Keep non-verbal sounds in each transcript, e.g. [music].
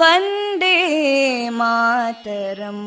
वन्दे मातरम्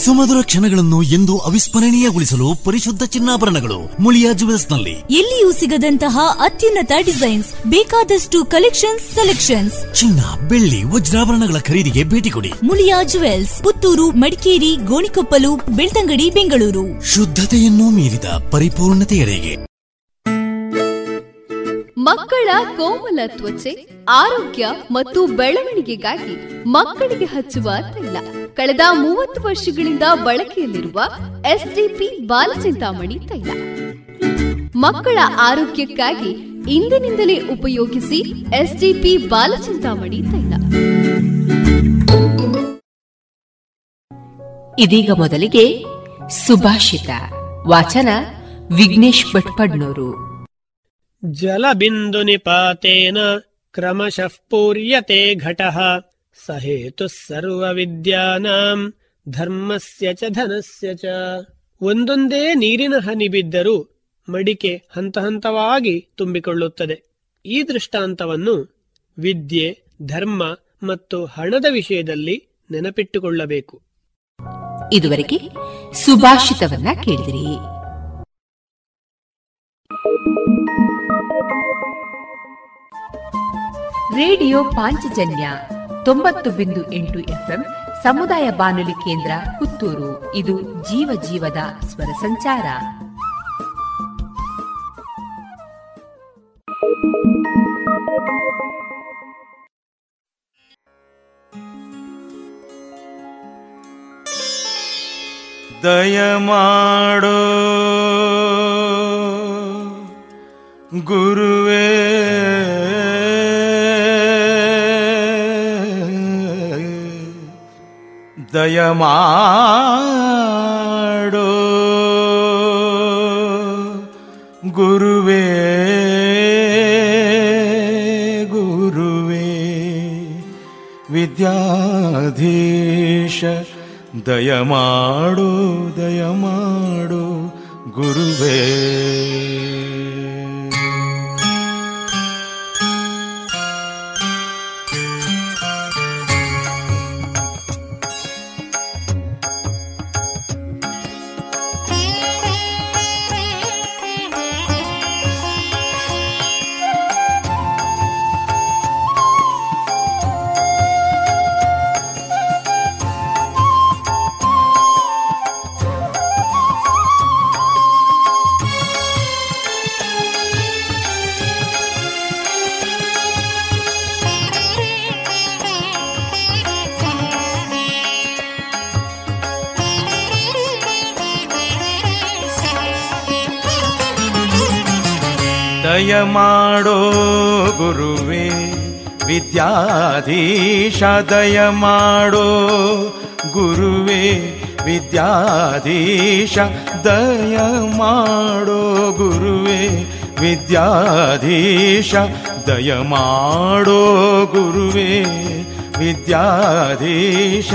ಸುಮಧುರ ಕ್ಷಣಗಳನ್ನು ಎಂದು ಅವಿಸ್ಮರಣೀಯಗೊಳಿಸಲು ಪರಿಶುದ್ಧ ಚಿನ್ನಾಭರಣಗಳು ಮುಳಿಯಾ ಜುವೆಲ್ಸ್ನಲ್ಲಿ ಎಲ್ಲಿಯೂ ಸಿಗದಂತಹ ಅತ್ಯುನ್ನತ ಡಿಸೈನ್ಸ್ ಬೇಕಾದಷ್ಟು ಕಲೆಕ್ಷನ್ಸ್ ಸೆಲೆಕ್ಷನ್ಸ್. ಚಿನ್ನ ಬೆಳ್ಳಿ ವಜ್ರಾಭರಣಗಳ ಖರೀದಿಗೆ ಭೇಟಿ ಕೊಡಿ. ಮುಳಿಯಾ ಜುವೆಲ್ಸ್ ಪುತ್ತೂರು ಮಡಿಕೇರಿ ಗೋಣಿಕೊಪ್ಪಲು ಬೆಳ್ತಂಗಡಿ ಬೆಂಗಳೂರು. ಶುದ್ಧತೆಯನ್ನು ಮೀರಿದ ಪರಿಪೂರ್ಣತೆಯರಿಗೆ ಮಕ್ಕಳ ಕೋಮಲ ತ್ವಚೆ ಆರೋಗ್ಯ ಮತ್ತು ಬೆಳವಣಿಗೆಗಾಗಿ ಮಕ್ಕಳಿಗೆ ಹಚ್ಚುವ ತೈಲ. ಕಳೆದ ಮೂವತ್ತು ವರ್ಷಗಳಿಂದ ಬಳಕೆಯಲ್ಲಿರುವ ಎಸ್ಡಿಪಿ ಬಾಲಚಿಂತಾಮಣಿ ತೈಲ. ಮಕ್ಕಳ ಆರೋಗ್ಯಕ್ಕಾಗಿ ಇಂದಿನಿಂದಲೇ ಉಪಯೋಗಿಸಿ ಎಸ್ಡಿಪಿ ಬಾಲಚಿಂತಾಮಣಿ ತೈಲ. ಇದೀಗ ಮೊದಲಿಗೆ ಸುಭಾಷಿತ. ವಾಚನ ವಿಘ್ನೇಶ್ ಭಟ್ಪಡ್ನೂರು. ಜಲಬಿಂದು ನಿಪಾತೇನ ಕ್ರಮಶಃ ಪೂರ್ಯತೆ ಘಟಃ. स हेतुः सर्वविद्यानाम् ಧರ್ಮಸ್ಯ ಚ ಧನಸ್ಯ ಚ ಒಂದೊಂದೇ ನೀರಿನ ಹನಿ ಬಿದ್ದರೂ ಮಡಿಕೆ ಹಂತ ಹಂತವಾಗಿ ತುಂಬಿಕೊಳ್ಳುತ್ತದೆ ಈ ದೃಷ್ಟಾಂತವನ್ನು ವಿದ್ಯೆ ಧರ್ಮ ಮತ್ತು ಹಣದ ವಿಷಯದಲ್ಲಿ ನೆನಪಿಟ್ಟುಕೊಳ್ಳಬೇಕು ಇದುವರೆಗೆ ಸುಭಾಷಿತವನ್ನ ಕೇಳಿದಿರಿ ರೇಡಿಯೋ ಪಾಂಚಜನ್ಯ ತೊಂಬತ್ತು ಬಿಂದು ಎಂಟು ಎಫ್ಎಂ ಸಮುದಾಯ ಬಾನುಲಿ ಕೇಂದ್ರ ಪುತ್ತೂರು. ಇದು ಜೀವ ಜೀವದ ಸ್ವರ ಸಂಚಾರ. ದಯಮಾಡೋ ಗುರುವೇ. ದಯಮಾಡೋ ಗುರುವೇ ಗುರುವೇ ವಿದ್ಯಾಧೀಶ ದಯಮಾಡು ದಯಮಾಡು ಗುರುವೇ. ದಯ ಮಾಡೋ ಗುರುವೇ, ವಿದ್ಯಾಧೀಶ ದಯ ಮಾಡೋ ಗುರುವೇ, ವಿದ್ಯಾಧೀಶ ದಯ ಮಾಡೋ ಗುರುವೇ, ವಿದ್ಯಾಧೀಶ ದಯ ಮಾಡೋ ಗುರುವೇ, ವಿದ್ಯಾಧೀಶ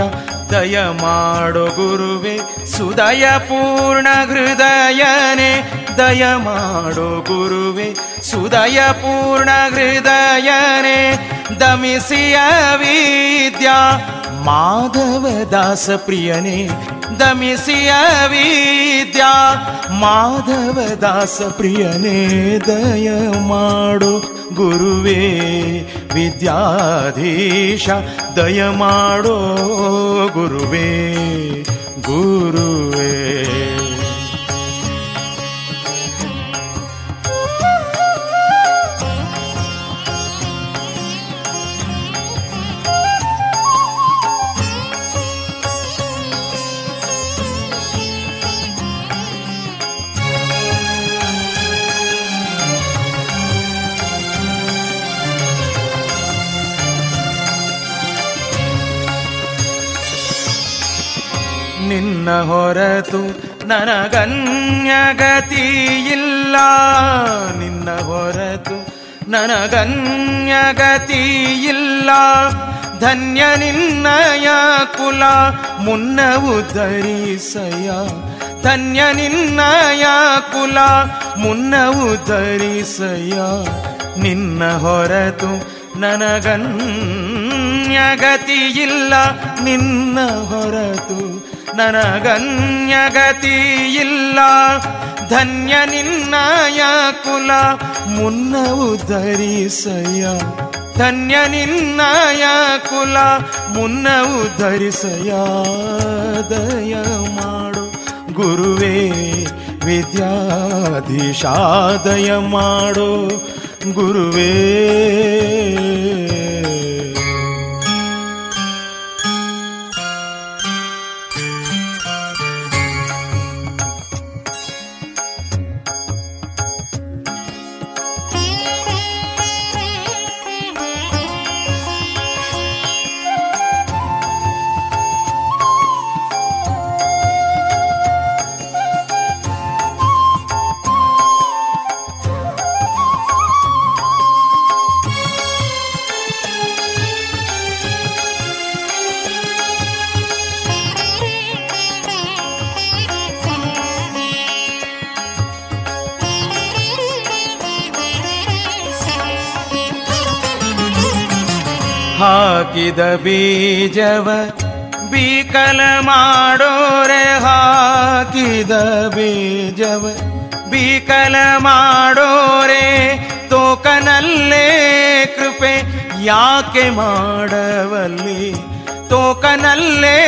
ದಯ ಮಾಡೋ ಗುರುವೇ ಸುದಯ ಪೂರ್ಣ ಹೃದಯನೇ ದಯ ಮಾಡೋ ಗುರುವೆ ಸುದಯ ಪೂರ್ಣ ಹೃದಯನೇ ದಮಿಸಿಯ ವಿದ್ಯಾ ಮಾಧವ ದಾಸ ಪ್ರಿಯನೇ ದಮಿಸಿಯ ವಿದ್ಯಾ ಮಾಧವ ದಾಸ ಪ್ರಿಯನೇ ದಯ ಮಾಡು ಗುರುವೇ ವಿದ್ಯಾಧೀಶ ದಯ ಮಾಡೋ ಗುರುವೇ ಗುರುವೇ ನಿನ್ನ ಹೊರತು ನನಗನ್ಯಗತಿಯಿಲ್ಲ. ನಿನ್ನ ಹೊರತು ನನಗನ್ಯಗತಿಯಿಲ್ಲ. ಧನ್ಯ ನಿನ್ನಯ ಕುಲ ಮುನ್ನ ಧರಿಸಯ ಧನ್ಯ ನಿನ್ನಯ ಕುಲ ಮುನ್ನ ಧರಿಸಯ ನಿನ್ನ ಹೊರತು ನನಗನ್ಯಗತಿಯಿಲ್ಲ. ನಿನ್ನ ಹೊರತು ನನಗನ್ಯಗತಿಯಿಲ್ಲ. ಧನ್ಯ ನಿನ್ನಯ ಕುಲ ಮುನ್ನ ಧರಿಸಯ ಧನ್ಯ ನಿನ್ನಯ ಕುಲ ಮುನ್ನ ಧರಿಸಯ ದಯ ಮಾಡು ಗುರುವೇ ವಿದ್ಯಾಧೀಶಾದಯ ಮಾಡು ಗುರುವೇ. ಬೀಜವ ಬೀಕಲ ಮಾಡೋರೆ ಹಾಕಿದ ಬೀಜವ ಬೀಕಲ ಮಾಡೋರೆ ತೋಕನಲ್ಲೇ ಕೃಪೆ ಯಾಕೆ ಮಾಡವಲ್ಲಿ? ತೋಕನಲ್ಲೇ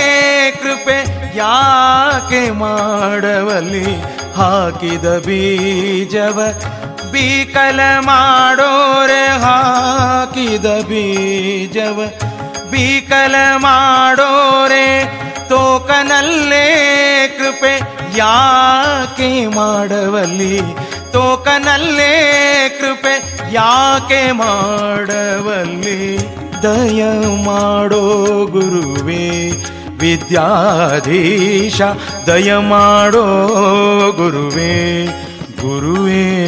ಕೃಪೆ ಯಾಕೆ ಮಾಡವಲ್ಲಿ? ಹಾಕಿದ ಬೀಜವ ಬೀಕಲ ಮಾಡೋರೆ ಹಾಕಿದ ಬೀಜವ ಬೀಕಲ ಮಾಡೋರೆ, ತೋಕನಲ್ಲೇ ಕೃಪೆ ಯಾಕೆ ಮಾಡವಲ್ಲಿ? ತೋಕನಲ್ಲೇ ಕೃಪೆ ಯಾಕೆ ಮಾಡವಲ್ಲಿ? ದಯ ಮಾಡೋ ಗುರುವೇ, ವಿದ್ಯಾಧೀಶ, ದಯ ಮಾಡೋ ಗುರುವೇ ಗುರುವೇ.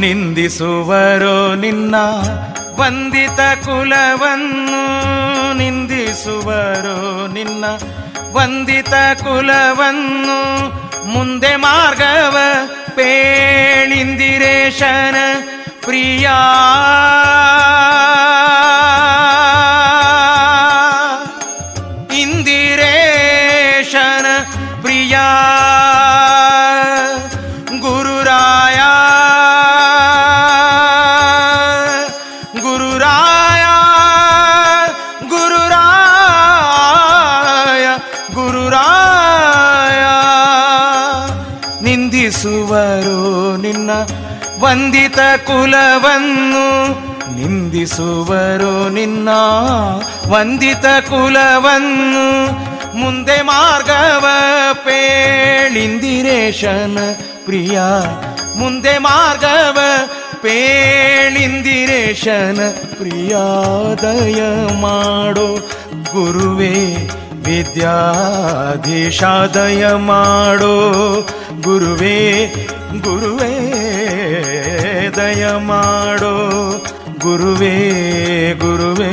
ನಿಂದಿಸುವರೋ ನಿನ್ನ ವಂದಿತ ಕುಲವನ್ನು ನಿಂದಿಸುವರೋ ನಿನ್ನ ವಂದಿತ ಕುಲವನ್ನು ಮುಂದೆ ಮಾರ್ಗವ ಪೇಳಿಂದಿರೇಶನ ಪ್ರಿಯ. ನಿನ್ನ ವಂದಿತ ಕುಲವನ್ನು ನಿಂದಿಸುವರು ನಿನ್ನ ವಂದಿತ ಕುಲವನ್ನು. ಮುಂದೆ ಮಾರ್ಗವ ಪೇಳಿಂದಿರೇಶನ ಪ್ರಿಯ. ಮುಂದೆ ಮಾರ್ಗವ ಪೇಳಿಂದಿರೇಶನ ಪ್ರಿಯಾದಯ ಮಾಡೋ ಗುರುವೇ ವಿದ್ಯಾಧೀಶಾದಯ ಮಾಡೋ ಗುರುವೇ ಗುರುವೇ ದಯ ಮಾಡೋ ಗುರುವೇ ಗುರುವೇ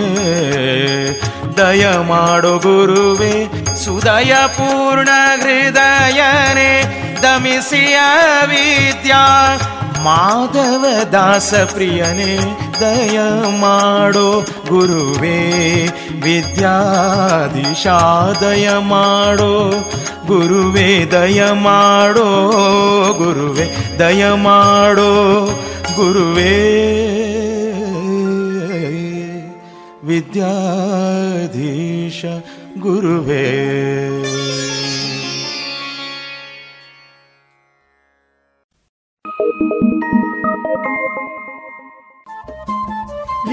ದಯ ಮಾಡೋ ಗುರುವೇ. ಸುದಯ ಪೂರ್ಣ ಹೃದಯನೇ ದಮಿಸಿಯ ವಿದ್ಯಾ. ಮಾಧವ ದಾಸ ಪ್ರಿಯನೇ ದಯ ಮಾಡೋ ಗುರುವೇ, ವಿದ್ಯಾದಿಶಾದಯ ಮಾಡೋ. ಗುರುವೇ ದಯ ಮಾಡೋ ಗುರುವೇ ದಯ ಮಾಡೋ ಗುರುವೇ. ವಿದ್ಯಾಧೀಶ ಗುರುವೇ.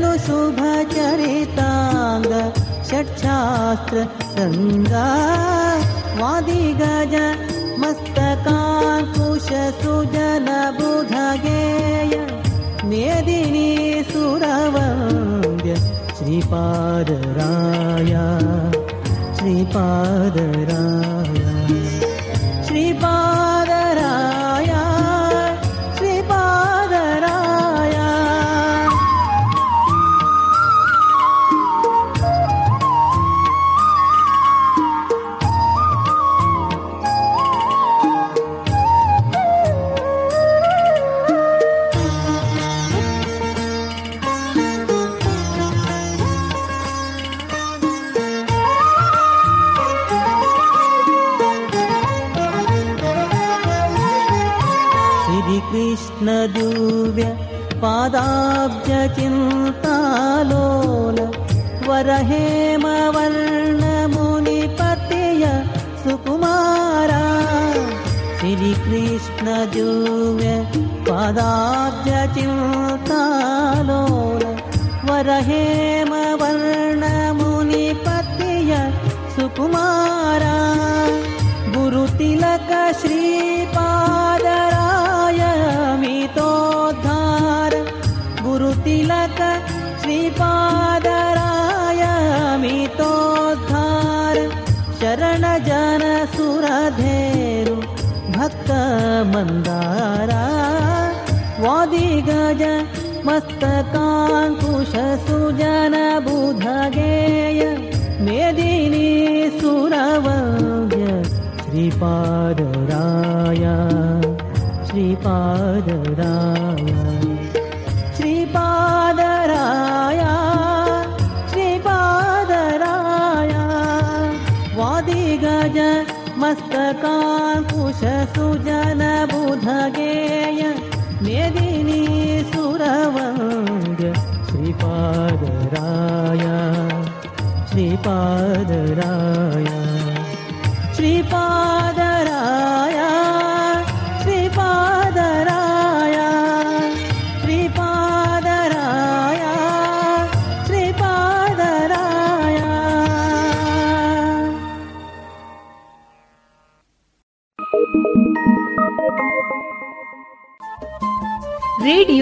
नुशुभचरिताङ्गषट्शास्त्र गङ्गा वादि गज मस्तकाङ्कुश सुजनबुधगेय नियदिनी सुरव्य श्रीपादराय श्रीपादरा पादाब्जचिन्तालोल वरहेमवर्णमुनिपतय सुकुमारा। श्रीकृष्णजूव्य सुकुमार गुरु सुकुमारा। गुरुतिलकश्री मन्दारा वादि गज मस्तकाङ्कुश मेदिनी सुरवज श्रीपादराय श्रीपादराय कापुष मेदिनी सुरव श्रीपादराय श्रीपादराय।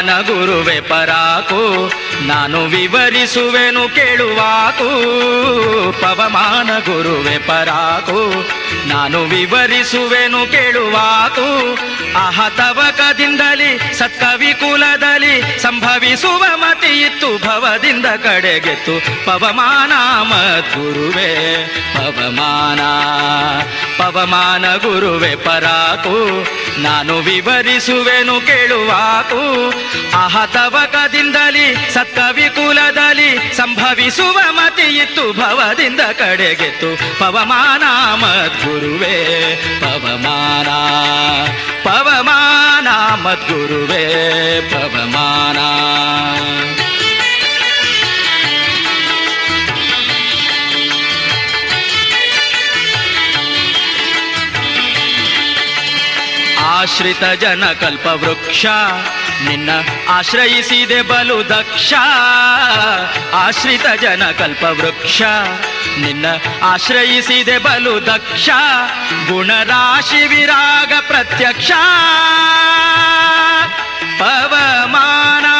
ಪವಮಾನ ಗುರುವೆ ಪರಾಕು, ನಾನು ವಿವರಿಸುವೆನು ಕೇಳುವಾಕು. ಪವಮಾನ ಗುರುವೆ ಪರಾಕು, ನಾನು ವಿವರಿಸುವೆನು ಕೇಳುವಾಕು. ಆಹ ತವಕದಿಂದಲಿ ಸತ್ಕವಿ ಕುಲದಲ್ಲಿ ಸಂಭವಿಸುವ ಭವದಿಂದ ಕಡೆಗೆತ್ತು. ಪವಮಾನ ಮದ್ಗುರುವೆ, ಪವಮಾನ ಪವಮಾನ ಗುರುವೆ ಪರಾಕು. ನಾನು ವಿವರಿಸುವೆನು ಕೇಳುವಾಕು. ಆಹ ತವಕದಿಂದಲಿ, ಸತ್ಕವಿ ಕುಲದಲ್ಲಿ ಸಂಭವಿಸುವ ಮತಿಯಿತ್ತು. ಭವದಿಂದ ಕಡೆಗೆತ್ತು. ಪವಮಾನ ಮದ್ಗುರುವೆ, ಪವಮಾನ ಪವಮಾನ ಮದ್ಗುರುವೆ, ಪವಮಾನ. ಆಶ್ರಿತ ಜನ ಕಲ್ಪ ವೃಕ್ಷ. ನಿನ್ನ ಆಶ್ರಯಿಸಿದೆ ಬಲು ದಕ್ಷ. ಆಶ್ರಿತ ಜನ ಕಲ್ಪ ವೃಕ್ಷ. ನಿನ್ನ ಆಶ್ರಯಿಸಿದೆ ಬಲು ದಕ್ಷ. ಗುಣರಾಶಿ ವಿರಾಗ ಪ್ರತ್ಯಕ್ಷ. ಪವಮಾನ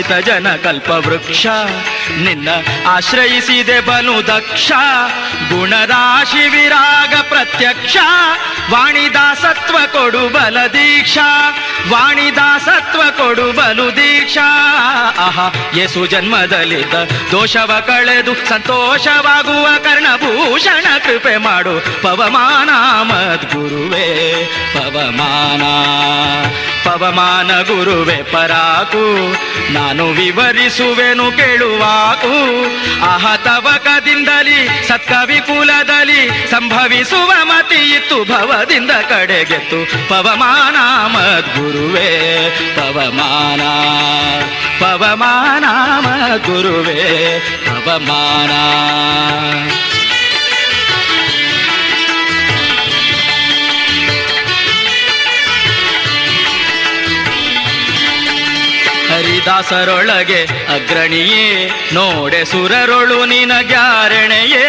ಆಶ್ರಿತ ಜನ ಕಲ್ಪ ವೃಕ್ಷ ನಿನ್ನ ಆಶ್ರಯಿಸಿದೆ ಬಲು ದಕ್ಷ. ಗುಣರಾಶಿ ವಿರಾಗ ಪ್ರತ್ಯಕ್ಷ. ವಾಣಿದಾಸತ್ವ ಕೊಡು ಬಲ ದೀಕ್ಷಾ. ವಾಣಿದಾಸತ್ವ ಕೊಡು ಬಲು ದೀಕ್ಷಾ. ಆಹಾ, ಯೇಸು ಜನ್ಮದಲ್ಲಿದ್ದ ದೋಷವ ಕಳೆದು ಸಂತೋಷವಾಗುವ ಕರ್ಣಭೂಷಣ ಕೃಪೆ ಮಾಡು. ಪವಮಾನ ಮದ್ಗುರುವೇ, ಪವಮಾನ ಪವಮಾನ ಗುರುವೆ ಪರಾಕು. ನಾನು ವಿವರಿಸುವೆನು ಕೇಳುವಾಕು. ಆಹ, ತವಕದಿಂದಲಿ ಸತ್ಕವಿ ಕುಲದಲ್ಲಿ ಸಂಭವಿಸುವ ಮತಿ ಇತ್ತು ಭವದಿಂದ ಕಡೆಗೆತ್ತು. ಪವಮಾನ ಮದ್ಗುರುವೇ, ಪವಮಾನ ಪವಮಾನ ಮದ್ಗುರುವೇ, ಪವಮಾನ. ಹರಿದಾಸರೊಳಗೆ ಅಗ್ರಣಿಯೇ, ನೋಡೆ ಸುರರೊಳು ನಿನಗ್ಯಾರಣೆಯೇ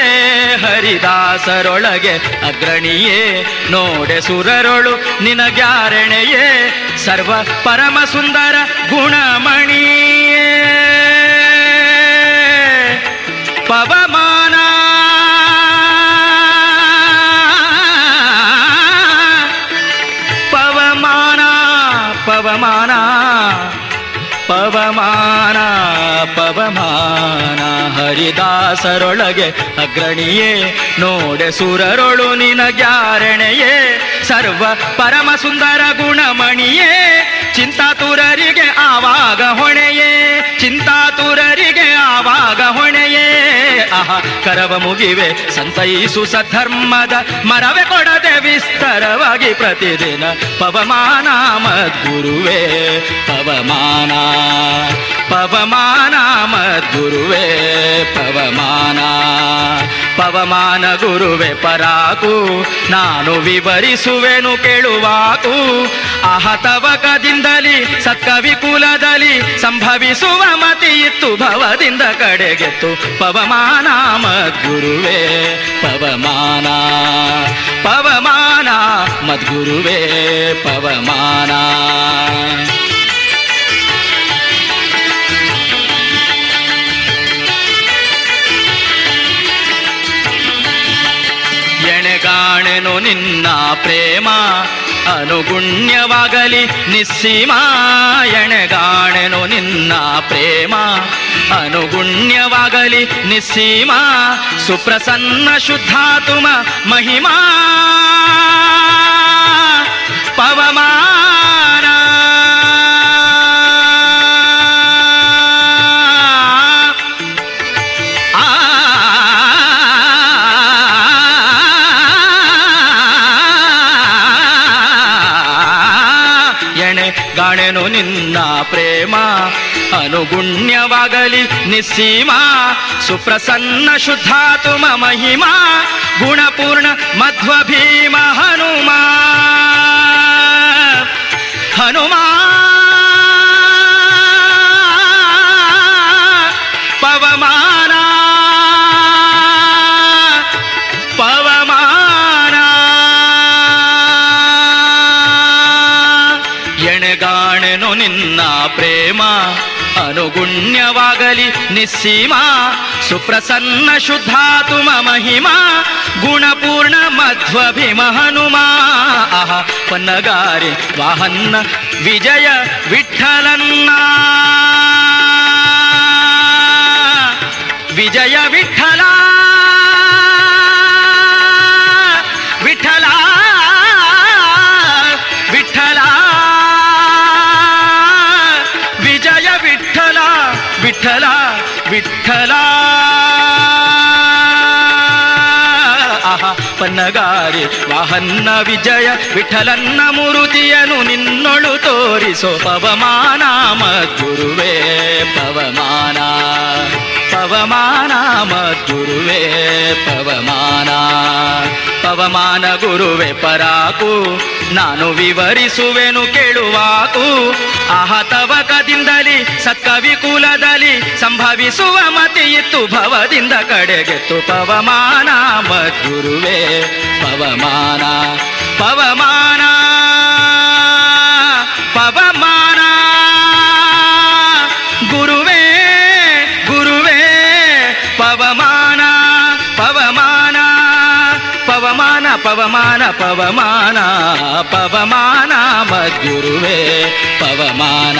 ಹರಿದಾಸರೊಳಗೆ ಅಗ್ರಣಿಯೇ, ನೋಡೆ ಸುರರೊಳು ನಿನಗ್ಯಾರಣೆಯೇ ಸರ್ವ ಪರಮ ಸುಂದರ ಗುಣಮಣಿಯೇ. ಪವಮಾನ. ಪವಮಾನ ಪವಮಾನ. ಪವಮಾನ ಪವಮಾನ, ಹರಿದಾಸರೊಳಗೆ ಅಗ್ರಣಿಯೇ, ನೋಡೆ ಸುರರೊಳು ನಿನಗ್ಯಾರಣೆಯೇ ಸರ್ವ ಪರಮ ಸುಂದರ ಗುಣಮಣಿಯೇ, ಚಿಂತಾತುರರಿಗೆ ಆವಾಗ ಹೊಣೆಯೇ, ಚಿಂತಾತುರರಿಗೆ ಆವಾಗ ಆಹ ಕರವ ಮುಗಿವೆ. ಸಂತೈಸು ಸಧರ್ಮದ ಮರವೆ ಕೊಡದೆ ವಿಸ್ತಾರವಾಗಿ ಪ್ರತಿದಿನ ಪವಮಾನ ಮದ್ಗುರುವೇ, ಪವಮಾನ ಪವಮಾನ ಮದ್ಗುರುವೇ, ಪವಮಾನ ಪವಮಾನ ಗುರುವೆ, ಪರಾಕು, ನಾನು ವಿವರಿಸುವೆನು ಕೇಳುವಾಕು. ಆಹತವಕದಿಂದಲಿ ಸತ್ಕವಿ ಕುಲದಲ್ಲಿ ಸಂಭವಿಸುವ ಮತಿ ಇತ್ತು ಭವದಿಂದ ಕಡೆಗೆತ್ತು. ಪವಮಾನ ಮದ್ಗುರುವೇ, ಪವಮಾನ ಪವಮಾನ ಮದ್ಗುರುವೇ, ಪವಮಾನ. ಎಣೆಗಾಣೆನು ನಿನ್ನ ಪ್ರೇಮ ಅನುಗುಣ್ಯವಾಗಲಿ ನಿಸ್ಸೀಮಾಯಣಗಾಣೆನು ನಿನ್ನ ಪ್ರೇಮ. ಅನುಗುಣ್ಯವಾಗಲಿ ನಿಸ್ಸೀಮ ಸುಪ್ರಸನ್ನ ಶುದ್ಧಾತುಮ ಮಹಿಮಾ. ಪವಮಾನ ನಿನ್ನ ಪ್ರೇಮ ಅನುಗುಣ್ಯವಾಗಲಿ ನಿಸ್ಸೀಮ ಸುಪ್ರಸನ್ನ ಶುದ್ಧಾತುಮ ಮಹಿಮಾ ಗುಣಪೂರ್ಣ ಮಧ್ವ ಭೀಮ ಹನುಮ ಹನುಮಾ निःसीमा सुप्रसन्न शुद्धातु महिमा गुणपूर्ण मध्वभिमहनुमा। गुणपूर्णमध्वभिमहनुमाह पन्नगारे वाहन्न विजय विठ्ठलन्ना। विजय विठ्ठ ಪನ್ನಗಾರಿ ವಾಹನ್ನ ವಿಜಯ, ವಿಠಲನ್ನ ಮುರುತಿಯನು ನಿನ್ನೊಳು ತೋರಿಸೋ ಪವಮಾನ ಮದ್ಗುರುವೇ, ಪವಮಾನ. ಪವಮಾನ ಮದ್ಗುರುವೇ, ಪವಮಾನ. ಪವಮಾನ ಗುರುವೆ, ಪರಾಕು, ನಾನು ವಿವರಿಸುವೆನು ಕೇಳುವಾಕು. ಆಹತವಕದಿಂದಲಿ ಸತ್ಕವಿ ಕುಲದಲ್ಲಿ ಸಂಭವಿಸುವ ಮತಿ ಇತ್ತು ಭವದಿಂದ ಕಡೆಗೆತ್ತು ಪವಮಾನ. ಮದ್ಗುರುವೇ, ಪವಮಾನ ಪವಮಾನ ಪವಮಾನ. ಗುರುವೇ ಗುರುವೇ, ಪವಮಾನ ಪವಮಾನ ಪವಮಾನ ಪವಮಾನ ಪವಮಾನ ಪವಮಾನ. ಮದ್ಗುರುವೇ, ಪವಮಾನ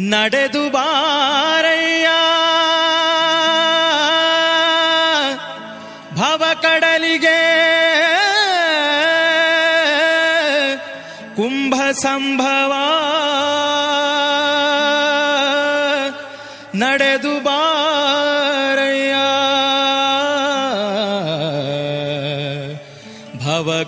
ನಡೆದು ಬಾರಯ್ಯ. ಭವ ಕಡಲಿಗೆ ಕುಂಭ ಸಂಭವ ನಡೆದು ಬಾರಯ್ಯ. ಭವ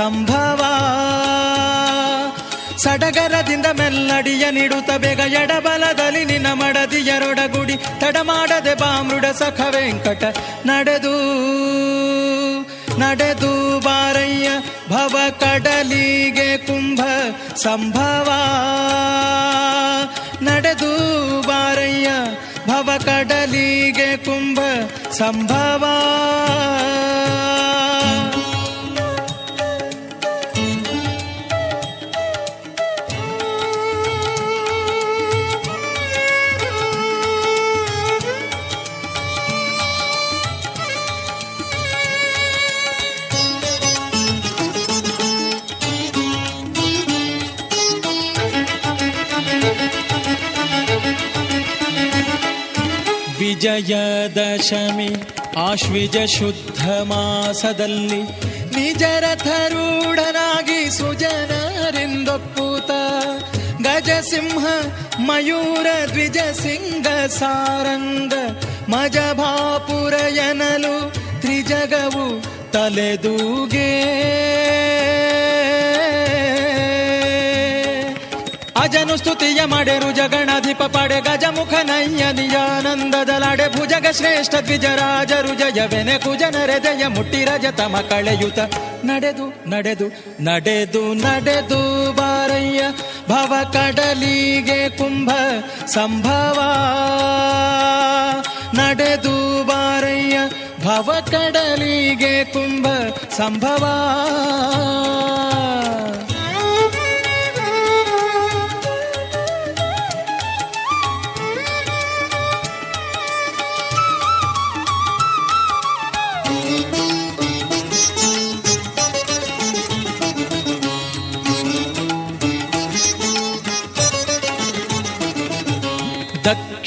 ಸಂಭವ. ಸಡಗರದಿಂದ ಮೆಲ್ಲಡಿಯ ನೀಡುತ್ತ ಬೇಗ ಎಡಬಲದಲ್ಲಿ ನಿನ್ನ ಮಡದಿಯರೊಡಗುಡಿ ತಡ ಮಾಡದೆ ಬಾಮೃಡ ಸಖ ವೆಂಕಟ. ನಡೆದು ನಡೆದು ಬಾರಯ್ಯ, ಭವ ಕಡಲಿಗೆ ಕುಂಭ ಸಂಭವ. ನಡೆದು ಬಾರಯ್ಯ, ಭವ ಕಡಲಿಗೆ ಕುಂಭ ಸಂಭವ. ವಿಜಯದಶಮಿ ಆಶ್ವಿಜ ಶುದ್ಧ ಮಾಸದಲ್ಲಿ ನಿಜರಥರೂಢನಾಗಿ ಗಜ ಗಜಸಿಂಹ ಮಯೂರ ದ್ವಿಜ ಸಿಂಗ ಸಾರಂಗ ಮಜಭಾಪುರ ಎನಲು ತ್ರಿಜಗವು ತಲೆದೂಗೆ. ಅಜನು ಸ್ತುತಿಯ ಮಾಡೆರು ಜಗಣಾಧಿಪ ಪಡೆ ಗಜಮುಖ ನಯ್ಯ ನಿಯಾನಂದದ ಲಾಡೆ ಭುಜಗ ಶ್ರೇಷ್ಠ ದ್ವಿಜರಾಜರು ಜಯವೆನೆ ಜಯ ಮುಟ್ಟಿ ರಜತಮ ಕಳೆಯುತ. ನಡೆದು ನಡೆದು ನಡೆದು ನಡೆದು ಬಾರಯ್ಯ, ಭವ ಕಡಲಿಗೆ ಕುಂಭ ಸಂಭವ. ನಡೆದು ಬಾರಯ್ಯ, ಭವ ಕಡಲಿಗೆ ಕುಂಭ ಸಂಭವ.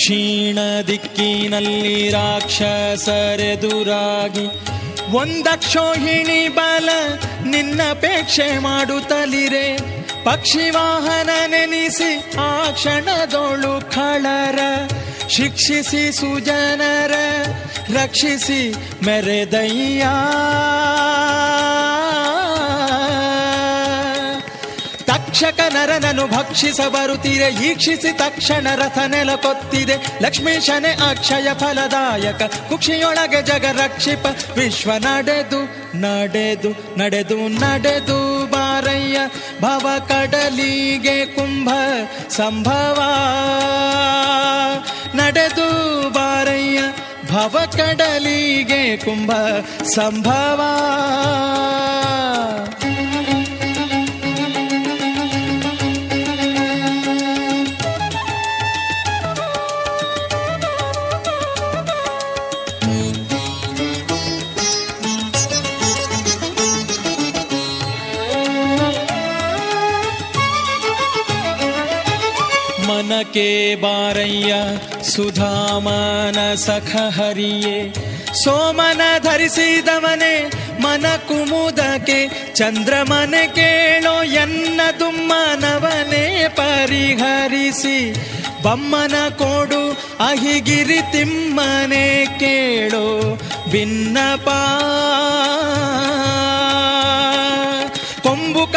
ದಕ್ಷಿಣ ದಿಕ್ಕಿನಲ್ಲಿ ರಾಕ್ಷಸರೆದುರಾಗಿ ಒಂದಕ್ಷೋಹಿಣಿ ಬಲ ನಿನ್ನಪೇಕ್ಷೆ ಮಾಡುತ್ತಲಿರೆ. ಪಕ್ಷಿ ವಾಹನ ನೆನೆಸಿ ಆ ಕ್ಷಣದೊಳು ಖಳರ ಶಿಕ್ಷಿಸಿ ಸುಜನರ, ರಕ್ಷಿಸಿ ಮೆರೆದಯ್ಯ. ತಕ್ಷಕ ನರನನು ಭಕ್ಷಿಸ ಬರುತ್ತೀರೆ ಈಕ್ಷಿಸಿ ತಕ್ಷಣ ರಥ ನೆಲಕೊತ್ತಿದೆ. ಲಕ್ಷ್ಮೀಶನೆ ಅಕ್ಷಯ ಫಲದಾಯಕ, ಕುಕ್ಷಿಯೊಳಗೆ ಜಗ ರಕ್ಷಿಪ ವಿಶ್ವ ನಡೆದು ನಡೆದು ನಡೆದು ನಡೆದು ಬಾರಯ್ಯ, ಭವ ಕಡಲಿಗೆ ಕುಂಭ ಸಂಭವ. ನಡೆದು ಬಾರಯ್ಯ, ಭವ ಕಡಲಿಗೆ ಕುಂಭ ಸಂಭವ. ಮನಕೆ ಬಾರಯ್ಯ ಸುಧಾಮನ ಸಖ ಹರಿಯೇ ಸೋಮನ ಧರಿಸಿದವನೇ ಮನ ಕುಮುದಕ್ಕೆ ಚಂದ್ರಮನೆ ಕೇಳೋ ಎನ್ನ ದುಮ್ಮನವನೇ ಪರಿಹರಿಸಿ ಬಮ್ಮನ ಕೊಡು ಅಹಿಗಿರಿ ತಿಮ್ಮನೆ ಕೇಳೋ ಭಿನ್ನಪ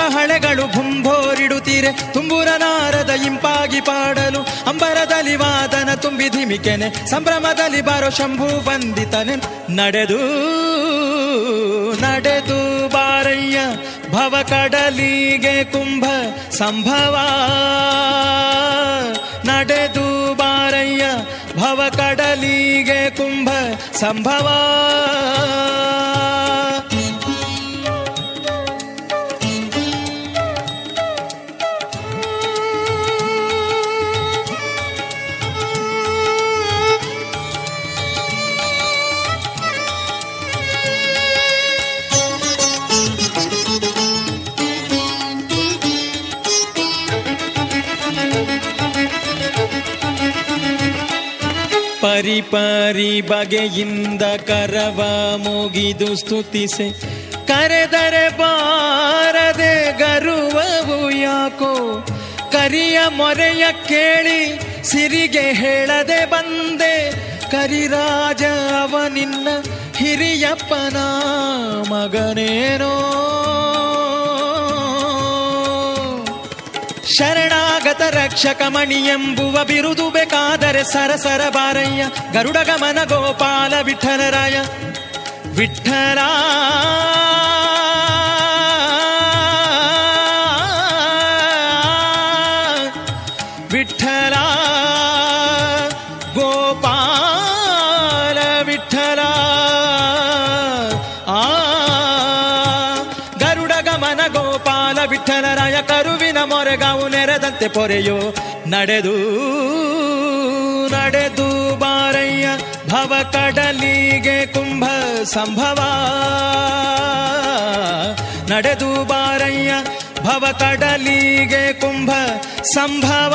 ಹಳೆಗಳು ಭುಂಭೋರಿಡುತ್ತೀರೆ. ತುಂಬುರ ನಾರದ ಇಂಪಾಗಿ ಪಾಡಲು ಅಂಬರದಲ್ಲಿ ವಾದನ ತುಂಬಿ ಧಿಮಿಕೆನೆ. ಸಂಭ್ರಮದಲ್ಲಿ ಬಾರೋ ಶಂಭು ಬಂದಿತನೆ ನಡೆದು ನಡೆದು ಬಾರಯ್ಯ, ಭವ ಕಡಲಿಗೆ ಕುಂಭ ಸಂಭವ. ನಡೆದು ಬಾರಯ್ಯ, ಭವ ಕಡಲಿಗೆ ಕುಂಭ ಸಂಭವ. ಪರಿ ಪರಿ ಬಗೆಯಿಂದ ಕರವ ಮುಗಿದು ಸ್ತುತಿಸೆ. ಕರೆದರೆ ಬಾರದೆ ಗರುವವು ಯಾಕೋ? ಕರಿಯ ಮೊರೆಯ ಕೇಳಿ ಸಿರಿಗೆ ಹೇಳದೆ ಬಂದೆ. ಕರಿರಾಜ ಅವ ನಿನ್ನ ಹಿರಿಯಪ್ಪನ ಮಗನೇನೋ? ಶರಣಾಗತ ರಕ್ಷಕ ಮಣಿ ಎಂಬುವ ಬಿರುದು ಬೇಕಾದರೆ ಸರಸರ ಬಾರಯ್ಯ. ಗರುಡ ಗಮನ ಗೋಪಾಲ ವಿಠಲರಾಯ. ವಿಠಲ. ವಿಠಲ. ಗೋಪಾಲ ವಿಠಲ. ಆ. ಗರುಡ ಗಮನ ಗೋಪಾಲ ವಿಠಲರಾಯ. ಕರುವಿನ ಮೊರೆಗಾವು ನೆರೆದಂತೆ ಪೊರೆಯೋ. ನಡೆದು ನಡೆದು ಬಾರಯ್ಯ, ಭವ ಕಡಲಿಗೆ ಕುಂಭ ಸಂಭವ. ನಡೆದು ಬಾರಯ್ಯ, ಭವ ಕಡಲಿಗೆ ಕುಂಭ ಸಂಭವ.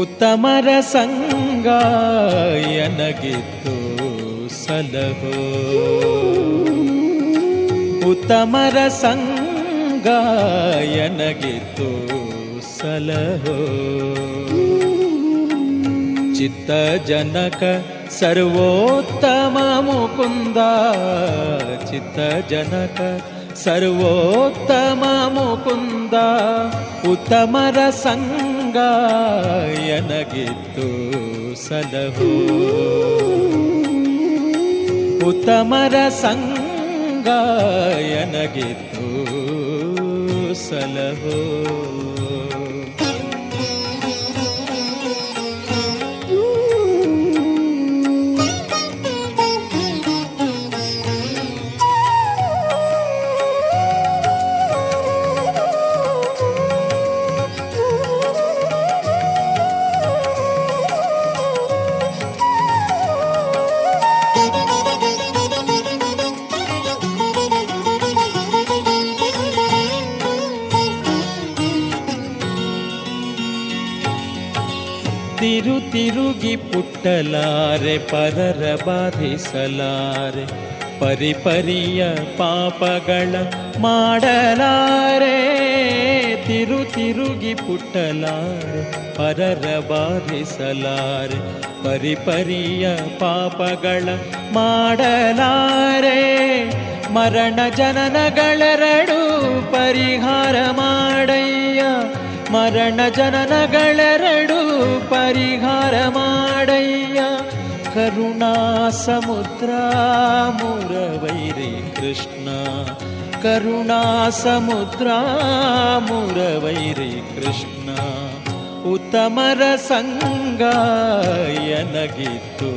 ಉತ್ತಮರ ಸಂಗ ಎನಗಿತ್ತು ಸಲಹೋ. ಉತ್ತಮರ ಸಂಗ ಎನಗಿತ್ತು ಸಲಹೋ. ಚಿತ್ತ ಜನಕ ಸರ್ವೋತ್ತಮ ಮುಕುಂದ. ಚಿತ್ತ ಜನಕ ಸರ್ವೋತ್ತಮ ಮುಕುಂದ. ಉತ್ತಮರ ಸಂಗ ಎನಗಿತ್ತು ಸಲಹೋ. ಉತ್ತಮರ ಸಂಗ ಎನಗಿತ್ತು ಸಲಹೋ. ತಿರುಗಿ ಪುಟ್ಟಲಾರೆ, ಪರರ ಬಾಧಿಸಲಾರೆ ಪರಿಪರಿಯ ಪಾಪಗಳ ಮಾಡಲಾರೆ. ತಿರು ತಿರುಗಿ ಪುಟ್ಟಲಾರೆ, ಪರರ ಬಾಧಿಸಲಾರೆ ಪರಿಪರಿಯ ಪಾಪಗಳ ಮಾಡಲಾರೆ. ಮರಣ ಜನನಗಳೆರಡು ಪರಿಹಾರ ಮಾಡಯ್ಯ, ಮರಣ ಜನನಗಳೆರಡು ಪರಿಹಾರ ಮಾಡಯ್ಯ ಕರುಣಾ ಸಮುದ್ರ ಮುರವೈರಿ ಕೃಷ್ಣ. ಕರುಣಾ ಸಮುದ್ರ ಮುರವೈರಿ ಕೃಷ್ಣ. ಉತ್ತಮರ ಸಂಗ ಎನಗಿತ್ತು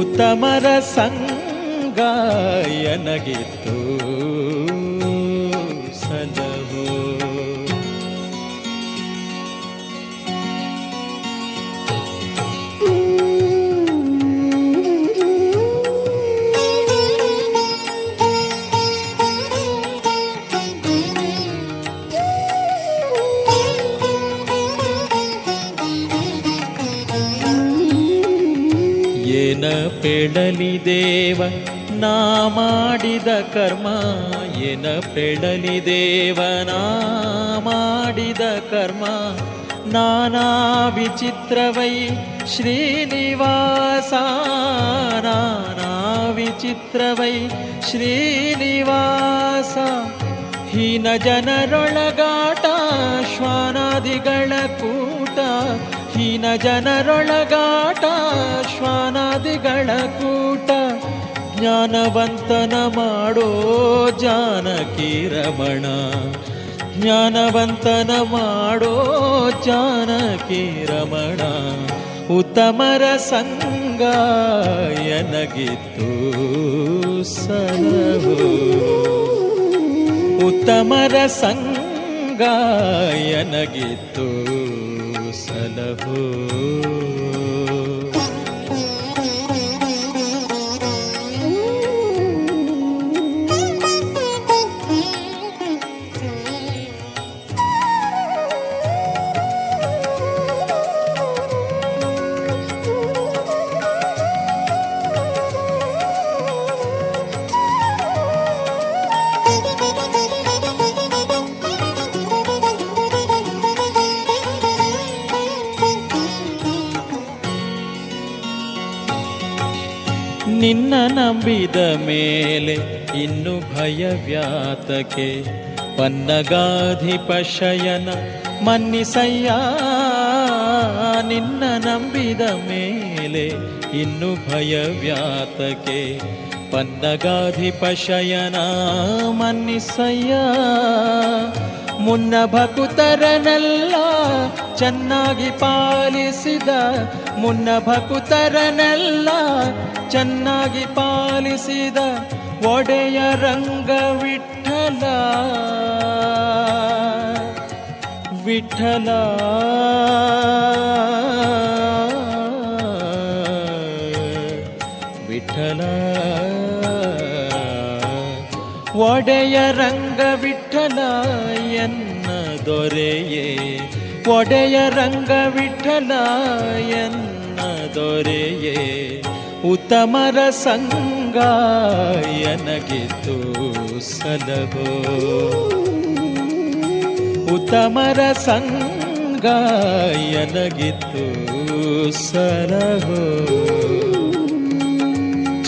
ಉತ್ತಮರ ಸಂಗ ಎನಗಿತ್ತು ಪೆಡಲಿ ದೇವ ನಾ ಮಾಡಿದ ಕರ್ಮ ಏನ ಪೆಡಲಿ ದೇವ ನಾ ಮಾಡಿದ ಕರ್ಮ ನಾನಾ ವಿಚಿತ್ರವೈ ಶ್ರೀನಿವಾಸ, ನಾನಾ ವಿಚಿತ್ರವೈ ಶ್ರೀನಿವಾಸ. ಹೀನ ಜನರೊಳಗಾಟ ಶ್ವಾನಾದಿಗಳ ಕೂಟ ಹೀನ ಜನರೊಳಗಾಟ, ಶ್ವಾನಾದಿಗಳ ಕೂಟ, ಜ್ಞಾನವಂತನ ಮಾಡೋ ಜಾನಕಿ ರಮಣ. ಜ್ಞಾನವಂತನ ಮಾಡೋ ಜಾನಕಿ ರಮಣ. ಉತ್ತಮರ ಸಂಗ ಎನಗಿತ್ತು ಸಲಹೋ ಉತ್ತಮರ ಸಂಗ ಎನಗಿತ್ತು ಸಲಹೋ ನಿನ್ನ ನಂಬಿದ ಮೇಲೆ ಇನ್ನು ಭಯವ್ಯಾತಕೆ ಪನ್ನಗಾಧಿಪ ಶಯನ ಮನ್ನಿಸಯ್ಯ. ನಿನ್ನ ನಂಬಿದ ಮೇಲೆ ಇನ್ನು ಭಯವ್ಯಾತಕೆ ಪನ್ನಗಾಧಿಪ ಶಯನ ಮನ್ನಿಸಯ್ಯ. ಮುನ್ನ ಭಕುತರನೆಲ್ಲ ಚೆನ್ನಾಗಿ ಪಾಲಿಸಿದ, ಮುನ್ನ ಭಕುತರನೆಲ್ಲ ಚೆನ್ನಾಗಿ ಪಾಲಿಸಿದ ಒಡೆಯ ರಂಗ ವಿಠಲ. ವಿಠಲ. ವಿಠಲ ಒಡೆಯ ರಂಗ ವಿಠಲ ದೊರೆಯೇ? ಒಡೆಯ ರಂಗ ವಿಠಲ ಎನ್ನ ದೊರೆಯೇ? ಉತ್ತಮರ ಸಂಗ ಎನಗಿತು ಸಲಹೋ ಉತ್ತಮರ ಸಂಗ ಎನಗಿತು ಸಲಹೋ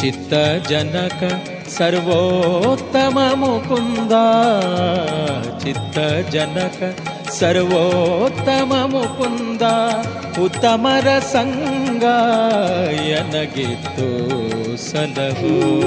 ಚಿತ್ತ ಜನಕ ಸರ್ವೋತ್ತಮ ಮುಕುಂದ. ಚಿತ್ತ ಜನಕ ಸರ್ವೋತ್ತಮ ಮುಕುಂದ. ಉತ್ತಮರ ಸಂಗ ಎನಗಿತ್ತು ಸಲಹೋ.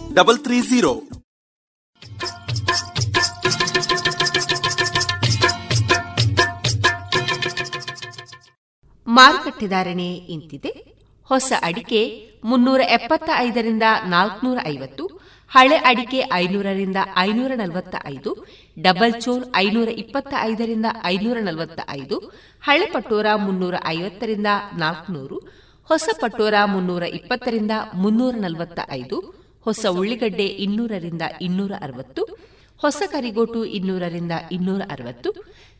double three zero. ಮಾರುಕಟ್ಟೆ ಧಾರಣೆ ಇಂತಿದೆ. ಹೊಸ ಅಡಿಕೆ ಮುನ್ನೂರ ಎಪ್ಪತ್ತ ಐದರಿಂದ ನಾಲ್ಕನೂರ ಐವತ್ತು, ಹಳೆ ಅಡಿಕೆ ಐನೂರರಿಂದ ಐನೂರ ನಲವತ್ತ ಐದು ಡಬಲ್ ಚೋಲ್ ಐನೂರ ಇಪ್ಪತ್ತ ಐದರಿಂದ ಐನೂರ ನಲವತ್ತ ಐದು ಹಳೆ ಪಟೋರ ಮುನ್ನೂರ ಐವತ್ತರಿಂದ ನಾಲ್ಕುನೂರು, ಹೊಸ ಪಟೋರ ಮುನ್ನೂರ ಇಪ್ಪತ್ತರಿಂದ ಮುನ್ನೂರ ನಲವತ್ತ ಐದು ಹೊಸ ಉಳ್ಳಿಗಡ್ಡೆ ಇನ್ನೂರರಿಂದ ಇನ್ನೂರ ಅರವತ್ತು ಹೊಸ ಕರಿಗೋಟು ಇನ್ನೂರರಿಂದ ಇನ್ನೂರ ಅರವತ್ತು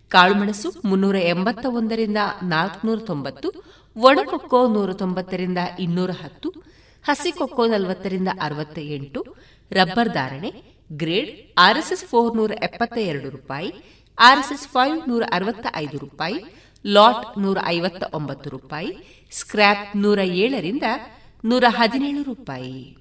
ಕಾಳುಮೆಣಸು ಮುನ್ನೂರ ಎಂಬತ್ತ ಒಂದರಿಂದ ನಾಲ್ಕುನೂರ ತೊಂಬತ್ತು ಒಣಕೊಕ್ಕೋ ನೂರ ತೊಂಬತ್ತರಿಂದ ಇನ್ನೂರ ಹತ್ತು ಹಸಿಕೊಕ್ಕೋ ನಲವತ್ತರಿಂದ ಅರವತ್ತ ಎಂಟು ರಬ್ಬರ್ ಧಾರಣೆ, ಗ್ರೇಡ್ ಆರ್ಎಸ್ಎಸ್ ಫೋರ್ ನೂರ ಎಪ್ಪತ್ತ ಎರಡು ರೂಪಾಯಿ, ಆರ್ಎಸ್ಎಸ್ ಫೈವ್ ನೂರ ಅರವತ್ತ ಐದು ರೂಪಾಯಿ, ಲಾಟ್ ನೂರ ಐವತ್ತ ಒಂಬತ್ತು ರೂಪಾಯಿ, ಸ್ಕ್ರ್ಯಾಪ್ ನೂರ ಏಳರಿಂದ ನೂರ ಹದಿನೇಳು ರೂಪಾಯಿ.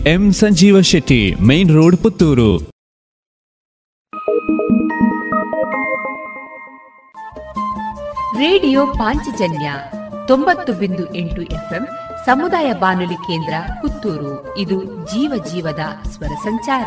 M Sanjeeva Shetty, main road Puttur. Radio Panchajanya ತೊಂಬತ್ತು ಬಿಂದು ಎಂಟು ಎಫ್ಎಂ ಸಮುದಾಯ ಬಾನುಲಿ ಕೇಂದ್ರ ಪುತ್ತೂರು. ಇದು ಜೀವ ಜೀವದ ಸ್ವರ ಸಂಚಾರ.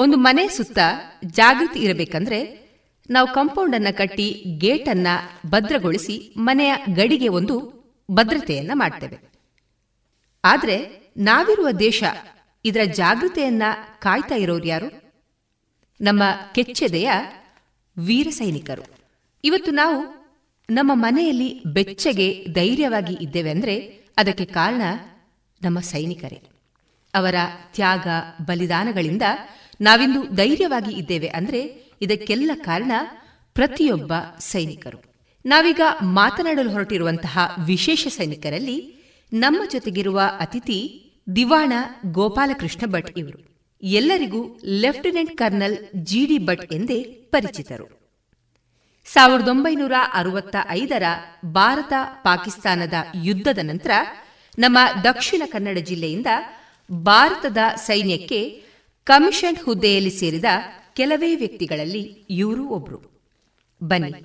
ಒಂದು ಮನೆ ಸುತ್ತ ಜಾಗೃತಿ ಇರಬೇಕಂದ್ರೆ ನಾವು ಕಾಂಪೌಂಡ್ ಅನ್ನ ಕಟ್ಟಿ ಗೇಟ್ ಅನ್ನ ಭದ್ರಗೊಳಿಸಿ ಮನೆಯ ಗಡಿಗೆ ಒಂದು ಭದ್ರತೆಯನ್ನ ಮಾಡ್ತೇವೆ. ಆದ್ರೆ ನಾವಿರುವ ದೇಶ ಇದರ ಜಾಗೃತೆಯನ್ನ ಕಾಯ್ತಾ ಇರೋರು ಯಾರು? ನಮ್ಮ ಕೆಚ್ಚೆದೆಯ ವೀರ ಸೈನಿಕರು. ಇವತ್ತು ನಾವು ನಮ್ಮ ಮನೆಯಲ್ಲಿ ಬೆಚ್ಚಗೆ ಧೈರ್ಯವಾಗಿ ಇದ್ದೇವೆ ಅಂದ್ರೆ ಅದಕ್ಕೆ ಕಾರಣ ನಮ್ಮ ಸೈನಿಕರೇ. ಅವರ ತ್ಯಾಗ, ಬಲಿದಾನಗಳಿಂದ ನಾವಿಂದು ಧೈರ್ಯವಾಗಿ ಇದ್ದೇವೆ ಅಂದ್ರೆ ಇದಕ್ಕೆಲ್ಲ ಕಾರಣ ಪ್ರತಿಯೊಬ್ಬ ಸೈನಿಕರು. ನಾವೀಗ ಮಾತನಾಡಲು ಹೊರಟಿರುವಂತಹ ವಿಶೇಷ ಸೈನಿಕರಲ್ಲಿ ನಮ್ಮ ಜೊತೆಗಿರುವ ಅತಿಥಿ ದಿವಾಣ ಗೋಪಾಲಕೃಷ್ಣ ಭಟ್ ಇವರು. ಎಲ್ಲರಿಗೂ ಲೆಫ್ಟಿನೆಂಟ್ ಕರ್ನಲ್ ಜಿಡಿ ಭಟ್ ಎಂದೇ ಪರಿಚಿತರು. ಸಾವಿರದ ಒಂಬೈನೂರ ಅರವತ್ತ ಐದರ ಭಾರತ ಪಾಕಿಸ್ತಾನದ ಯುದ್ಧದ ನಂತರ ನಮ್ಮ ದಕ್ಷಿಣ ಕನ್ನಡ ಜಿಲ್ಲೆಯಿಂದ ಭಾರತದ ಸೈನ್ಯಕ್ಕೆ ಕಮಿಷನ್ ಹುದ್ದೆಯಲ್ಲಿ ಸೇರಿದ ಕೆಲವೇ ವ್ಯಕ್ತಿಗಳಲ್ಲಿ ಇವರು ಒಬ್ರು. ಬನ್ನಿ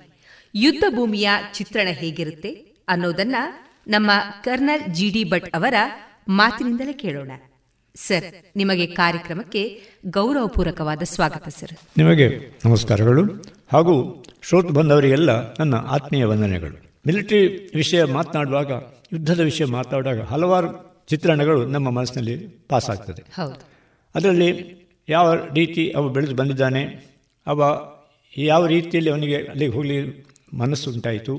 ಯುದ್ಧ ಭೂಮಿಯ ಚಿತ್ರಣ ಹೇಗಿರುತ್ತೆ ಅನ್ನೋದನ್ನ ನಮ್ಮ ಕರ್ನಲ್ ಜಿಡಿ ಭಟ್ ಅವರ ಮಾತಿನಿಂದಲೇ ಕೇಳೋಣ. ಸರ್ ನಿಮಗೆ ಕಾರ್ಯಕ್ರಮಕ್ಕೆ ಗೌರವಪೂರ್ವಕವಾದ ಸ್ವಾಗತ ಸರ್. ನಿಮಗೆ ನಮಸ್ಕಾರಗಳು ಹಾಗೂ ಶ್ರೋತ್ ಬಂದವರಿಗೆಲ್ಲ ನನ್ನ ಆತ್ಮೀಯ ವಂದನೆಗಳು. ಮಿಲಿಟರಿ ವಿಷಯ ಮಾತನಾಡುವಾಗ ಯುದ್ಧದ ವಿಷಯ ಮಾತಾಡುವಾಗ ಹಲವಾರು ಚಿತ್ರಣಗಳು ನಮ್ಮ ಮನಸ್ಸಿನಲ್ಲಿ ಪಾಸ್ ಆಗ್ತದೆ ಹೌದು. ಅದರಲ್ಲಿ ಯಾವ ರೀತಿ ಅವ ಬೆಳೆದು ಬಂದಿದ್ದಾನೆ ಅವ ಯಾವ ರೀತಿಯಲ್ಲಿ ಅವನಿಗೆ ಅಲ್ಲಿಗೆ ಹೋಗಲಿ ಮನಸ್ಸು ಉಂಟಾಯಿತು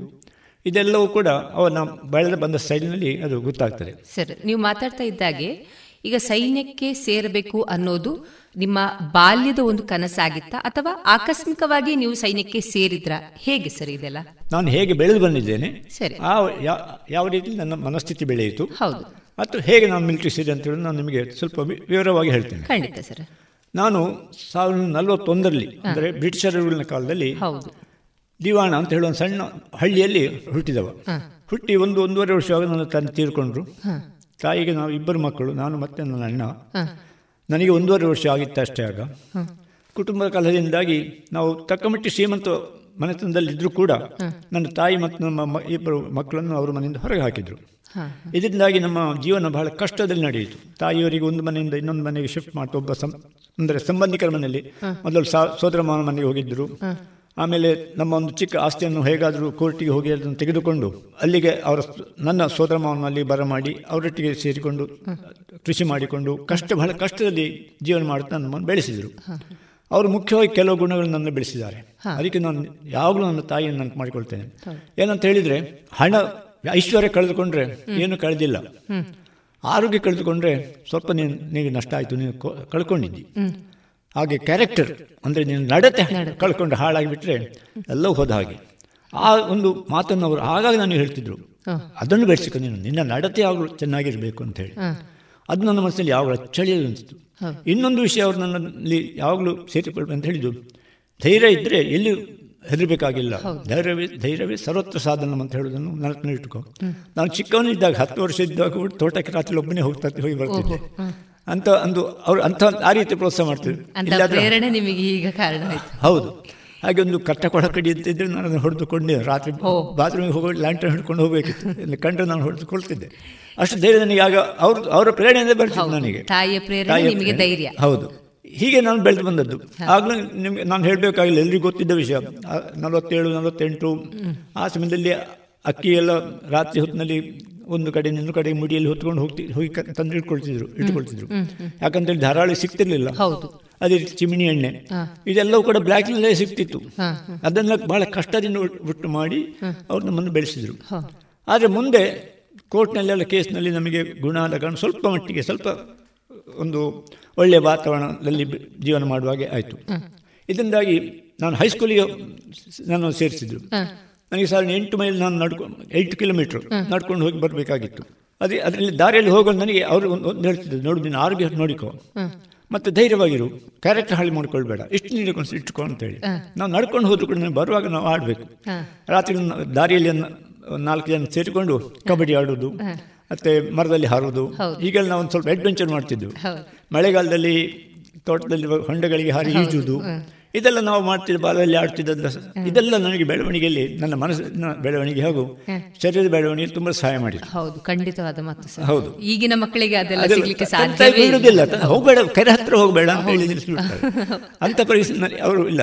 ಇದೆಲ್ಲವೂ ಕೂಡ ಅವನ ಬೆಳೆದು ಬಂದ ಸ್ಟೈಲ್ನಲ್ಲಿ ಅದು ಗೊತ್ತಾಗ್ತದೆ. ಸರ್ ನೀವು ಮಾತಾಡ್ತಾ ಇದ್ದಾಗೆ ಈಗ ಸೈನ್ಯಕ್ಕೆ ಸೇರಬೇಕು ಅನ್ನೋದು ನಿಮ್ಮ ಬಾಲ್ಯದ ಒಂದು ಕನಸಾಗಿತ್ತಾ ಅಥವಾ ಆಕಸ್ಮಿಕವಾಗಿ ನೀವು ಸೈನ್ಯಕ್ಕೆ ಸೇರಿದ್ರ? ಹೇಗೆ ಸರ್ ಇದೆಲ್ಲ? ನಾನು ಹೇಗೆ ಬೆಳೆದು ಬಂದಿದ್ದೇನೆ ಸರಿ. ಆ ಯಾವ ರೀತಿ ನನ್ನ ಮನಸ್ಥಿತಿ ಬೆಳೆಯಿತು. ಹೌದು. ಮತ್ತು ಹೇಗೆ ನಾನು ಮಿಲಿಟ್ರಿ ಸೇರಿ ಅಂತ ಹೇಳಿ ನಾನು ನಿಮಗೆ ಸ್ವಲ್ಪ ವಿವರವಾಗಿ ಹೇಳ್ತೇನೆ. ಖಂಡಿತ ಸರ್. ನಾನು ಸಾವಿರದ ನಲವತ್ತೊಂದರಲ್ಲಿ ಅಂದರೆ ಬ್ರಿಟಿಷರುಗಳ ಕಾಲದಲ್ಲಿ ದಿವಾಣ ಅಂತ ಹೇಳುವ ಸಣ್ಣ ಹಳ್ಳಿಯಲ್ಲಿ ಹುಟ್ಟಿದವ. ಹುಟ್ಟಿ ಒಂದು ಒಂದೂವರೆ ವರ್ಷವಾಗ ನನ್ನ ತಂದೆ ತೀರ್ಕೊಂಡ್ರು. ತಾಯಿಗೆ ನಾವು ಇಬ್ಬರು ಮಕ್ಕಳು ನಾನು ಮತ್ತೆ ನನ್ನ ಅಣ್ಣ. ನನಗೆ ಒಂದೂವರೆ ವರ್ಷ ಆಗಿತ್ತು ಅಷ್ಟೇ ಆಗ. ಕುಟುಂಬ ಕಲಹದಿಂದಾಗಿ ನಾವು ತಕ್ಕಮಟ್ಟಿ ಶ್ರೀಮಂತ ಮನೆತನದಲ್ಲಿದ್ದರೂ ಕೂಡ ನನ್ನ ತಾಯಿ ಮತ್ತು ನಮ್ಮ ಇಬ್ಬರು ಮಕ್ಕಳನ್ನು ಅವರ ಮನೆಯಿಂದ ಹೊರಗೆ ಹಾಕಿದರು. ಇದರಿಂದಾಗಿ ನಮ್ಮ ಜೀವನ ಬಹಳ ಕಷ್ಟದಲ್ಲಿ ನಡೆಯಿತು. ತಾಯಿಯವರಿಗೆ ಒಂದು ಮನೆಯಿಂದ ಇನ್ನೊಂದು ಮನೆಗೆ ಶಿಫ್ಟ್ ಮಾಡ್ತಾ ಒಬ್ಬ ಸಂ ಅಂದರೆ ಸಂಬಂಧಿಕರ ಮನೆಯಲ್ಲಿ ಮೊದಲು ಸೋದರ ಮಾವನ ಮನೆಗೆ ಹೋಗಿದ್ದರು ಆಮೇಲೆ ನಮ್ಮ ಒಂದು ಚಿಕ್ಕ ಆಸ್ತಿಯನ್ನು ಹೇಗಾದರೂ ಕೋರ್ಟಿಗೆ ಹೋಗಿ ಅದನ್ನು ತೆಗೆದುಕೊಂಡು ಅಲ್ಲಿಗೆ ಅವರ ನನ್ನ ಸೋದರ ಮಾವನಲ್ಲಿ ಬರಮಾಡಿ ಅವರೊಟ್ಟಿಗೆ ಸೇರಿಕೊಂಡು ಕೃಷಿ ಮಾಡಿಕೊಂಡು ಕಷ್ಟ ಬಹಳ ಕಷ್ಟದಲ್ಲಿ ಜೀವನ ಮಾಡುತ್ತಾ ನಮ್ಮನ್ನು ಬೆಳೆಸಿದರು. ಅವರು ಮುಖ್ಯವಾಗಿ ಕೆಲವು ಗುಣಗಳನ್ನು ಬೆಳೆಸಿದ್ದಾರೆ. ಅದಕ್ಕೆ ನಾನು ಯಾವಾಗಲೂ ನನ್ನ ತಾಯಿಯನ್ನು ನೆನಪು ಮಾಡಿಕೊಳ್ತೇನೆ. ಏನಂತ ಹೇಳಿದರೆ ಹಣ ಐಶ್ವರ್ಯ ಕಳೆದುಕೊಂಡ್ರೆ ಏನು ಕಳೆದಿಲ್ಲ. ಆರೋಗ್ಯ ಕಳೆದುಕೊಂಡ್ರೆ ಸ್ವಲ್ಪ ನೀನು ನಿನಗೆ ನಷ್ಟ ಆಯಿತು ನೀನು ಕಳ್ಕೊಂಡಿದ್ದಿ. ಹಾಗೆ ಕ್ಯಾರೆಕ್ಟರ್ ಅಂದರೆ ನೀನು ನಡತೆ ಕಳ್ಕೊಂಡು ಹಾಳಾಗಿಬಿಟ್ರೆ ಎಲ್ಲವೂ ಹೋದ ಹಾಗೆ. ಆ ಒಂದು ಮಾತನ್ನು ಅವರು ಆಗಾಗ ನಾನು ಹೇಳ್ತಿದ್ರು. ಅದನ್ನು ಬೆಳೆಸಿಕೊ ನೀನು ನಿನ್ನ ನಡತೆ ಆಗಲು ಚೆನ್ನಾಗಿರಬೇಕು ಅಂತ ಹೇಳಿ. ಅದು ನನ್ನ ಮನಸ್ಸಲ್ಲಿ ಯಾವಾಗಲೂ ಚಳಿ ಅನಿಸ್ತು. ಇನ್ನೊಂದು ವಿಷಯ ಅವರು ನನ್ನಲ್ಲಿ ಯಾವಾಗಲೂ ಸೇರಿಕೊಳ್ಬೇಕು ಅಂತ ಹೇಳಿದ್ದು ಧೈರ್ಯ ಇದ್ದರೆ ಎಲ್ಲಿ ಹೆದರಬೇಕಾಗಿಲ್ಲ. ಧೈರ್ಯವೇ ಧೈರ್ಯವೇ ಸರ್ವತ್ರ ಸಾಧನ ಅಂತ ಹೇಳೋದನ್ನು ನೆನಪಿನ ಇಟ್ಕೊ. ನಾನು ಚಿಕ್ಕವನಿದ್ದಾಗ ಹತ್ತು ವರ್ಷ ಇದ್ದಾಗ ತೋಟಕ್ಕೆ ರಾತ್ರಿ ಒಬ್ಬನೇ ಹೋಗ್ತಾ ಹೋಗಿ ಬರ್ತಿದ್ದೆ. ಅಂತ ಅಂದು ಅವ್ರು ಅಂತ ಆ ರೀತಿ ಪ್ರೋತ್ಸಾಹ ಮಾಡ್ತಿದ್ರು. ನಿಮಗೆ ಈಗ ಕಾರಣ ಹೌದು. ಹಾಗೆ ಒಂದು ಕಟ್ಟ ಕೊಡ ಕಡಿ ಅಂತ ಇದ್ರೆ ನಾನು ಅದನ್ನು ಹೊಡೆದುಕೊಂಡೆ. ರಾತ್ರಿ ಬಾತ್ರೂಮಿಗೆ ಹೋಗೋ ಲ್ಯಾಂಟರ್ ಹಿಡ್ಕೊಂಡು ಹೋಗಬೇಕಿತ್ತು. ಕಂಡ್ರೆ ನಾನು ಹೊಡೆದುಕೊಳ್ತಿದ್ದೆ. ಅಷ್ಟು ಧೈರ್ಯ ನನಗೆ ಆಗ ಅವ್ರ ಅವರ ಪ್ರೇರಣೆಯಿಂದ ಬರ್ತಿತ್ತು ನನಗೆ. ತಾಯಿಯ ಪ್ರೇರಣೆ ನಿಮಗೆ ಧೈರ್ಯ. ಹೌದು. ಹೀಗೆ ನಾನು ಬೆಳೆದು ಬಂದದ್ದು. ಆಗಲೂ ನಿಮ್ಗೆ ನಾನು ಹೇಳಬೇಕಾಗಿಲ್ಲ ಎಲ್ರಿಗೂ ಗೊತ್ತಿದ್ದ ವಿಷಯ. ನಲವತ್ತೇಳು ನಲವತ್ತೆಂಟು ಆ ಸಮಯದಲ್ಲಿ ಅಕ್ಕಿ ಎಲ್ಲ ರಾತ್ರಿ ಹೊತ್ತಿನಲ್ಲಿ ಒಂದು ಕಡೆ ಇನ್ನೊಂದು ಕಡೆ ಮುಡಿಯಲ್ಲಿ ಹೊತ್ಕೊಂಡು ಹೋಗ್ತಿ ಹೋಗಿ ತಂದು ಇಟ್ಕೊಳ್ತಿದ್ರು. ಇಟ್ಕೊಳ್ತಿದ್ರು ಯಾಕಂತೇಳಿ ಧಾರಾಳಿ ಸಿಗ್ತಿರ್ಲಿಲ್ಲ. ಅದೇ ರೀತಿ ಚಿಮಿಣಿ ಎಣ್ಣೆ. ಇದೆಲ್ಲವೂ ಕೂಡ ಬ್ಲ್ಯಾಕ್ನಲ್ಲೇ ಸಿಗ್ತಿತ್ತು. ಅದನ್ನ ಬಹಳ ಕಷ್ಟದಿಂದ ಬಿಟ್ಟು ಮಾಡಿ ಅವ್ರು ನಮ್ಮನ್ನು ಬೆಳೆಸಿದ್ರು. ಆದರೆ ಮುಂದೆ ಕೋರ್ಟ್ನಲ್ಲೆಲ್ಲ ಕೇಸ್ನಲ್ಲಿ ನಮಗೆ ಗುಣ ಕಾರಣ ಸ್ವಲ್ಪ ಮಟ್ಟಿಗೆ ಸ್ವಲ್ಪ ಒಂದು ಒಳ್ಳೆಯ ವಾತಾವರಣದಲ್ಲಿ ಜೀವನ ಮಾಡುವಾಗೆ ಆಯಿತು. ಇದರಿಂದಾಗಿ ನಾನು ಹೈಸ್ಕೂಲಿಗೆ ನಾನು ಸೇರಿಸಿದ್ರು. ನನಗೆ ಸಾಧಾರಣ ಎಂಟು ಮೈಲ್ ನಾನು ನಡ್ಕೊ ಎಂಟು ಕಿಲೋಮೀಟ್ರ್ ನಡ್ಕೊಂಡು ಹೋಗಿ ಬರಬೇಕಾಗಿತ್ತು. ಅದೇ ಅದರಲ್ಲಿ ದಾರಿಯಲ್ಲಿ ಹೋಗೋದು ನನಗೆ ಅವರು ಒಂದು ಹೇಳ್ತಿದ್ರು ನೋಡು ನೀನು ಆರೋಗ್ಯ ನೋಡಿಕೋ. ಮತ್ತು ಧೈರ್ಯವಾಗಿರು. ಕ್ಯಾರೆಕ್ಟರ್ ಹಾಳಿ ಮಾಡ್ಕೊಳ್ಬೇಡ. ಇಷ್ಟು ನೀಡಿಕೊಂಡು ಇಟ್ಕೊ ಅಂತೇಳಿ. ನಾವು ನಡ್ಕೊಂಡು ಹೋದ್ರು ಕೂಡ ಬರುವಾಗ ನಾವು ಆಡಬೇಕು. ರಾತ್ರಿ ದಾರಿಯಲ್ಲಿ ನಾಲ್ಕು ಜನ ಸೇರಿಕೊಂಡು ಕಬಡ್ಡಿ ಆಡೋದು ಮತ್ತೆ ಮರದಲ್ಲಿ ಹಾರೋದು ಈಗೆಲ್ಲ ನಾವು ಒಂದು ಸ್ವಲ್ಪ ಅಡ್ವೆಂಚರ್ ಮಾಡ್ತಿದ್ವು. ಮಳೆಗಾಲದಲ್ಲಿ ತೋಟದಲ್ಲಿ ಹೊಂಡಗಳಿಗೆ ಹಾರಿ ಈಜುವುದು. ಇದೆಲ್ಲ ನಾವು ಮಾಡ್ತಿದ್ದ ಬಾಲದಲ್ಲಿ ಆಡ್ತಿದ್ದ ಇದೆಲ್ಲ ನನಗೆ ಬೆಳವಣಿಗೆಯಲ್ಲಿ ನನ್ನ ಮನಸ್ಸಿನ ಬೆಳವಣಿಗೆ ಹಾಗೂ ಶರೀರದ ಬೆಳವಣಿಗೆ ತುಂಬಾ ಸಹಾಯ ಮಾಡಿದೆ. ಹೌದು ಖಂಡಿತವಾದ ಮಾತು ಹೌದು. ಈಗಿನ ಮಕ್ಕಳಿಗೆ ಅದೆಲ್ಲ ಸಿಗ್ಲಿಕ್ಕೆ ಸಾಧ್ಯ ಹೋಗಬೇಡ ಕೆರೆ ಹತ್ರ ಹೋಗಬೇಡ ಅಂತ ಹೇಳಿ ಅಂತ ಪರಿಸ್ಥಿತಿ ಅವರು ಇಲ್ಲ.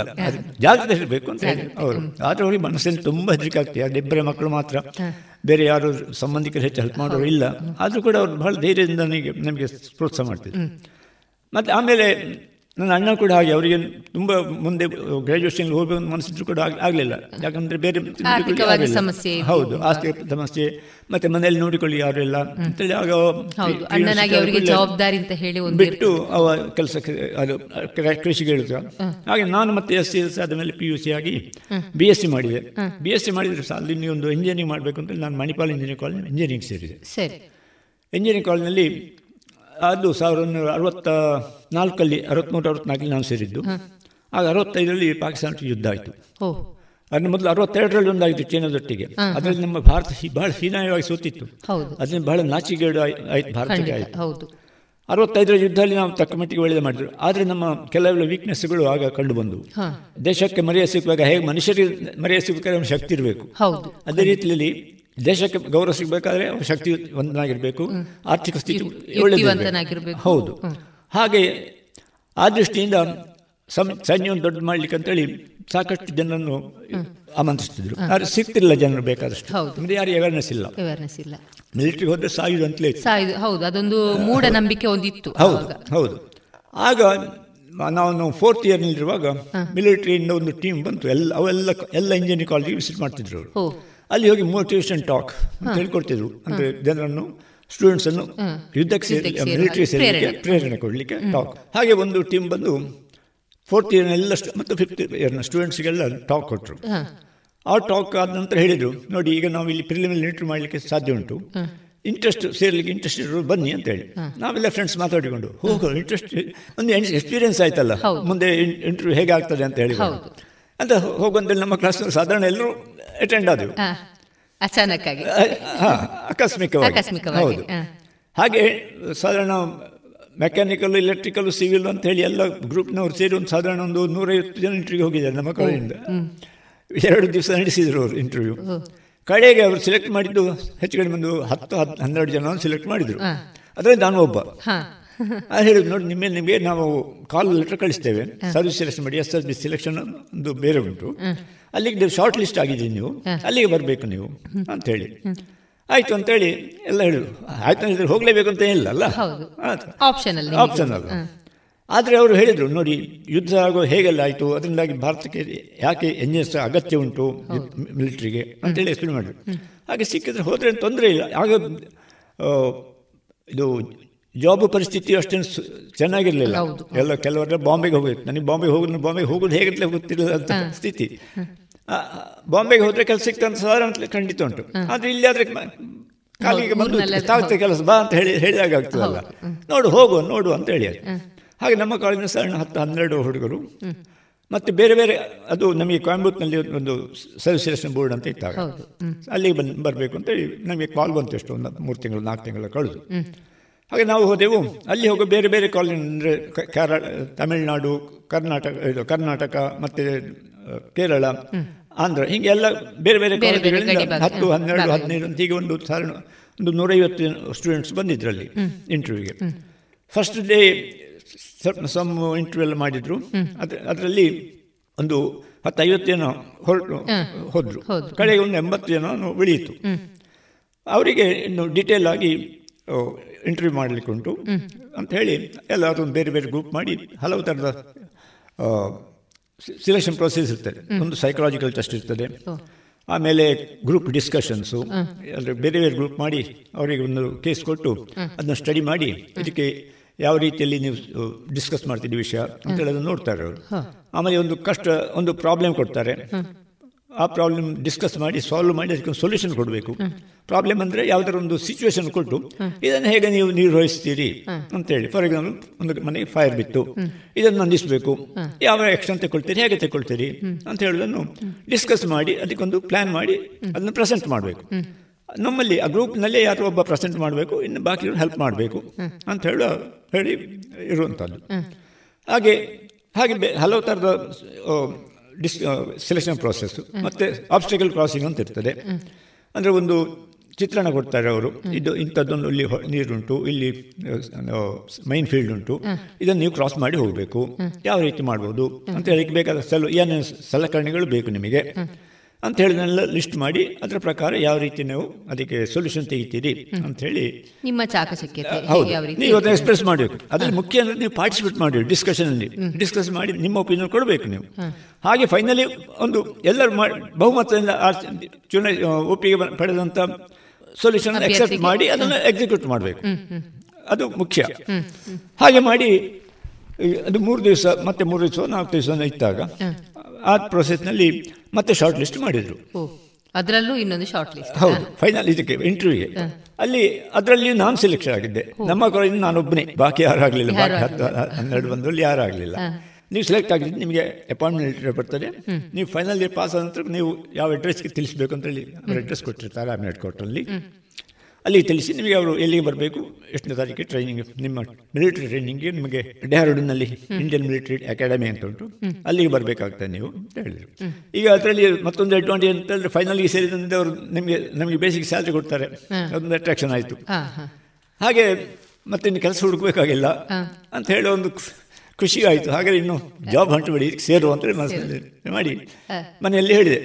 ಜಾಗ್ರತೆ ಇರಬೇಕು ಅಂತ ಹೇಳಿ ಅವರು. ಆದ್ರೆ ಅವ್ರಿಗೆ ಮನಸ್ಸಲ್ಲಿ ತುಂಬಾ ಹೆದರಿಕೆ ಆಗ್ತದೆ. ಅದು ಇಬ್ಬರೇ ಮಕ್ಕಳು ಮಾತ್ರ. ಬೇರೆ ಯಾರು ಸಂಬಂಧಿಕರು ಹೆಚ್ಚು ಹೆಲ್ಪ್ ಮಾಡೋರು ಇಲ್ಲ. ಆದರೂ ಕೂಡ ಅವರು ಬಹಳ ಧೈರ್ಯದಿಂದ ನನಗೆ ನಮಗೆ ಪ್ರೋತ್ಸಾಹ ಮಾಡ್ತಿದ್ರು. ಮತ್ತು ಆಮೇಲೆ ನನ್ನ ಅಣ್ಣ ಕೂಡ ಹಾಗೆ ಅವರಿಗೆ ತುಂಬ ಮುಂದೆ ಗ್ರಾಜುಯೇಷನ್ ಹೋಗಬೇಕು ಮನಸ್ಸಿದ್ರು ಕೂಡ ಆಗಲಿಲ್ಲ. ಯಾಕಂದ್ರೆ ಬೇರೆ ಸಮಸ್ಯೆ ಹೌದು ಆಸ್ತಿ ಸಮಸ್ಯೆ. ಮತ್ತೆ ಮನೆಯಲ್ಲಿ ನೋಡಿಕೊಳ್ಳಿ ಯಾರು ಇಲ್ಲ. ಅಂತೇಳಿ ಆಗ ಅಣ್ಣನಾಗಿ ಅವರಿಗೆ ಜವಾಬ್ದಾರಿ ಅಂತ ಹೇಳಿ ಬಿಟ್ಟು ಅವ ಕೆಲಸ ಅದು ಕೃಷಿಗೆ ಹೇಳುತ್ತ ಹಾಗೆ ನಾನು ಮತ್ತೆ ಎಸ್ ಸಿ ಎಸ್ ಆದ ಮೇಲೆ ಪಿ ಯು ಸಿ ಆಗಿ ಬಿ ಎಸ್ ಸಿ ಮಾಡಿದೆ. ಬಿ ಎಸ್ ಸಿ ಮಾಡಿದ್ರೆ ಅಲ್ಲಿ ಒಂದು ಇಂಜಿನಿಯರಿಂಗ್ ಮಾಡಬೇಕು ಅಂತ ನಾನು ಮಣಿಪಾಲ್ ಇಂಜಿನಿಯರಿಂಗ್ ಕಾಲೇಜ್ ಇಂಜಿನಿಯರಿಂಗ್ ಸೇರಿದೆ. ಸರಿ. ಇಂಜಿನಿಯರಿಂಗ್ ಕಾಲೇಜ್ನಲ್ಲಿ ಅದು ಸಾವಿರದ ಒಂಬೈನೂರ ಅರವತ್ತ ನಾಲ್ಕಲ್ಲಿ ಅರವತ್ತ್ಮೂರು ಅರವತ್ನಾಲ್ಕಲ್ಲಿ ನಾನು ಸೇರಿದ್ದು. ಆಗ ಅರವತ್ತೈದರಲ್ಲಿ ಪಾಕಿಸ್ತಾನ ಯುದ್ಧ ಆಯಿತು. ಅದನ್ನ ಮೊದಲು ಅರವತ್ತೆರಡರಲ್ಲಿ ಒಂದಾಯಿತು ಚೀನಾದೊಟ್ಟಿಗೆ. ಅದರಲ್ಲಿ ನಮ್ಮ ಭಾರತ ಬಹಳ ಹೀನಾಯವಾಗಿ ಸೋತಿತ್ತು. ಅದರಿಂದ ಬಹಳ ನಾಚಿಗೇಡು ಆಯ್ತು ಭಾರತಕ್ಕೆ ಆಯಿತು. ಅರವತ್ತೈದರ ಯುದ್ಧದಲ್ಲಿ ನಾವು ತಕ್ಕ ಮಟ್ಟಿಗೆ ಒಳ್ಳೆಯ ಮಾಡಿದ್ರು. ಆದರೆ ನಮ್ಮ ಕೆಲವೆಲ್ಲ ವೀಕ್ನೆಸ್ಗಳು ಆಗ ಕಂಡು ಬಂದವು. ದೇಶಕ್ಕೆ ಮರ್ಯಾದೆ ಸಿಗುವಾಗ ಹೇಗೆ ಮನುಷ್ಯರಿಗೆ ಮರ್ಯಾದೆ ಸಿಗಬೇಕಾದ್ರೆ ಶಕ್ತಿ ಇರಬೇಕು. ಅದೇ ರೀತಿಯಲ್ಲಿ ದೇಶಕ್ಕೆ ಗೌರವ ಸಿಗಬೇಕಾದ್ರೆ ಶಕ್ತಿ ಒಂದನಾಗಿರಬೇಕು ಆರ್ಥಿಕ ಸ್ಥಿತಿ ಒಳ್ಳೆಯದಾಗಿರಬೇಕು ಹೌದು. ಹಾಗೆ ಆ ದೃಷ್ಟಿಯಿಂದ ಸಂ ಸೈನ್ಯವನ್ನು ದೊಡ್ಡ ಮಾಡ್ಲಿಕ್ಕೆ ಅಂತೇಳಿ ಸಾಕಷ್ಟು ಜನರನ್ನು ಆಮಂತ್ರಿಸ್ತಿದ್ರು. ಆದ್ರೆ ಸಿಗ್ತಿಲ್ಲ ಜನರು ಬೇಕಾದಷ್ಟು. ಅಂದ್ರೆ ಯಾರು ಅವೇರ್ನೆಸ್ ಇಲ್ಲ. ಅವೇರ್ನೆಸ್ ಇಲ್ಲ. ಮಿಲಿಟರಿ ಹೋದ್ರೆ ಸಾಯುದು ಅಂತಲೇ. ಸಾಯುದು ಹೌದು. ಅದೊಂದು ಮೂಢನಂಬಿಕೆ ಒಂದಿತ್ತು ಹೌದು ಹೌದು. ಆಗ ನಾವು ಫೋರ್ತ್ ಇಯರ್ನಲ್ಲಿರುವಾಗ ಮಿಲಿಟರಿಯಿಂದ ಒಂದು ಟೀಮ್ ಬಂತು. ಎಲ್ಲ ಅವೆಲ್ಲ ಎಲ್ಲ ಇಂಜಿನಿಯರಿಂಗ್ ಕಾಲೇಜಿಗೆ ವಿಸಿಟ್ ಮಾಡ್ತಿದ್ರು ಅವರು. ಅಲ್ಲಿ ಹೋಗಿ ಮೋಟಿವೇಶನ್ ಟಾಕ್ ಅಂತ ಹೇಳ್ಕೊಡ್ತಿದ್ರು. ಅಂದ್ರೆ ಜನರನ್ನು ಸ್ಟೂಡೆಂಟ್ಸ್ ಅನ್ನು ಹ್ಮ್. ಯುದ್ಧಕ್ಕೆ ಸೇರಿ ಮಿಲಿಟರಿ ಸೇರಲಿಕ್ಕೆ ಪ್ರೇರಣೆ. ಕೊಡಲಿಕ್ಕೆ ಟಾಕ್ ಹಾಗೆ ಒಂದು ಟೀಮ್ ಬಂದು ಫೋರ್ತ್ ಇಯರ್ನ ಎಲ್ಲ ಸ್ಟು- ಮತ್ತು ಫಿಫ್ತ್ ಇಯರ್ನ ಸ್ಟೂಡೆಂಟ್ಸ್ಗೆಲ್ಲ ಟಾಕ್ ಕೊಟ್ಟರು ಆ ಟಾಕ್ ಆದ ನಂತರ ಹೇಳಿದರು ನೋಡಿ ಈಗ ನಾವು ಇಲ್ಲಿ ಪ್ರಿಲಿಮಿನರಿ ಇಂಟ್ರಿ ಮಾಡಲಿಕ್ಕೆ ಸಾಧ್ಯ ಉಂಟು. ಇಂಟ್ರೆಸ್ಟ್ ಸೇರ್ಲಿಕ್ಕೆ ಇಂಟ್ರೆಸ್ಟ್ ಇರೋರು ಬನ್ನಿ ಅಂತ ಹೇಳಿ. ನಾವೆಲ್ಲ ಫ್ರೆಂಡ್ಸ್ ಮಾತಾಡಿಕೊಂಡು ಹೋಗೋ ಇಂಟ್ರೆಸ್ಟ್ ಒಂದು ಎಕ್ಸ್ಪೀರಿಯನ್ಸ್ ಆಯ್ತಲ್ಲ. ಮುಂದೆ ಇಂಟರ್ವ್ಯೂ ಹೇಗೆ ಆಗ್ತದೆ ಅಂತ ಹೇಳಿ. ಅಂತ ಹೋಗುವಂತೇಳಿ ನಮ್ಮ ಕ್ಲಾಸ್ ಸಾಧಾರಣ ಎಲ್ಲರೂ ಅಟೆಂಡ್ ಆದವು. ಅಚಾನಕ್ಕಾಗಿ. ಹಾ, ಆಕಸ್ಮಿಕವಾಗಿ, ಹೌದು. ಹಾಗೆ ಸಾಧಾರಣ ಮೆಕ್ಯಾನಿಕಲ್ ಎಲೆಕ್ಟ್ರಿಕಲ್ ಸಿವಿಲ್ ಅಂತ ಹೇಳಿ ಎಲ್ಲ ಗ್ರೂಪ್ನವ್ರು ಸೇರಿ ಒಂದು ಸಾಧಾರಣ ಒಂದು ನೂರೈವತ್ತು ಜನ ಇಂಟರ್ವ್ಯೂ ಹೋಗಿದ್ದಾರೆ ನಮ್ಮ ಕಾಲೇಜಿಂದ ಎರಡು ದಿವಸ ನಡೆಸಿದ್ರು ಅವರು ಇಂಟರ್ವ್ಯೂ ಕಡೆಗೆ ಅವರು ಸೆಲೆಕ್ಟ್ ಮಾಡಿದ್ದು ಹೆಚ್ಚು ಕಡಿಮೆ ಒಂದು ಹತ್ತು ಹತ್ತು ಹನ್ನೆರಡು ಜನ ಸೆಲೆಕ್ಟ್ ಮಾಡಿದ್ರು. ಅದರಲ್ಲಿ ನಾನು ಒಬ್ಬ. ಅದು ಹೇಳಿದ್ರು ನೋಡಿ ನಿಮ್ಮ ನಿಮಗೆ ನಾವು ಕಾಲ್ ಲೆಟರ್ ಕಳಿಸ್ತೇವೆ. ಸರ್ವಿಸ್ ಸೆಲೆಕ್ಷನ್ ಮಾಡಿ ಎಸ್ ಎಸ್ ಬಿ ಸೆಲೆಕ್ಷನ್ ಒಂದು ಬೇರೆ ಉಂಟು. ಅಲ್ಲಿಗೆ ನೀವು ಶಾರ್ಟ್ ಲಿಸ್ಟ್ ಆಗಿದ್ದೀನಿ ನೀವು. ಅಲ್ಲಿಗೆ ಬರಬೇಕು ನೀವು ಅಂತ ಹೇಳಿ. ಆಯ್ತು ಅಂತೇಳಿ ಎಲ್ಲ ಹೇಳಿದ್ರು. ಆಯ್ತು ಹೇಳಿದ್ರೆ ಹೋಗಲೇಬೇಕು ಅಂತ ಇಲ್ಲ ಅಲ್ಲ? ಹೌದು. ಆಯ್ತು. ಆಪ್ಷನ್ ಅಲ್ಲಿ ಆಪ್ಷನ್ ಅಲ್ಲ ಆದರೆ ಅವರು ಹೇಳಿದರು ನೋಡಿ ಯುದ್ಧ ಆಗೋ ಹೇಗೆಲ್ಲ ಆಯಿತು? ಅದರಿಂದಾಗಿ ಭಾರತಕ್ಕೆ ಯಾಕೆ ಎನ್ ಎಸ್ ಅಗತ್ಯ ಉಂಟು? ಮಿಲಿಟ್ರಿಗೆ ಅಂತೇಳಿ ಎಕ್ಸ್ಪ್ಲೇನ್ ಮಾಡಿದ್ರು. ಹಾಗೆ ಸಿಕ್ಕಿದ್ರೆ ಹೋದರೆ ತೊಂದರೆ ಇಲ್ಲ. ಆಗ ಇದು ಜಾಬ್ ಪರಿಸ್ಥಿತಿ ಅಷ್ಟೇನು ಚೆನ್ನಾಗಿರಲಿಲ್ಲ. ಎಲ್ಲ ಕೆಲವರೆಲ್ಲ ಬಾಂಬೆಗೆ ಹೋಗಿತ್ತು ನನಗೆ ಬಾಂಬೆಗೆ ಹೋಗೋದು ಬಾಂಬೆಗೆ ಹೋಗೋದು ಹೇಗಂತಲೇ ಗೊತ್ತಿರಲಿಲ್ಲ ಅಂತ ಸ್ಥಿತಿ. ಬಾಂಬೆಗೆ ಹೋದರೆ ಕೆಲಸ ಸಿಗ್ತಂತ ಸಾಧಾರಣ ಖಂಡಿತ ಉಂಟು. ಆದ್ರೆ ಇಲ್ಲಿ ಆದರೆ ಕಾಲಿಗೆ ಬಂದು ತಾಗುತ್ತೆ ಕೆಲಸ ಬಾ ಅಂತ ಹೇಳಿ ಹೇಳಿದಾಗ ಆಗ್ತದಲ್ಲ. ನೋಡು ಹೋಗು ನೋಡು ಅಂತ ಹೇಳಿ. ಹಾಗೆ ನಮ್ಮ ಕಾಲೇಜಿನ ಸಣ್ಣ ಹತ್ತು ಹನ್ನೆರಡು ಹುಡುಗರು. ಮತ್ತೆ ಬೇರೆ ಬೇರೆ ಅದು ನಮಗೆ ಕೊಯಂಬತ್ತೂರಿನಲ್ಲಿ ಒಂದು ಸರ್ವಿಸ್ ಸೆಲೆಕ್ಷನ್ ಬೋರ್ಡ್ ಅಂತ ಇತ್ತಾಗ. ಅಲ್ಲಿಗೆ ಬಂದು ಬರಬೇಕು ಅಂತೇಳಿ ನಮಗೆ ಕಾಲ್ ಬಂತು ಎಷ್ಟು ಒಂದು ಮೂರು ತಿಂಗಳು ನಾಲ್ಕು ತಿಂಗಳು ಕಳೆದು. ಹಾಗೆ ನಾವು ಹೋದೆವು. ಅಲ್ಲಿ ಹೋಗೋ ಬೇರೆ ಬೇರೆ ಕಾಲೇಜ್ ಅಂದರೆ ಕೇರಳ ತಮಿಳುನಾಡು ಕರ್ನಾಟಕ ಇದು ಕರ್ನಾಟಕ ಮತ್ತು ಕೇರಳ ಆಂಧ್ರ ಹೀಗೆ ಎಲ್ಲ ಬೇರೆ ಬೇರೆ ಕಾಲೇಜುಗಳಿಂದ. ಹತ್ತು ಹನ್ನೆರಡು. ಹದಿನೈದು ಅಂತ ಹೀಗೆ ಒಂದು ಸಾಧಾರಣ ಒಂದು ನೂರೈವತ್ತು ಸ್ಟೂಡೆಂಟ್ಸ್ ಬಂದಿದ್ರಲ್ಲಿ ಇಂಟರ್ವ್ಯೂಗೆ ಫಸ್ಟ್ ಡೇ ಸ್ವಲ್ಪ ಸಮ್ ಇಂಟರ್ವ್ಯೂ ಎಲ್ಲ ಮಾಡಿದ್ರು. ಅದ್ರ ಅದರಲ್ಲಿ ಒಂದು ಹತ್ತೈವತ್ತು ಜನ ಹೊರಟು ಹೋದ್ರು. ಕಡೆಗೆ ಒಂದು ಎಂಬತ್ತು ಜನ ಉಳಿಯಿತು. ಅವರಿಗೆ ಇನ್ನು ಡೀಟೇಲ್ ಆಗಿ ಇಂಟರ್ವ್ಯೂ ಮಾಡಲಿಕ್ಕೆ ಉಂಟು. ಅಂತ ಹೇಳಿ ಎಲ್ಲ ಅದೊಂದು ಬೇರೆ ಬೇರೆ ಗ್ರೂಪ್ ಮಾಡಿ ಹಲವು ಥರದ ಸಿಲೆಕ್ಷನ್ ಪ್ರೊಸೆಸ್ ಇರ್ತದೆ. ಒಂದು ಸೈಕಲಾಜಿಕಲ್ ಟೆಸ್ಟ್ ಇರ್ತದೆ. ಆಮೇಲೆ ಗ್ರೂಪ್ ಡಿಸ್ಕಷನ್ಸು ಅಂದರೆ ಬೇರೆ ಬೇರೆ ಗ್ರೂಪ್ ಮಾಡಿ ಅವರಿಗೆ ಒಂದು ಕೇಸ್ ಕೊಟ್ಟು ಅದನ್ನ ಸ್ಟಡಿ ಮಾಡಿ ಇದಕ್ಕೆ ಯಾವ ರೀತಿಯಲ್ಲಿ ನೀವು ಡಿಸ್ಕಸ್ ಮಾಡ್ತಿದ್ದೀವಿ ವಿಷಯ ಅಂತೇಳಿ ಅದನ್ನು ನೋಡ್ತಾರೆ ಅವರು. ಆಮೇಲೆ ಒಂದು ಕಷ್ಟ ಒಂದು ಪ್ರಾಬ್ಲಮ್ ಕೊಡ್ತಾರೆ. ಆ ಪ್ರಾಬ್ಲಮ್ ಡಿಸ್ಕಸ್ ಮಾಡಿ ಸಾಲ್ವ್ ಮಾಡಿ ಅದಕ್ಕೆ ಸೊಲ್ಯೂಷನ್ ಕೊಡಬೇಕು. ಪ್ರಾಬ್ಲಮ್ ಅಂದರೆ ಯಾವುದಾದ್ರು ಒಂದು ಸಿಚುವೇಶನ್ ಕೊಟ್ಟು ಇದನ್ನು ಹೇಗೆ ನೀವು ನಿರ್ವಹಿಸ್ತೀರಿ ಅಂತೇಳಿ. ಫಾರ್ ಎಕ್ಸಾಂಪಲ್ ಒಂದು ಮನೆಗೆ ಫೈರ್ ಬಿತ್ತು. ಇದನ್ನು ನಂದಿಸಬೇಕು ಯಾವ ಆ್ಯಕ್ಷನ್ ತಗೊಳ್ತೀರಿ ಹೇಗೆ ತಗೊಳ್ತೀರಿ ಅಂತ ಹೇಳೋದನ್ನು ಡಿಸ್ಕಸ್ ಮಾಡಿ ಅದಕ್ಕೊಂದು ಪ್ಲಾನ್ ಮಾಡಿ ಅದನ್ನು ಪ್ರೆಸೆಂಟ್ ಮಾಡಬೇಕು. ನಮ್ಮಲ್ಲಿ ಆ ಗ್ರೂಪ್ನಲ್ಲೇ ಯಾರೋ ಒಬ್ಬ ಪ್ರೆಸೆಂಟ್ ಮಾಡಬೇಕು ಇನ್ನು ಬಾಕಿ ಹೆಲ್ಪ್ ಮಾಡಬೇಕು ಅಂತ ಹೇಳೋ ಹೇಳಿ ಇರುವಂಥದ್ದು ಹಾಗೆ ಹಾಗೆ ಬೇ ಹಲವು ಥರದ ಡಿಸ್ ಸೆಲೆಕ್ಷನ್ ಪ್ರಾಸೆಸ್ ಮತ್ತು ಆಬ್ಸ್ಟಿಕಲ್ ಕ್ರಾಸಿಂಗ್ ಅಂತ ಇರ್ತದೆ. ಅಂದರೆ ಒಂದು ಚಿತ್ರಣ ಕೊಡ್ತಾರೆ ಅವರು. ಇದು ಇಂಥದ್ದೊಂದು ಇಲ್ಲಿ ನೀರುಂಟು ಇಲ್ಲಿ ಮೈನ್ ಫೀಲ್ಡ್ ಉಂಟು. ಇದನ್ನು ನೀವು ಕ್ರಾಸ್ ಮಾಡಿ ಹೋಗಬೇಕು. ಯಾವ ರೀತಿ ಮಾಡ್ಬೋದು ಅಂತ ಹೇಳಿಕ್ಕೆ ಬೇಕಾದ ಸಲ ಏನೇನು ಸಲಕರಣೆಗಳು ಬೇಕು ನಿಮಗೆ. ಅಂತ ಹೇಳಿದನ್ನೆಲ್ಲ ಲಿಸ್ಟ್ ಮಾಡಿ ಅದರ ಪ್ರಕಾರ ಯಾವ ರೀತಿ ನೀವು ಅದಕ್ಕೆ ಸೊಲ್ಯೂಷನ್ ತೆಗಿತೀರಿ ಅಂತ ಹೇಳಿ. ನಿಮ್ಮ ಹೌದು. ನೀವು ಅದನ್ನ ಎಕ್ಸ್ಪ್ರೆಸ್ ಮಾಡಬೇಕು. ಅದ್ರಲ್ಲಿ ಮುಖ್ಯ ಅಂದರೆ ನೀವು ಪಾರ್ಟಿಸಿಪೇಟ್ ಮಾಡಿ ಡಿಸ್ಕಷನಲ್ಲಿ ಡಿಸ್ಕಸ್ ಮಾಡಿ ನಿಮ್ಮ ಒಪಿನಿಯನ್ ಕೊಡಬೇಕು ನೀವು. ಹಾಗೆ ಫೈನಲಿ ಒಂದು ಎಲ್ಲರೂ ಮಾಡಿ ಬಹುಮತದಿಂದ ಚುನ ಚುನಾವಣೆ ಒಪ್ಪಿಗೆ ಪಡೆದಂಥ ಪಡೆದಂತ ಸೊಲ್ಯೂಷನ್ ಅಕ್ಸೆಪ್ಟ್. ಮಾಡಿ ಅದನ್ನು ಎಕ್ಸಿಕ್ಯೂಟ್ ಮಾಡಬೇಕು. ಅದು ಮುಖ್ಯ. ಹಾಗೆ ಮಾಡಿ ಅದು ಮೂರು ದಿವಸ ಮತ್ತೆ ಮೂರು ದಿವಸ ನಾಲ್ಕು ದಿವಸ ಇದ್ದಾಗ ಆ ಪ್ರೊಸೆಸ್ನಲ್ಲಿ ಮತ್ತೆ ಶಾರ್ಟ್ ಲಿಸ್ಟ್ ಮಾಡಿದ್ರು ಅದರಲ್ಲೂ ಇನ್ನೊಂದು ಶಾರ್ಟ್ ಲಿಸ್ಟ್ ಹೌದು ಫೈನಲ್ ಇದಕ್ಕೆ ಇಂಟರ್ವ್ಯೂಗೆ ಅಲ್ಲಿ ಅದರಲ್ಲಿ ನಾನು ಸೆಲೆಕ್ಷನ್ ಆಗಿದ್ದೆ. ನಮ್ಮ ಕಾಲೇಜಿನ ನಾನೊಬ್ಬನೇ ಬಾಕಿ ಯಾರು ಆಗಲಿಲ್ಲ ಬಾಕಿ ಹತ್ತು ಹನ್ನೆರಡು ಬಂದರಲ್ಲಿ ಯಾರು ಆಗಲಿಲ್ಲ. ನೀವು ಸೆಲೆಕ್ಟ್ ಆಗಿದ್ದು ನಿಮಗೆ ಅಪಾಯಿಂಟ್ಮೆಂಟ್ ಲೆಟರ್ ಬರ್ತದೆ. ನೀವು ಫೈನಲ್ ಇಯರ್ ಪಾಸ್ ಆದ ನಂತರ ನೀವು ಯಾವ ಅಡ್ರೆಸ್ಗೆ ತಿಳಿಸ್ಬೇಕು ಅಂತ ಹೇಳಿ ಅಡ್ರೆಸ್ ಕೊಟ್ಟಿರ್ತಾರೆ ಆ ಕೋರ್ಟಲ್ಲಿ ಅಲ್ಲಿಗೆ ತಿಳಿಸಿ ನಿಮಗೆ ಅವರು ಎಲ್ಲಿಗೆ ಬರಬೇಕು? ಎಷ್ಟನೇ ತಾರೀಕಿಗೆ ಟ್ರೈನಿಂಗ್ ನಿಮ್ಮ ಮಿಲಿಟರಿ ಟ್ರೈನಿಂಗ್ಗೆ ನಿಮಗೆ ಡೆಹ್ರಾಡೂನ್ನಲ್ಲಿ ಇಂಡಿಯನ್ ಮಿಲಿಟರಿ ಅಕಾಡೆಮಿ ಅಂತ ಉಂಟು. ಅಲ್ಲಿಗೆ ಬರಬೇಕಾಗ್ತದೆ ನೀವು ಅಂತ ಹೇಳಿದರು. ಈಗ ಅದರಲ್ಲಿ ಮತ್ತೊಂದು ಅಡ್ವಾಂಟೇಜ್ ಅಂತ ಹೇಳಿದ್ರೆ ಫೈನಲ್ಗೆ ಸೇರಿದಂತೆ ಅವರು ನಿಮಗೆ ನಮಗೆ ಬೇಸಿಕ್ ಸ್ಯಾಲ್ರಿ ಕೊಡ್ತಾರೆ. ಅದೊಂದು ಅಟ್ರಾಕ್ಷನ್ ಆಯಿತು. ಹಾಗೆ ಮತ್ತೆ ಇನ್ನು ಕೆಲಸ ಹುಡುಕಬೇಕಾಗಿಲ್ಲ ಅಂತ ಹೇಳಿ ಒಂದು ಖುಷಿ ಆಯಿತು. ಹಾಗಾದ್ರೆ ಇನ್ನು ಜಾಬ್ ಹಂಟ್ ಬಿಡಿ ಸೇರು ಅಂತ ಮಾಡಿ. ಮನೆಯಲ್ಲಿ ಹೇಳಿದೆ.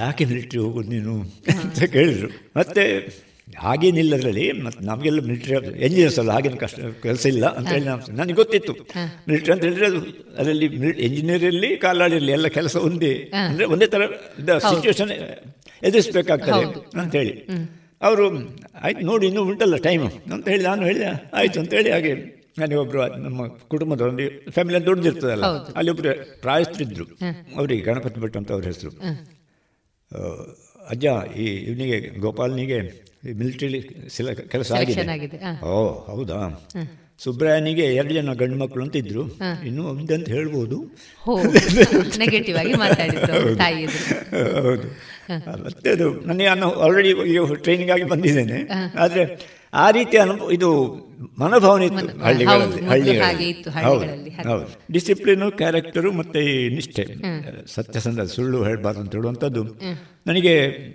ಯಾಕೆ ಮಿಲಿಟ್ರಿ ಹೋಗೋದು ನೀನು ಅಂತ ಕೇಳಿದ್ರು. ಮತ್ತೆ ಹಾಗೇನಿಲ್ಲ ಅದರಲ್ಲಿ. ಮತ್ತೆ ನಮಗೆಲ್ಲ ಮಿಲಿಟ್ರಿ ಎಂಜಿನಿಯರ್ಸ್ ಅಲ್ಲ ಹಾಗೇನು ಕಷ್ಟ ಕೆಲಸ ಇಲ್ಲ ಅಂತ ಹೇಳಿ ನಾವು ನನಗೆ ಗೊತ್ತಿತ್ತು. ಮಿಲಿಟ್ರಿ ಅಂತ ಹೇಳಿದ್ರೆ ಅದು ಅದರಲ್ಲಿ ಇರಲಿ ಕಾಲಾಡಿರಲಿ ಎಲ್ಲ ಕೆಲಸ ಒಂದೇ. ಅಂದರೆ ಒಂದೇ ಥರ ಸಿಚುವೇಶನ್ ಎದುರಿಸ್ಬೇಕಾಗ್ತದೆ ಅಂತೇಳಿ ಅವರು ಆಯ್ತು ನೋಡಿ ಇನ್ನೂ ಉಂಟಲ್ಲ ಟೈಮು ಅಂತ ಹೇಳಿ ನಾನು ಹೇಳಿದೆ ಆಯಿತು ಅಂತೇಳಿ ಹಾಗೆ ನನಗೊಬ್ಬರು ನಮ್ಮ ಕುಟುಂಬದವರಲ್ಲಿ ಫ್ಯಾಮಿಲಿ ದೊಡ್ಡದಿರ್ತದಲ್ಲ ಅಲ್ಲಿ ಒಬ್ಬರು ಪ್ರಾಯಸ್ತ್ರಿದ್ರು ಅವರಿಗೆ ಗಣಪತಿ ಭಟ್ ಅಂತ ಅವ್ರ ಹೆಸರು. ಅಜ್ಜ ಈ ಇವನಿಗೆ ಗೋಪಾಲನಿಗೆ ಮಿಲಿಟ್ರಿಲಿ ಸಿಲ ಕೆಲಸ ಆಗಿದೆ. ಓ ಹೌದಾ? ಸುಬ್ರಾಯನಿಗೆ ಎರಡು ಜನ ಗಂಡು ಮಕ್ಕಳು ಅಂತ ಇದ್ರು ಇನ್ನು ಅಂತ ಹೇಳ್ಬೋದು. ನೆಗೆಟಿವ್ ಆಗಿ ಹೌದು. ಮತ್ತೆ ಅದು ನನಗೆ ನಾನು ಆಲ್ರೆಡಿ ಈಗ ಟ್ರೈನಿಂಗ್ ಆಗಿ ಬಂದಿದ್ದೇನೆ. ಆದರೆ ಆ ರೀತಿ ಅನುಭವ ಇದು ಮನೋಭಾವನೆ ಇತ್ತು. ಹಳ್ಳಿಗಳಲ್ಲಿ ಹಳ್ಳಿಗಳಲ್ಲಿ. ಹೌದು ಹೌದು ಡಿಸಿಪ್ಲಿನು ಕ್ಯಾರೆಕ್ಟರು ಮತ್ತು ಈ ನಿಷ್ಠೆ. ಸತ್ಯಸಂಧ ಸುಳ್ಳು ಹೇಳಬಾರ್ದು ಅಂತ ಹೇಳುವಂಥದ್ದು. ನನಗೆ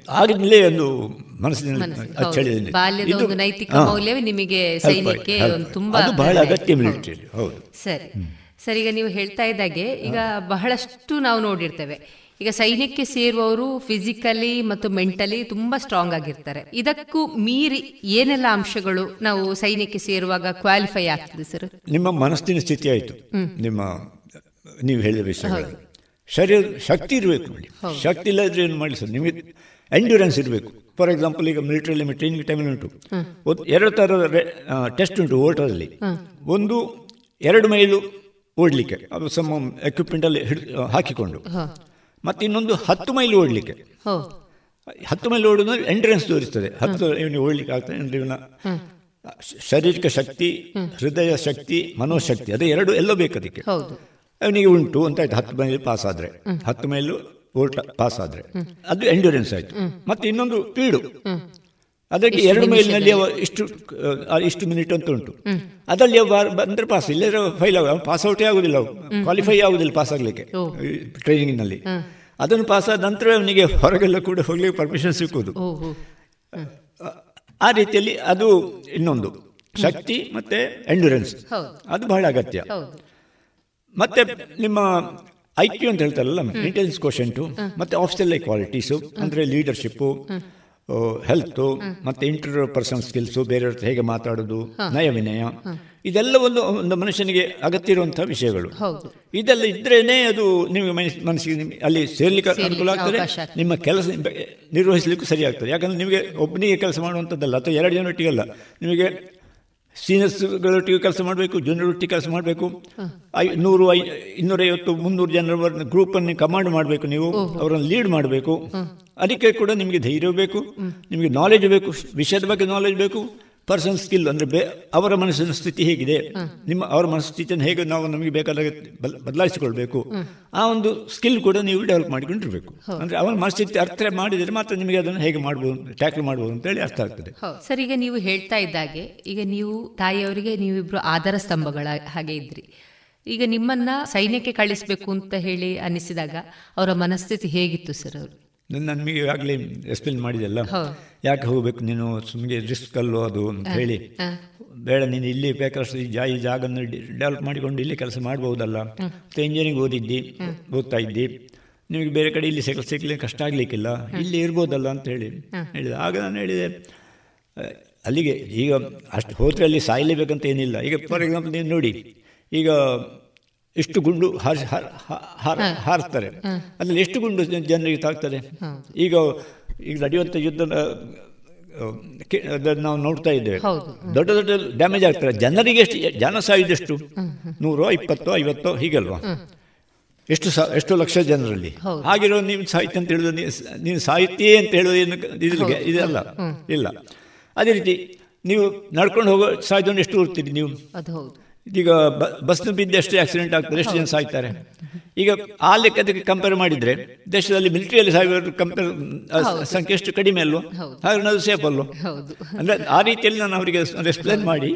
ಆಗಿನಲ್ಲೇ ಒಂದು ಮನಸ್ಸಿನಲ್ಲಿ ಅಚ್ಚಳಿದೆ ನೈತಿಕ ಮೌಲ್ಯವೇ ನಿಮಗೆ ಸೈನ್ಯಕ್ಕೆ ತುಂಬಾ ಅದು ಬಹಳ ಅಗತ್ಯ ಮಿಲಿಟರಿ ಹೌದು. ಸರಿ. ಸರಿ ಈಗ ನೀವು ಹೇಳ್ತಾ ಇದ್ದಾಗೆ ಈಗ ಬಹಳಷ್ಟು ನಾವು ನೋಡಿರ್ತೇವೆ. ಈಗ ಸೈನ್ಯಕ್ಕೆ ಸೇರುವವರು ಫಿಸಿಕಲಿ ಮತ್ತು ಮೆಂಟಲಿ ತುಂಬಾ ಸ್ಟ್ರಾಂಗ್ ಆಗಿರ್ತಾರೆ. ಇದಕ್ಕೂ ಮೀರಿ ಏನೆಲ್ಲ ಅಂಶಗಳು ನಾವು ಸೈನ್ಯಕ್ಕೆ ಸೇರುವಾಗ ಕ್ವಾಲಿಫೈ ಆಗ್ತದೆ ಸರ್ ನಿಮ್ಮ ಮನಸ್ಸಿನ ಸ್ಥಿತಿ ಆಯಿತು. ನಿಮ್ಮ ನೀವು ಹೇಳಿದ ವಿಷಯ ಶರೀರ ಶಕ್ತಿ ಇರಬೇಕು ನೋಡಿ. ಶಕ್ತಿ ಇಲ್ಲದ್ರೆ ಏನು ಮಾಡಿ ಸರ್ ನಿಮಗೆ ಎಂಡ್ಯೂರೆನ್ಸ್ ಇರಬೇಕು. ಫಾರ್ ಎಕ್ಸಾಂಪಲ್ ಈಗ ಮಿಲಿಟರಿಯಲ್ಲಿ ಟ್ರೈನಿಂಗ್ ಟೈಮಲ್ಲಿ ಉಂಟು. ಎರಡು ಥರದ ಟೆಸ್ಟ್ ಉಂಟು ಓಟರಲ್ಲಿ ಒಂದು ಎರಡು ಮೈಲು ಓಡಲಿಕ್ಕೆ ಅದು ಸಮ ಎಕ್ವಿಪ್ಮೆಂಟಲ್ಲಿ ಹಿಡಿದು ಹಾಕಿಕೊಂಡು. ಮತ್ತು ಇನ್ನೊಂದು ಹತ್ತು ಮೈಲಿ ಓಡಲಿಕ್ಕೆ. ಹತ್ತು ಮೈಲಿ ಓಡುದು ಎಂಟ್ರೆನ್ಸ್ ತೋರಿಸ್ತದೆ. ಹತ್ತು ಇವನಿಗೆ ಓಡಲಿಕ್ಕೆ ಆಗ್ತದೆ. ಅಂದರೆ ಇವನ ಶಾರೀರಿಕ ಶಕ್ತಿ ಹೃದಯ ಶಕ್ತಿ ಮನೋಶಕ್ತಿ ಅದೇ ಎರಡು ಎಲ್ಲ ಬೇಕು ಅದಕ್ಕೆ ಅವನಿಗೆ ಉಂಟು ಅಂತ ಆಯ್ತು. ಹತ್ತು ಮೈಲಿ ಪಾಸ್ ಆದ್ರೆ ಹತ್ತು ಮೈಲು ಓಟ ಪಾಸ್ ಆದ್ರೆ ಅದು ಎಂಡ್ಯೂರೆನ್ಸ್ ಆಯ್ತು. ಮತ್ತೆ ಇನ್ನೊಂದು ಪೀಡು. ಅದಕ್ಕೆ ಎರಡು ಮೈಲಿನಲ್ಲಿ ಅವ ಇಷ್ಟು ಇಷ್ಟು ಮಿನಿಟ್ ಅಂತ ಉಂಟು. ಅದರಲ್ಲಿ ಬಂದ್ರೆ ಪಾಸ್ ಇಲ್ಲದ್ರೆ ಫೈಲ್ ಆಗ ಪಾಸ್ ಔಟೇ ಆಗುದಿಲ್ಲ ಕ್ವಾಲಿಫೈ ಆಗುದಿಲ್ಲ ಪಾಸ್ ಆಗಲಿಕ್ಕೆ. ಟ್ರೈನಿಂಗ್ನಲ್ಲಿ ಅದನ್ನು ಪಾಸ್ ಆದ ನಂತರ ಅವನಿಗೆ ಹೊರಗೆಲ್ಲ ಕೂಡ ಹೋಗ್ಲಿಕ್ಕೆ ಪರ್ಮಿಷನ್ ಸಿಕ್ಕುದು ಆ ರೀತಿಯಲ್ಲಿ ಅದು ಇನ್ನೊಂದು. ಶಕ್ತಿ ಮತ್ತೆ ಎಂಡ್ಯೂರೆನ್ಸ್ ಅದು ಬಹಳ ಅಗತ್ಯ. ಮತ್ತೆ ನಿಮ್ಮ ಐ ಕ್ಯೂ ಅಂತ ಹೇಳ್ತಾರಲ್ಲ ಇಂಟೆಲಿಜೆನ್ಸ್ ಕ್ವಶನ್ಟು ಮತ್ತೆ ಆಫ್ಸೆಲ್ ಕ್ವಾಲಿಟೀಸು ಅಂದ್ರೆ ಲೀಡರ್ಶಿಪ್ಪು ಹೆಲ್ತು ಮತ್ತೆ ಇಂಟರ್ ಪರ್ಸನ್ ಸ್ಕಿಲ್ಸು ಬೇರೆಯವ್ರ ಹೇಗೆ ಮಾತಾಡೋದು ನಯ ವಿನಯ ಇದೆಲ್ಲ ಒಂದು ಒಂದು ಮನುಷ್ಯನಿಗೆ ಅಗತ್ಯ ಇರುವಂತಹ ವಿಷಯಗಳು ಇದೆಲ್ಲ ಇದ್ರೇನೆ ಅದು ನಿಮಗೆ ಮನಸ್ಸಿಗೆ ಅಲ್ಲಿ ಸೇರ್ಲಿಕ್ಕೆ ಅನುಕೂಲ ಆಗ್ತದೆ ನಿಮ್ಮ ಕೆಲಸ ನಿರ್ವಹಿಸಲಿಕ್ಕೂ ಸರಿ ಆಗ್ತದೆ ಯಾಕಂದ್ರೆ ನಿಮಗೆ ಒಬ್ಬನಿಗೆ ಕೆಲಸ ಮಾಡುವಂಥದ್ದಲ್ಲ ಅಥವಾ ಎರಡು ಅಲ್ಲ ನಿಮಗೆ ಸೀನಿಯರ್ಸ್ಗಳೊಟ್ಟಿಗೆ ಕೆಲಸ ಮಾಡಬೇಕು ಜೂನಿಯರ್ ಕೆಲಸ ಮಾಡಬೇಕು. ಐ ನೂರು ಐ ಇನ್ನೂರೈವತ್ತು ಮುನ್ನೂರು ಜನರ ಗ್ರೂಪನ್ನು ಕಮಾಂಡ್ ಮಾಡಬೇಕು ನೀವು ಅವರನ್ನು ಲೀಡ್ ಮಾಡಬೇಕು. ಅದಕ್ಕೆ ಕೂಡ ನಿಮಗೆ ಧೈರ್ಯ ಬೇಕು ನಿಮಗೆ ನಾಲೆಜ್ ಬೇಕು ವಿಷಯದ ಬಗ್ಗೆ ನಾಲೆಜ್ ಬೇಕು. ಪರ್ಸನಲ್ ಸ್ಕಿಲ್ ಅಂದರೆ ಬೇ ಅವರ ಮನಸ್ಸಿನ ಸ್ಥಿತಿ ಹೇಗಿದೆ? ನಿಮ್ಮ ಅವರ ಮನಸ್ಥಿತಿಯನ್ನು ಹೇಗೆ ನಾವು ನಮಗೆ ಬೇಕಾದಾಗ ಬದಲಾಯಿಸಿಕೊಳ್ಬೇಕು? ಆ ಒಂದು ಸ್ಕಿಲ್ ಕೂಡ ನೀವು ಡೆವಲಪ್ ಮಾಡಿಕೊಂಡಿರಬೇಕು. ಅಂದರೆ ಅವರ ಮನಸ್ಥಿತಿ ಅರ್ಥ ಮಾಡಿದರೆ ಮಾತ್ರ ನಿಮಗೆ ಅದನ್ನು ಹೇಗೆ ಮಾಡ್ಬೋದು ಟ್ಯಾಕಲ್ ಮಾಡ್ಬೋದು ಅಂತೇಳಿ ಅರ್ಥ ಆಗ್ತದೆ. ಸರ್ ಈಗ ನೀವು ಹೇಳ್ತಾ ಇದ್ದಾಗೆ ಈಗ ನೀವು ತಾಯಿಯವರಿಗೆ ನೀವಿಬ್ರು ಆಧಾರ ಸ್ತಂಭಗಳ ಹಾಗೆ ಇದ್ರಿ. ಈಗ ನಿಮ್ಮನ್ನ ಸೈನ್ಯಕ್ಕೆ ಕಳಿಸಬೇಕು ಅಂತ ಹೇಳಿ ಅನಿಸಿದಾಗ ಅವರ ಮನಸ್ಥಿತಿ ಹೇಗಿತ್ತು ಸರ್ ಅವರು ನನಗೆ ಈಗಾಗಲೇ ಎಕ್ಸ್ಪ್ಲೇನ್ ಮಾಡಿದೆಲ್ಲ ಯಾಕೆ ಹೋಗಬೇಕು ನೀನು? ಸುಮ್ಮನೆ ರಿಸ್ಕ್ ಅಲ್ಲೋ ಅದು ಅಂತ ಹೇಳಿ. ಬೇಡ ನೀನು ಇಲ್ಲಿ ಬೇಕಾದಷ್ಟು ಈ ಜಾ ಈ ಜಾಗನ್ನು ಡೆವಲಪ್ ಮಾಡಿಕೊಂಡು ಇಲ್ಲಿ ಕೆಲಸ ಮಾಡ್ಬೋದಲ್ಲ? ಮತ್ತು ಇಂಜಿನಿಯರಿಂಗ್ ಓದಿದ್ದಿ ಓದ್ತಾ ಇದ್ದಿ. ನಿಮಗೆ ಬೇರೆ ಕಡೆ ಇಲ್ಲಿ ಸಿಕ್ಕ ಸಿಕ್ಕಲಿ ಕಷ್ಟ ಆಗಲಿಕ್ಕಿಲ್ಲ. ಇಲ್ಲಿ ಇರ್ಬೋದಲ್ಲ ಅಂತ ಹೇಳಿ. ಹೇಳಿದೆ. ಆಗ ನಾನು ಹೇಳಿದೆ ಅಲ್ಲಿಗೆ ಈಗ ಅಷ್ಟು ಹೋದರೆ ಅಲ್ಲಿ ಸಾಯಲೇಬೇಕಂತ ಏನಿಲ್ಲ. ಈಗ ಫಾರ್ ಎಕ್ಸಾಂಪಲ್ ನೀವು ನೋಡಿ ಈಗ ಎಷ್ಟು ಗುಂಡು ಹಾರ್ ಹಾರಿಸ್ತಾರೆ ಅದರಲ್ಲಿ ಎಷ್ಟು ಗುಂಡು ಜನರಿಗೆ ತಾಗ್ತದೆ ಈಗ ಈಗ ನಡೆಯುವಂಥ ಯುದ್ಧ ನಾವು ನೋಡ್ತಾ ಇದ್ದೇವೆ. ದೊಡ್ಡ ದೊಡ್ಡ ಡ್ಯಾಮೇಜ್ ಆಗ್ತಾರೆ. ಜನರಿಗೆ ಎಷ್ಟು ಜನ ಸಾಯಿದೆಷ್ಟು? ನೂರೋ ಇಪ್ಪತ್ತೋ ಐವತ್ತೋ ಹೀಗಲ್ವಾ? ಎಷ್ಟು ಸಾ ಎಷ್ಟು ಲಕ್ಷ ಜನರಲ್ಲಿ? ಹಾಗಿರೋ ನೀವು ಸಾಹಿತ್ಯ ಅಂತ ಹೇಳೋದು ನೀನು ಸಾಹಿತ್ಯ ಅಂತ ಹೇಳೋದು ಏನು ಇದಿಲ್ಲ? ಇದಲ್ಲ ಇಲ್ಲ. ಅದೇ ರೀತಿ ನೀವು ನಡ್ಕೊಂಡು ಹೋಗೋ ಸಾಹಿತ್ಯವನ್ನು ಎಷ್ಟು ಓದ್ತೀರಿ ನೀವು? ಈಗ ಬಸ್ನ ಬಿದ್ದು ಎಷ್ಟು ಆಕ್ಸಿಡೆಂಟ್ ಆಗ್ತದೆ ಎಷ್ಟು ಜನ ಸಾಯ್ತಾರೆ. ಈಗ ಆ ಲೆಕ್ಕದಕ್ಕೆ ಕಂಪೇರ್ ಮಾಡಿದ್ರೆ ದೇಶದಲ್ಲಿ ಮಿಲಿಟರಿಯಲ್ಲಿ ಸಾವಿರ ಕಂಪೇರ್ ಸಂಖ್ಯೆ ಎಷ್ಟು ಕಡಿಮೆ ಅಲ್ವೋ? ಹಾಗೆ ಅದು ಸೇಫ್ ಅಲ್ವೋ? ಅಂದ್ರೆ ಆ ರೀತಿಯಲ್ಲಿ ನಾನು ಅವರಿಗೆ ಎಕ್ಸ್ಪ್ಲೇನ್ ಮಾಡಿ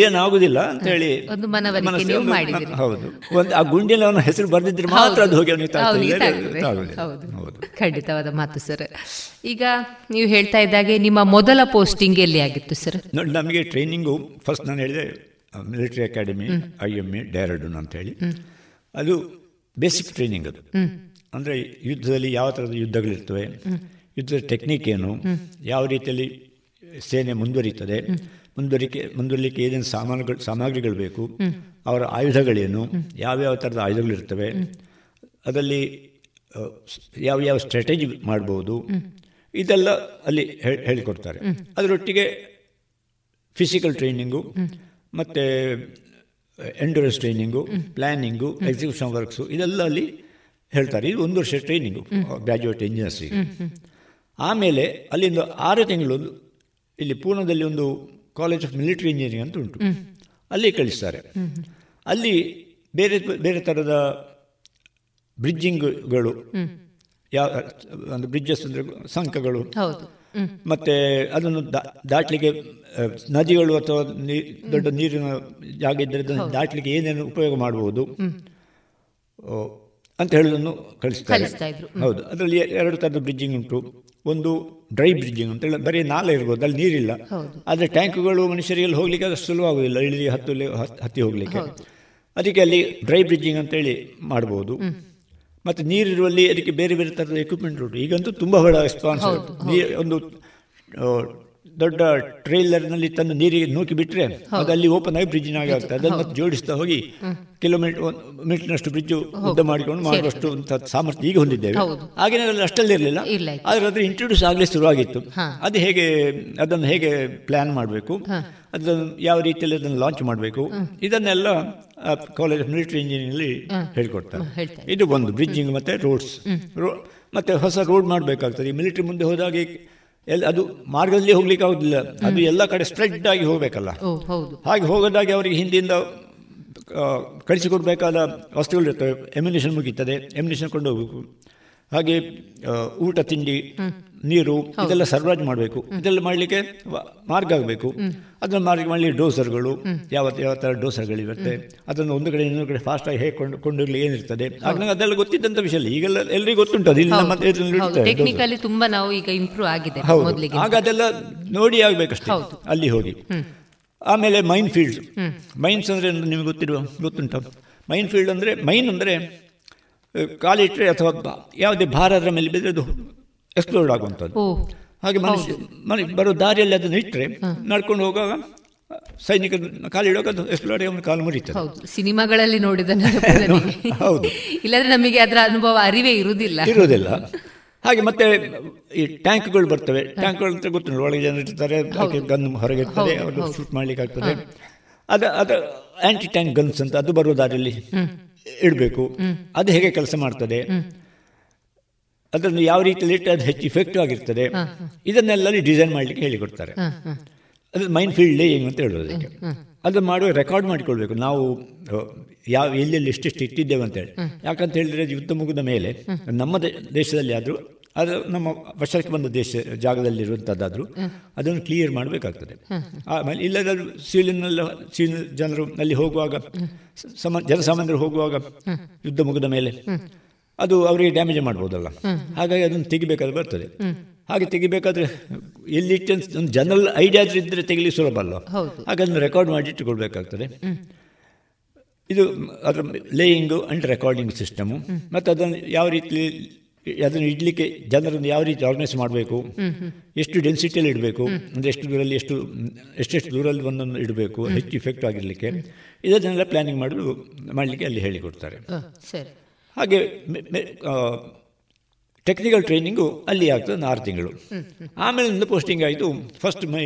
ಏನಾಗುದಿಲ್ಲ ಅಂತ ಹೇಳಿ. ಹೌದು. ಒಂದು ಆ ಗುಂಡಿಯಲ್ಲಿ ಅವನ ಹೆಸರು ಬರ್ದಿದ್ರೆ ಮಾತ್ರ ಅದು ಹೋಗಿ. ಹೌದು. ಖಂಡಿತವಾದ ಮಾತು ಸರ್ ಈಗ ನೀವು ಹೇಳ್ತಾ ಇದ್ದಾಗೆ ನಿಮ್ಮ ಮೊದಲ ಪೋಸ್ಟಿಂಗ್ ಎಲ್ಲಿ ಆಗಿತ್ತು ಸರ್ ನೋಡಿ ನಮಗೆ ಟ್ರೈನಿಂಗು ಫಸ್ಟ್ ನಾನು ಹೇಳಿದೆ military academy I M A Dehradun ಅಂತ ಹೇಳಿ ಅದು ಬೇಸಿಕ್ ಟ್ರೈನಿಂಗ್ ಅದು. ಅಂದರೆ ಯುದ್ಧದಲ್ಲಿ ಯಾವ ಥರದ ಯುದ್ಧಗಳಿರ್ತವೆ ಯುದ್ಧದ ಟೆಕ್ನಿಕ್ ಏನು ಯಾವ ರೀತಿಯಲ್ಲಿ ಸೇನೆ ಮುಂದುವರಿತದೆ ಮುಂದುವರಿಕೆ ಮುಂದುವರಿಲಿಕ್ಕೆ ಏನೇನು ಸಾಮಾನುಗಳು ಸಾಮಗ್ರಿಗಳು ಬೇಕು ಅವರ ಆಯುಧಗಳೇನು ಯಾವ್ಯಾವ ಥರದ ಆಯುಧಗಳಿರ್ತವೆ ಅದರಲ್ಲಿ ಯಾವ ಯಾವ ಸ್ಟ್ರಾಟಜಿ ಮಾಡ್ಬೋದು ಇದೆಲ್ಲ ಅಲ್ಲಿ ಹೇಳಿಕೊಡ್ತಾರೆ. ಅದರೊಟ್ಟಿಗೆ ಫಿಸಿಕಲ್ ಟ್ರೈನಿಂಗು ಮತ್ತು endurance training planning execution works ಇದೆಲ್ಲ ಅಲ್ಲಿ ಹೇಳ್ತಾರೆ. ಇದು ಒಂದು ವರ್ಷ ಟ್ರೈನಿಂಗು ಗ್ರ್ಯಾಜುಯೇಟ್ ಇಂಜಿನಿಯರ್ಸಿಗೆ ಆಮೇಲೆ ಅಲ್ಲಿಂದ ಆರು ತಿಂಗಳು ಇಲ್ಲಿ ಪೂನದಲ್ಲಿ ಒಂದು ಕಾಲೇಜ್ ಆಫ್ ಮಿಲಿಟರಿ ಇಂಜಿನಿಯರಿಂಗ್ ಅಂತ ಉಂಟು. ಅಲ್ಲಿ ಕಳಿಸ್ತಾರೆ. ಅಲ್ಲಿ ಬೇರೆ ಬೇರೆ ಥರದ ಬ್ರಿಡ್ಜಿಂಗ್ಗಳು ಯಾವ ಒಂದು ಬ್ರಿಡ್ಜಸ್ ಅಂದರೆ ಸಂಕಗಳು. ಮತ್ತು ಅದನ್ನು ದಾಟ್ಲಿಕ್ಕೆ ನದಿಗಳು ಅಥವಾ ದೊಡ್ಡ ನೀರಿನ ಜಾಗ ಇದ್ದರೆ ಅದನ್ನು ದಾಟ್ಲಿಕ್ಕೆ ಏನೇನು ಉಪಯೋಗ ಮಾಡ್ಬೋದು? ಅಂತ ಹೇಳೋದನ್ನು ಕಳಿಸ್ತಾರೆ. ಹೌದು. ಅದರಲ್ಲಿ ಎರಡು ಥರದ ಬ್ರಿಡ್ಜಿಂಗ್ ಉಂಟು. ಒಂದು ಡ್ರೈ ಬ್ರಿಡ್ಜಿಂಗ್ ಅಂತ ಹೇಳಿ ಬರೀ ನಾಲೆ ಇರ್ಬೋದು ಅಲ್ಲಿ ನೀರಿಲ್ಲ. ಆದರೆ ಟ್ಯಾಂಕ್ಗಳು ಮನುಷ್ಯರಿಗೆ ಹೋಗ್ಲಿಕ್ಕೆ ಅದು ಸುಲಭವಾಗುವುದಿಲ್ಲ ಇಳಿದು ಹತ್ತು ಹತ್ತಿ ಹೋಗಲಿಕ್ಕೆ. ಅದಕ್ಕೆ ಅಲ್ಲಿ ಡ್ರೈ ಬ್ರಿಡ್ಜಿಂಗ್ ಅಂತೇಳಿ ಮಾಡ್ಬೋದು. ಮತ್ತು ನೀರಿರುವಲ್ಲಿ ಅದಕ್ಕೆ ಬೇರೆ ಬೇರೆ ಥರದ ಎಕ್ವಿಪ್ಮೆಂಟ್ ಉಂಟು. ಈಗಂತೂ ತುಂಬ ಬಹಳ ರೆಸ್ಪಾನ್ಸ್ ನೀ ಒಂದು ದೊಡ್ಡ ಟ್ರೈಲರ್ನಲ್ಲಿ ತಂದು ನೀರಿಗೆ ನೂಕಿ ಬಿಟ್ರೆ ಅದಲ್ಲಿ ಅಲ್ಲಿ ಓಪನ್ ಆಗಿ ಬ್ರಿಡ್ಜ್ ಆಗಿ ಆಗ್ತದೆ. ಅದನ್ನ ಮತ್ತೆ ಜೋಡಿಸ್ತಾ ಹೋಗಿ ಕಿಲೋಮೀಟರ್ ಮೀಟರ್ನಷ್ಟು ಬ್ರಿಡ್ಜ್ ಉದ್ದ ಮಾಡಿಕೊಂಡು ಮಾಡುವಷ್ಟು ಸಾಮರ್ಥ್ಯ ಈಗ ಹೊಂದಿದ್ದೇವೆ. ಹೌದು. ಅಷ್ಟಲ್ಲಿರಲಿಲ್ಲ ಅಷ್ಟಲ್ಲಿ ಇರಲಿಲ್ಲ. ಇಲ್ಲ. ಆದರೆ ಅದು ಇಂಟ್ರೊಡ್ಯೂಸ್ ಆಗಲೇ ಶುರುವಾಗಿತ್ತು. ಆಗಿತ್ತು ಅದು ಹೇಗೆ ಅದನ್ನು ಹೇಗೆ ಪ್ಲಾನ್ ಮಾಡಬೇಕು? ಅದನ್ನು ಯಾವ ರೀತಿಯಲ್ಲಿ ಅದನ್ನು ಲಾಂಚ್ ಮಾಡಬೇಕು? ಇದನ್ನೆಲ್ಲ ಕಾಲೇಜ್ ಆಫ್ ಮಿಲಿಟರಿ ಇಂಜಿನಿಯರಿಂಗಲ್ಲಿ ಹೇಳ್ಕೊಡ್ತಾರೆ. ಇದು ಒಂದು ಬ್ರಿಡ್ಜಿಂಗ್ ಮತ್ತೆ ರೋಡ್ಸ್ ಮತ್ತೆ ಹೊಸ ರೋಡ್ ಮಾಡಬೇಕಾಗ್ತದೆ. ಈ ಮಿಲಿಟರಿ ಮುಂದೆ ಹೋದಾಗ ಎಲ್ಲ ಅದು ಮಾರ್ಗದಲ್ಲಿ ಹೋಗ್ಲಿಕ್ಕೆ ಆಗುದಿಲ್ಲ. ಅದು ಎಲ್ಲ ಕಡೆ ಸ್ಪ್ರೆಡ್ ಆಗಿ ಹೋಗಬೇಕಲ್ಲ. ಹಾಗೆ ಹೋಗೋದಾಗಿ ಅವರಿಗೆ ಹಿಂದಿಯಿಂದ ಕಳಿಸಿ ಕಳಿಸಿಕೊಡ್ಬೇಕಾದ ವಸ್ತುಗಳು ಇರ್ತವೆ. ಎಮ್ಯುನೇಷನ್ ಮುಗೀತದೆ ಎಮ್ಯುನೇಷನ್ ಕೊಂಡು ಹೋಗಬೇಕು ಹಾಗೆ ಊಟ ತಿಂಡಿ ನೀರು ಇದೆಲ್ಲ ಸರಬರಾಜು ಮಾಡಬೇಕು. ಇದೆಲ್ಲ ಮಾಡಲಿಕ್ಕೆ ಮಾರ್ಗ ಆಗಬೇಕು. ಅದನ್ನು ಮಾರ್ಗ ಮಾಡಲಿ ಡೋಸರ್ಗಳು ಯಾವ ಯಾವ ಥರ ಡೋಸರ್ಗಳಿರುತ್ತೆ. ಅದನ್ನು ಒಂದು ಕಡೆ ಇನ್ನೊಂದು ಕಡೆ ಫಾಸ್ಟಾಗಿ ಹೇಗೆ ಕೊಂಡು ಕೊಂಡೋಗ್ಲಿ ಏನಿರ್ತದೆ. ಆಗ ನಂಗೆ ಅದೆಲ್ಲ ಗೊತ್ತಿದ್ದಂಥ ವಿಷಯ ಈಗೆಲ್ಲ ಎಲ್ಲರಿಗೂ ಗೊತ್ತುಂಟು ಅದು ಇಲ್ಲಿ ನಮ್ಮ ಟೆಕ್ನಿಕಲಿ ತುಂಬಾ ನಾವು ಈಗ ಇಂಪ್ರೂವ್ ಆಗಿದೆ ಹೌದು. ಆಗ ಅದೆಲ್ಲ ನೋಡಿ ಆಗಬೇಕಷ್ಟೇ. ಅಲ್ಲಿ ಹೋಗಿ. ಆಮೇಲೆ ಮೈನ್ ಫೀಲ್ಡ್. ಮೈನ್ಸ್ ಅಂದರೆ ನಿಮಗೆ ಗೊತ್ತಿರುವ ಗೊತ್ತುಂಟು? ಮೈನ್ ಫೀಲ್ಡ್ ಅಂದರೆ ಮೈನ್ ಅಂದರೆ ಕಾಲಿಟ್ಟರೆ ಅಥವಾ ಯಾವುದೇ ಭಾರ ಅದರ ಮೇಲೆ ಬಿದ್ದರೆ ಅದು ಎಕ್ಸ್ಪ್ಲೋರ್ಡ್ ಆಗುವಂಥದ್ದು. ಹಾಗೆ ಮನುಷ್ಯ ಮನೆ ಬರೋ ದಾರಿಯಲ್ಲಿ ಅದನ್ನು ಇಟ್ಟರೆ ನಡ್ಕೊಂಡು ಹೋಗುವಾಗ ಸೈನಿಕರು ಕಾಲಿಡುವಾಗ ಅದು ಎಕ್ಸ್ಪ್ಲೋರ್ಡ್ ಆಗಿ ಅವನ ಕಾಲು ಮುರಿತದೆ ಹೌದು. ಸಿನಿಮಾಗಳಲ್ಲಿ ನೋಡಿದ. ಹೌದು. ಇಲ್ಲಾಂದ್ರೆ ನಮಗೆ ಅದರ ಅನುಭವ ಅರಿವೇ ಇರುವುದಿಲ್ಲ. ಇರುವುದಿಲ್ಲ. ಹಾಗೆ ಮತ್ತೆ ಈ ಟ್ಯಾಂಕ್ಗಳು ಬರ್ತವೆ. ಟ್ಯಾಂಕ್ಗಳು ಅಂತ ಗೊತ್ತಿಲ್ಲ ಒಳಗೆ ಜನ ಇರ್ತಾರೆ ಹಾಗೆ ಗನ್ ಹೊರಗೆ ಇರ್ತದೆ ಅವರು ಶೂಟ್ ಮಾಡ್ಲಿಕ್ಕೆ ಆಗ್ತದೆ. ಅದ ಅದು ಆಂಟಿ ಟ್ಯಾಂಕ್ ಗನ್ಸ್ ಅಂತ ಅದು ಬರೋ ದಾರಿಯಲ್ಲಿ ಇಡಬೇಕು. ಅದು ಹೇಗೆ ಕೆಲಸ ಮಾಡ್ತದೆ? ಅದನ್ನು ಯಾವ ರೀತಿಯಲ್ಲಿ ಇಟ್ಟರೆ ಅದು ಹೆಚ್ಚು ಇಫೆಕ್ಟಿವ್ ಆಗಿರ್ತದೆ. ಇದನ್ನೆಲ್ಲ ಡಿಸೈನ್ ಮಾಡಲಿಕ್ಕೆ ಹೇಳಿಕೊಡ್ತಾರೆ ಅದು ಮೈಂಡ್ ಫೀಲ್ಡ್ ಏನು ಅಂತ ಹೇಳೋದು ಅದಕ್ಕೆ. ಅದು ಮಾಡುವ ರೆಕಾರ್ಡ್ ಮಾಡಿಕೊಳ್ಬೇಕು. ನಾವು ಯಾವ ಎಲ್ಲೆಲ್ಲಿ ಎಷ್ಟೆಷ್ಟು ಇಟ್ಟಿದ್ದೇವೆ ಅಂತೇಳಿ ಯಾಕಂತ ಹೇಳಿದ್ರೆ ಯುದ್ಧ ಮುಗಿದ ಮೇಲೆ ನಮ್ಮ ದೇಶದಲ್ಲಿ ಆದರೂ ಅದು ನಮ್ಮ ವರ್ಷಕ್ಕೆ ಬಂದ ದೇಶ ಜಾಗದಲ್ಲಿರುವಂಥದ್ದಾದರೂ ಅದನ್ನು ಕ್ಲಿಯರ್ ಮಾಡಬೇಕಾಗ್ತದೆ. ಆಮೇಲೆ ಇಲ್ಲದಾದ್ರೂ ಸೀಲಿನಲ್ಲ ಸೀಲ್ ಜನರು ಅಲ್ಲಿ ಹೋಗುವಾಗ ಸಮ ಜನಸಾಮಾನ್ಯರು ಹೋಗುವಾಗ ಯುದ್ಧ ಮುಗಿದ ಮೇಲೆ ಅದು ಅವರಿಗೆ ಡ್ಯಾಮೇಜ್ ಮಾಡ್ಬೋದಲ್ಲ. ಹಾಗಾಗಿ ಅದನ್ನು ತೆಗಿಬೇಕಾದ್ರೆ ಬರ್ತದೆ. ಹಾಗೆ ತೆಗಿಬೇಕಾದ್ರೆ ಎಲ್ಲಿಟ್ಟು ಒಂದು ಜನರಲ್ ಐಡಿಯಾಸ್ ಇದ್ರೆ ತೆಗಿಲಿ ಸುಲಭ ಅಲ್ಲ ಹೌದು. ಹಾಗೆ ಅದನ್ನು ರೆಕಾರ್ಡ್ ಮಾಡಿ ಇಟ್ಟುಕೊಳ್ಬೇಕಾಗ್ತದೆ. ಇದು ಅದರ ಲೇಯಿಂಗ್ ಅಂಡ್ ರೆಕಾರ್ಡಿಂಗ್ ಸಿಸ್ಟಮು ಮತ್ತು ಅದನ್ನು ಯಾವ ರೀತಿ ಅದನ್ನು ಇಡಲಿಕ್ಕೆ ಜನರನ್ನು ಯಾವ ರೀತಿ ಆರ್ಗನೈಸ್ ಮಾಡಬೇಕು? ಎಷ್ಟು ಡೆನ್ಸಿಟಿಯಲ್ಲಿ ಇಡಬೇಕು? ಅಂದರೆ ಎಷ್ಟು ದೂರಲ್ಲಿ ಎಷ್ಟು ಎಷ್ಟೆಷ್ಟು ದೂರಲ್ಲಿ ಒಂದೊಂದು ಇಡಬೇಕು? ಹೆಚ್ಚು ಇಫೆಕ್ಟ್ ಆಗಿರಲಿಕ್ಕೆ. ಇದನ್ನೆಲ್ಲ ಪ್ಲ್ಯಾನಿಂಗ್ ಮಾಡಲು ಮಾಡಲಿಕ್ಕೆ ಅಲ್ಲಿ ಹೇಳಿಕೊಡ್ತಾರೆ. ಸರಿ. ಹಾಗೆ ಟೆಕ್ನಿಕಲ್ ಟ್ರೈನಿಂಗು ಅಲ್ಲಿ ಆಗ್ತದೆ ಒಂದು ಆರು ತಿಂಗಳು. ಆಮೇಲೆ ಒಂದು ಪೋಸ್ಟಿಂಗ್ ಆಯಿತು. ಫಸ್ಟ್ ಮೈ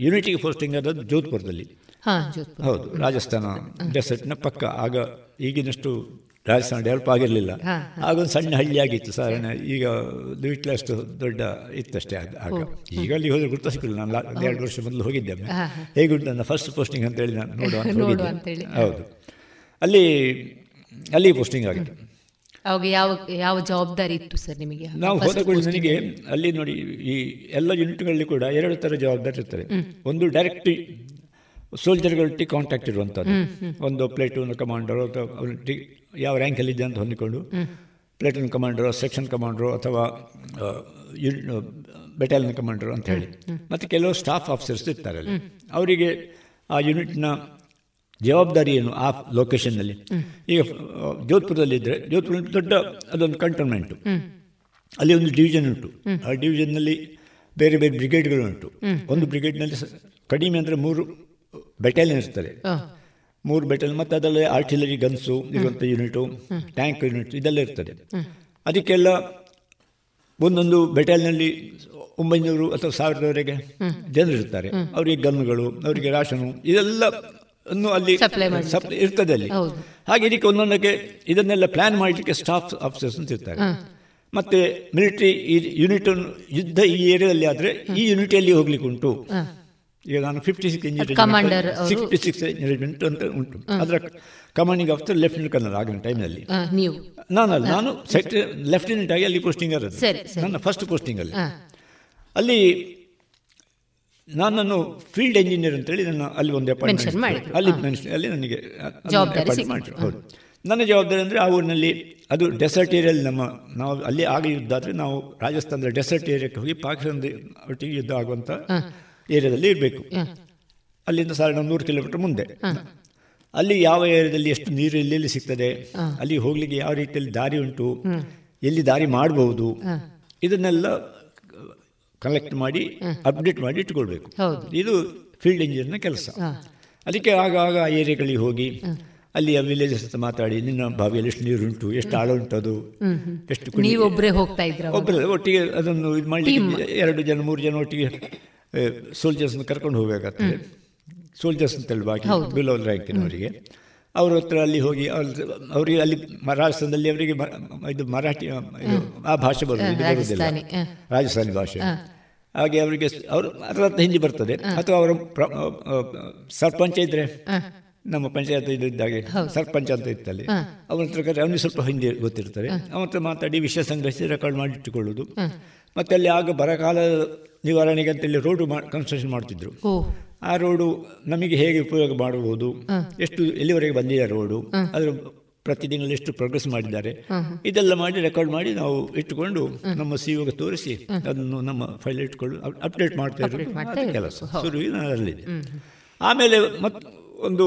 ಯೂನಿಟಿಗೆ ಪೋಸ್ಟಿಂಗ್ ಆದದ್ದು ಜೋಧ್ಪುರದಲ್ಲಿ. ಹೌದು ರಾಜಸ್ಥಾನ ಡೆಸರ್ಟ್ನ ಪಕ್ಕ. ಆಗ ಈಗಿನಷ್ಟು ರಾಜಸ್ಥಾನ ಡೆವಲಪ್ ಆಗಿರಲಿಲ್ಲ. ಆಗ ಆಗೊಂದು ಸಣ್ಣ ಹಳ್ಳಿಯಾಗಿತ್ತು ಸಾಧಾರಣ ಈಗ ದುಟ್ಲ ಅಷ್ಟು ದೊಡ್ಡ ಇತ್ತಷ್ಟೇ ಆಗ. ಆಗ ಈಗ ಅಲ್ಲಿ ಹೋದ್ರೆ ಗುರ್ತ ಸಿಕ್ಕಿಲ್ಲ ನಾನು ಎರಡು ವರ್ಷ ಮೊದಲು ಹೋಗಿದ್ದೆ. ಹೇಗುಂಟು ನನ್ನ ಫಸ್ಟ್ ಪೋಸ್ಟಿಂಗ್ ಅಂತ ಹೇಳಿ ನಾನು ನೋಡುವ [laughs] ಹೌದು. ಅಲ್ಲಿ ಅಲ್ಲಿ ಪೋಸ್ಟಿಂಗ್ ಆಗಿದೆ ಅವಾಗ ಯಾವ ಯಾವ ಜವಾಬ್ದಾರಿ ಇತ್ತು ಸರ್ ನಿಮಗೆ ನಾವು ಹೋದ ಕೂಡ ನನಗೆ ಅಲ್ಲಿ ನೋಡಿ ಈ ಎಲ್ಲ ಯೂನಿಟ್ಗಳಲ್ಲಿ ಕೂಡ ಎರಡು ಥರ ಜವಾಬ್ದಾರಿ ಇರ್ತದೆ ಒಂದು ಡೈರೆಕ್ಟ್ ಸೋಲ್ಜರ್ಗಳೊಟ್ಟಿಗೆ ಕಾಂಟ್ಯಾಕ್ಟ್ ಇರುವಂಥದ್ದು. ಒಂದು ಪ್ಲೇಟೂನ್ ಕಮಾಂಡರ್ ಅಥವಾ ಯಾವ ರ್ಯಾಂಕಲ್ಲಿದೆ ಅಂತ ಹೊಂದಿಕೊಂಡು. ಪ್ಲೇಟೂನ್ ಕಮಾಂಡರ್ ಸೆಕ್ಷನ್ ಕಮಾಂಡರು ಅಥವಾ ಬೆಟಾಲಿಯನ್ ಕಮಾಂಡರ್ ಅಂತ ಹೇಳಿ. ಮತ್ತು ಕೆಲವು ಸ್ಟಾಫ್ ಆಫೀಸರ್ಸ್ ಇರ್ತಾರೆ ಅಲ್ಲಿ. ಅವರಿಗೆ ಆ ಯೂನಿಟ್ನ ಜವಾಬ್ದಾರಿ ಏನು ಆ ಲೊಕೇಶನ್ನಲ್ಲಿ. ಈಗ ಜೋಧ್ಪುರದಲ್ಲಿ ಇದ್ದರೆ ಜೋಧ್ಪುರ ದೊಡ್ಡ ಅದೊಂದು ಕಂಟೋನ್ಮೆಂಟು ಅಲ್ಲಿ ಒಂದು ಡಿವಿಷನ್ ಉಂಟು. ಆ ಡಿವಿಷನ್ನಲ್ಲಿ ಬೇರೆ ಬೇರೆ ಬ್ರಿಗೇಡ್ಗಳು ಉಂಟು ಒಂದು ಬ್ರಿಗೇಡ್ನಲ್ಲಿ ಕಡಿಮೆ ಅಂದರೆ ಮೂರು ಬೆಟಾಲಿಯನ್ ಇರ್ತದೆ ಮೂರು ಬೆಟಾಲಿಯನ್ ಮತ್ತು ಅದರಲ್ಲಿ ಆರ್ಟಿಲರಿ ಗನ್ಸು ಇರುವಂಥ ಯೂನಿಟು ಟ್ಯಾಂಕ್ ಯೂನಿಟ್ ಇದೆಲ್ಲ ಇರ್ತದೆ. ಅದಕ್ಕೆಲ್ಲ ಒಂದೊಂದು ಬೆಟಾಲಿಯನ್ನಲ್ಲಿ ಒಂಬೈನೂರು ಅಥವಾ ಸಾವಿರದವರೆಗೆ ಜನರಿರ್ತಾರೆ ಅವರಿಗೆ ಗನ್ಗಳು ಅವರಿಗೆ ರಾಷನು ಇದೆಲ್ಲ ಅನ್ನು ಅಲ್ಲಿ ಸಪ್ಲೈ ಇರ್ತದೆ ಅಲ್ಲಿ. ಹಾಗೆ ಇದಕ್ಕೆ ಒಂದೊಂದಕ್ಕೆ ಇದನ್ನೆಲ್ಲ ಪ್ಲಾನ್ ಮಾಡಲಿಕ್ಕೆ ಸ್ಟಾಫ್ ಆಫೀಸರ್ಸ್ ಅಂತ ಇರ್ತಾರೆ. ಮತ್ತೆ ಮಿಲಿಟರಿ ಯೂನಿಟ್ ಯುದ್ಧ ಈ ಏರಿಯಾದಲ್ಲಿ ಆದರೆ ಈ ಯೂನಿಟಿಯಲ್ಲಿ ಹೋಗ್ಲಿಕ್ಕೆ ಉಂಟು. ಈಗ ನಾನು fifty six engineer sixty six ಇಂಜಿನಿಯರ್ಮೆಂಟ್ ಅಂತ ಉಂಟು. ಅದರ ಕಮಾಂಡಿಂಗ್ ಆಫೀಸರ್ ಲೆಫ್ಟಿನೆಂಟ್ ಕರ್ನಲ್ ಆಗಿನ ಟೈಮ್ನಲ್ಲಿ ನಾನಲ್ಲ ನಾನು ಸೆಕ್ಟರ್ ಲೆಫ್ಟಿನೆಂಟ್ ಆಗಿ ಅಲ್ಲಿ ಪೋಸ್ಟಿಂಗ್ ಇರೋದು. ನನ್ನ ಫಸ್ಟ್ ಪೋಸ್ಟಿಂಗ್ ಅಲ್ಲಿ. ಅಲ್ಲಿ ನನ್ನನ್ನು ಫೀಲ್ಡ್ ಎಂಜಿನಿಯರ್ ಅಂತೇಳಿ ನನ್ನ ಅಲ್ಲಿ ಒಂದು ಅಪಾಯಿಂಟ್ಮೆಂಟ್. ಅಲ್ಲಿ. ಅಲ್ಲಿ ನನಗೆ. ಮಾಡಿದ್ರು. ಹೌದು ನನ್ನ ಜವಾಬ್ದಾರಿ ಅಂದರೆ ಆ ಊರಿನಲ್ಲಿ ಅದು ಡೆಸರ್ಟ್ ಏರಿಯಲ್ಲಿ ನಮ್ಮ ನಾವು ಅಲ್ಲಿ ಆಗ ಯುದ್ಧ ಆದರೆ ನಾವು ರಾಜಸ್ಥಾನದ ಡೆಸರ್ಟ್ ಏರಿಯಾಕ್ಕೆ ಹೋಗಿ ಪಾಕಿಸ್ತಾನದ ಒಟ್ಟಿಗೆ ಯುದ್ಧ ಆಗುವಂಥ. ಏರಿಯಾದಲ್ಲಿ ಇರಬೇಕು. ಅಲ್ಲಿಂದ ಸಾವಿರದ ನೂರು ಕಿಲೋಮೀಟರ್ ಮುಂದೆ ಅಲ್ಲಿ ಯಾವ ಏರಿಯಾದಲ್ಲಿ ಎಷ್ಟು ನೀರು ಎಲ್ಲೆಲ್ಲಿ ಸಿಗ್ತದೆ. ಅಲ್ಲಿ ಹೋಗ್ಲಿಕ್ಕೆ ಯಾವ ರೀತಿಯಲ್ಲಿ ದಾರಿ ಉಂಟು. ಎಲ್ಲಿ ದಾರಿ ಮಾಡಬಹುದು ಇದನ್ನೆಲ್ಲ ಕಲೆಕ್ಟ್ ಮಾಡಿ ಅಪ್ಡೇಟ್ ಮಾಡಿ ಇಟ್ಕೊಳ್ಬೇಕು. ಇದು ಫೀಲ್ಡ್ ಇಂಜಿನಿಯರ್ನ ಕೆಲಸ. ಅದಕ್ಕೆ ಆಗಾಗ ಆಗ ಆ ಏರಿಯಾಗಳಿಗೆ ಹೋಗಿ ಅಲ್ಲಿಯ ವಿಲೇಜಸ್ ಹತ್ರ ಮಾತಾಡಿ ನಿನ್ನ ಬಾವಿಯಲ್ಲಿ ಎಷ್ಟು ನೀರುಂಟು ಎಷ್ಟು ಆಳ ಉಂಟು ಅದು. ಎಷ್ಟು ನೀವೊಬ್ಬರೇ ಹೋಗ್ತಾ ಇದ್ರೆ ಒಬ್ಬರೇ ಒಟ್ಟಿಗೆ ಅದನ್ನು ಇದು ಮಾಡಲಿಕ್ಕೆ ಎರಡು ಜನ ಮೂರು ಜನ ಒಟ್ಟಿಗೆ ಸೋಲ್ಜರ್ಸ್ನ ಕರ್ಕೊಂಡು ಹೋಗಬೇಕಾಗ್ತದೆ. ಸೋಲ್ಜರ್ಸ್ ಅಂತೇಳಿ ಬಾಕಿ. ಬಿಲೋ ರ್ಯಾಂಕಿನವರಿಗೆ ಅವ್ರ ಹತ್ರ ಅಲ್ಲಿ ಹೋಗಿ ಅವ್ರ ಅವರಿಗೆ ಅಲ್ಲಿ ರಾಜಸ್ಥಾನದಲ್ಲಿ ಅವರಿಗೆ ಇದು ಮರಾಠಿ ಆ ಭಾಷೆ ಬರೋದು ರಾಜಸ್ಥಾನಿ, ಭಾಷೆ. ಹಾಗೆ ಅವರಿಗೆ ಅವರು ಅದರ ಹಿಂದಿ ಬರ್ತದೆ. ಅಥವಾ ಅವರು ಸರ್ಪಂಚ ಇದ್ರೆ ನಮ್ಮ ಪಂಚಾಯತ್ ಇದು ಇದ್ದಾಗೆ ಸರ್ಪಂಚ ಅಂತ ಇತ್ತಲ್ಲಿ. ಅವನ ಹತ್ರ ಕರೆ ಅವನಿಗೆ ಸ್ವಲ್ಪ ಹಿಂದಿ ಗೊತ್ತಿರ್ತಾರೆ ಅವನ ಹತ್ರ ಮಾತಾಡಿ ವಿಷಯ ಸಂಗ್ರಹಿಸಿ ರೆಕಾರ್ಡ್ ಮಾಡಿ ಇಟ್ಟುಕೊಳ್ಳೋದು. ಮತ್ತೆ ಅಲ್ಲಿ ಆಗ ಬರಗಾಲ ನಿವಾರಣೆಗೆ ಅಂತೇಳಿ ರೋಡು ಕನ್ಸ್ಟ್ರಕ್ಷನ್ ಮಾಡ್ತಿದ್ರು. ಆ ರೋಡು ನಮಗೆ ಹೇಗೆ ಉಪಯೋಗ ಮಾಡಬಹುದು ಎಷ್ಟು ಎಲ್ಲಿವರೆಗೆ ಬಂದಿದೆ ರೋಡು ಅದರ ಪ್ರತಿ ತಿಂಗಳು ಎಷ್ಟು ಪ್ರೋಗ್ರೆಸ್ ಮಾಡಿದ್ದಾರೆ. ಇದೆಲ್ಲ ಮಾಡಿ ರೆಕಾರ್ಡ್ ಮಾಡಿ ನಾವು ಇಟ್ಟುಕೊಂಡು ನಮ್ಮ ಸಿ ತೋರಿಸಿ ಅದನ್ನು ನಮ್ಮ ಫೈಲ್ ಇಟ್ಕೊಂಡು ಅಪ್ಡೇಟ್ ಮಾಡ್ತಾ ಇರೋದು. ಕೆಲಸ. ಶುರುವಿನ ಆಮೇಲೆ ಮತ್ ಒಂದು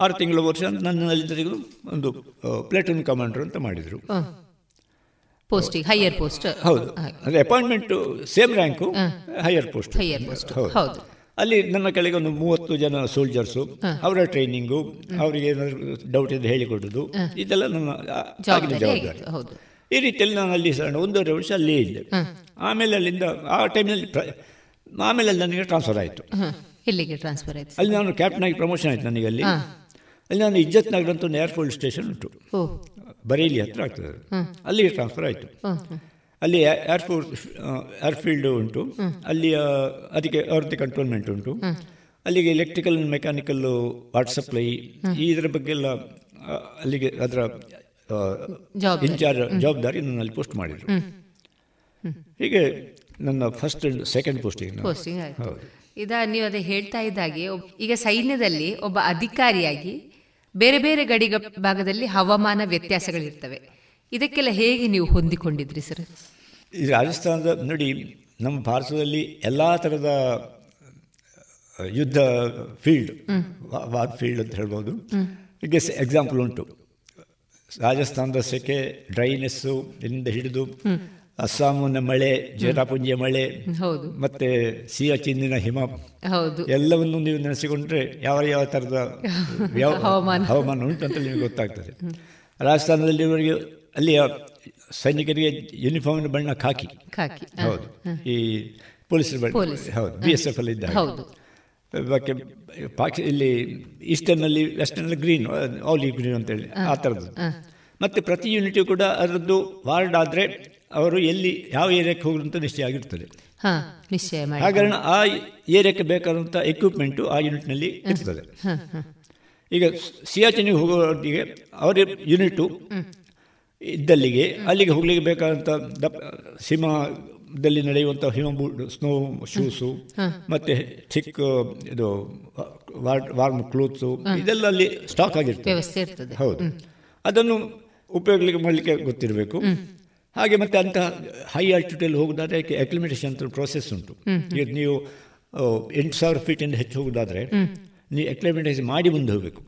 ಆರು ತಿಂಗಳ ವರ್ಷ ನನ್ನಲ್ಲಿ ತೆಗೆದು ಒಂದು ಪ್ಲೇಟನ್ ಕಮಾಂಡರ್ ಅಂತ ಮಾಡಿದರು. ಪೋಸ್ಟಿಂಗ್ ಹೈಯರ್ ಪೋಸ್ಟ್ ಹೌದು. ಅಂದ್ರೆ appointment same rank higher post higher post ಹೌದು. ಅಲ್ಲಿ ನನ್ನ ಕೆಳಗೆ ಒಂದು ಮೂವತ್ತು ಜನ ಸೋಲ್ಜರ್ಸು ಅವರ ಟ್ರೈನಿಂಗು ಅವರಿಗೆ ಏನಾದರೂ ಡೌಟ್ ಇದ್ದು ಹೇಳಿಕೊಡೋದು. ಇದೆಲ್ಲ ನನ್ನ ಆಗಿನ ಜವಾಬ್ದಾರಿ. ಈ ರೀತಿಯಲ್ಲಿ ನಾನು ಅಲ್ಲಿ ಸಣ್ಣ ಒಂದೂವರೆ ವರ್ಷ ಅಲ್ಲೇ ಇದ್ದೆ. ಆಮೇಲೆ ಅಲ್ಲಿಂದ ಆ ಟೈಮ್ನಲ್ಲಿ ಪ್ರ ಆಮೇಲೆ ಅಲ್ಲಿ ನನಗೆ ಟ್ರಾನ್ಸ್ಫರ್ ಆಯಿತು. ಇಲ್ಲಿಗೆ ಟ್ರಾನ್ಸ್ಫರ್ ಆಯಿತು? ಅಲ್ಲಿ ನಾನು ಕ್ಯಾಪ್ಟನ್ ಆಗಿ ಪ್ರಮೋಷನ್ ಆಯಿತು ನನಗೆ ಅಲ್ಲಿ. ಅಲ್ಲಿ ನಾನು ಇಜ್ಜತ್ ನಗರ ಅಂತ ಒಂದು ಸ್ಟೇಷನ್ ಉಂಟು. ಬರೇಲಿ ಹತ್ರ ಆಗ್ತದೆ. ಅಲ್ಲಿಗೆ ಟ್ರಾನ್ಸ್ಫರ್ ಆಯಿತು. ಅಲ್ಲಿ ಏರ್ಫೋರ್ಸ್ ಏರ್ಫೀಲ್ಡ್ ಉಂಟು ಹ್ಮ್. ಅಲ್ಲಿ ಅದಕ್ಕೆ ಅವ್ರದ್ದು ಕಂಟ್ರೋಲ್ಮೆಂಟ್ ಉಂಟು ಅಲ್ಲಿಗೆ ಎಲೆಕ್ಟ್ರಿಕಲ್ ಮೆಕ್ಯಾನಿಕಲ್ ವಾಟರ್ ಸಪ್ಲೈ ಈ ಇದರ ಬಗ್ಗೆ ಎಲ್ಲ ಅಲ್ಲಿಗೆ ಅದರ ಜವಾಬ್ದಾರಿ. ಇನ್ಚಾರ್ಜ್. ಜವಾಬ್ದಾರಿ ನನ್ನಲ್ಲಿ ಪೋಸ್ಟ್ ಮಾಡಿದರು. ಹೀಗೆ ನನ್ನ ಫಸ್ಟ್ ಸೆಕೆಂಡ್ ಪೋಸ್ಟಿಂಗ್ ಪೋಸ್ಟಿಂಗ್ ಹೌದು ಇದ ನೀವು ಅದೇ ಹೇಳ್ತಾ ಇದ್ದಾಗೆ ಈಗ ಸೈನ್ಯದಲ್ಲಿ ಒಬ್ಬ ಅಧಿಕಾರಿಯಾಗಿ ಬೇರೆ ಬೇರೆ ಗಡಿ ಭಾಗದಲ್ಲಿ ಹವಾಮಾನ ವ್ಯತ್ಯಾಸಗಳಿರ್ತವೆ ಇದಕ್ಕೆಲ್ಲ ಹೇಗೆ ನೀವು ಹೊಂದಿಕೊಂಡಿದ್ರಿ ಸರ್? ಈ ರಾಜಸ್ಥಾನದ ನೋಡಿ ನಮ್ಮ ಭಾರತದಲ್ಲಿ ಎಲ್ಲ ಥರದ ಯುದ್ಧ ಫೀಲ್ಡ್. ವಾರ್ ಫೀಲ್ಡ್ ಅಂತ ಹೇಳ್ಬೋದು. ಈಗ ಎಕ್ಸಾಂಪಲ್ ಉಂಟು. ರಾಜಸ್ಥಾನದ ಸೆಕೆ ಡ್ರೈನೆಸ್ಸು ಇಲ್ಲಿಂದ ಹಿಡಿದು. ಅಸ್ಸಾಮಿನ ಮಳೆ ಜೇರಾಪುಂಜಿಯ ಮಳೆ ಮತ್ತೆ ಸಿಯಾಚಿಂದಿನ ಹಿಮ ಎಲ್ಲವನ್ನು ನೀವು ನೆನೆಸಿಕೊಂಡ್ರೆ ಯಾವ ಯಾವ ಥರದ ಯಾವ. ಹವಾಮಾನ. ಉಂಟು ಅಂತ ನಿಮಗೆ ಗೊತ್ತಾಗ್ತದೆ. ರಾಜಸ್ಥಾನದಲ್ಲಿ ಇವರಿಗೆ ಅಲ್ಲಿಯ ಸೈನಿಕರಿಗೆ ಯೂನಿಫಾರ್ಮ್ ಬಣ್ಣ ಖಾಕಿ. ಖಾಕಿ. ಹೌದು. ಈ ಪೊಲೀಸರ ಬಣ್ಣ. ಪೊಲೀಸ್. ಹೌದು. ಬಿ ಎಸ್ ಎಫ್ ಅಲ್ಲಿ ಇದ್ದಾರೆ. ಬಾಕಿ ಪಾಕಿ ಇಲ್ಲಿ ಈಸ್ಟರ್ನಲ್ಲಿ ವೆಸ್ಟರ್ನಲ್ಲಿ ಗ್ರೀನ್ ಆಲಿ ಗ್ರೀನ್ ಅಂತೇಳಿ ಆ ಥರದ್ದು ಮತ್ತೆ ಪ್ರತಿ ಯೂನಿಟು ಕೂಡ ಅದರದ್ದು ವಾರ್ಡ್ ಆದರೆ ಅವರು ಎಲ್ಲಿ ಯಾವ ಏರಿಯಾಕ್ಕೆ ಹೋಗುದು ಅಂತ ನಿಶ್ಚಯ ಆಗಿರ್ತದೆ. ನಿಶ್ಚಯ ಹಾಗಾಗಿ ಆ ಏರಿಯಾಕ್ಕೆ ಬೇಕಾದಂಥ ಎಕ್ವಿಪ್ಮೆಂಟು ಆ ಯೂನಿಟ್ನಲ್ಲಿ ಇರ್ತದೆ. ಈಗ ಸಿಯಾಚಿನಿಗೆ ಹೋಗೋರಿಗೆ ಅವರ ಯೂನಿಟು ಇದ್ದಲ್ಲಿಗೆ ಅಲ್ಲಿಗೆ ಹೋಗ್ಲಿಕ್ಕೆ ಬೇಕಾದಂಥ ದಪ್ಪ ಹಿಮದಲ್ಲಿ ನಡೆಯುವಂಥ ಹಿಮ ಬೂಟ್ ಸ್ನೋ ಶೂಸು ಮತ್ತೆ ಚಿಕ್ಕ ಇದು ವಾರ್ಮ್ ಕ್ಲೋತ್ಸು ಇದೆಲ್ಲ ಅಲ್ಲಿ ಸ್ಟಾಕ್ ಆಗಿರ್ತದೆ. ವ್ಯವಸ್ಥೆ ಇರ್ತದೆ. ಹೌದು. ಅದನ್ನು ಉಪಯೋಗಲಿಕ್ಕೆ ಮಾಡಲಿಕ್ಕೆ ಗೊತ್ತಿರಬೇಕು. ಹಾಗೆ ಮತ್ತೆ ಅಂತಹ ಹೈ ಆಲ್ಟಿಟ್ಯೂಡಲ್ಲಿ ಹೋಗೋದಾದ್ರೆ ಅಕ್ಲಿಮೇಟೇಷನ್ ಅಂತ ಪ್ರೋಸೆಸ್ ಉಂಟು. ಈಗ ನೀವು ಎಂಟು ಸಾವಿರ ಫೀಟಿಂದ ಹೆಚ್ಚು ಹೋಗೋದಾದ್ರೆ ನೀವು ಅಕ್ಲಿಮೇಟೇಷನ್ ಮಾಡಿ ಮುಂದೆ ಹೋಗಬೇಕು.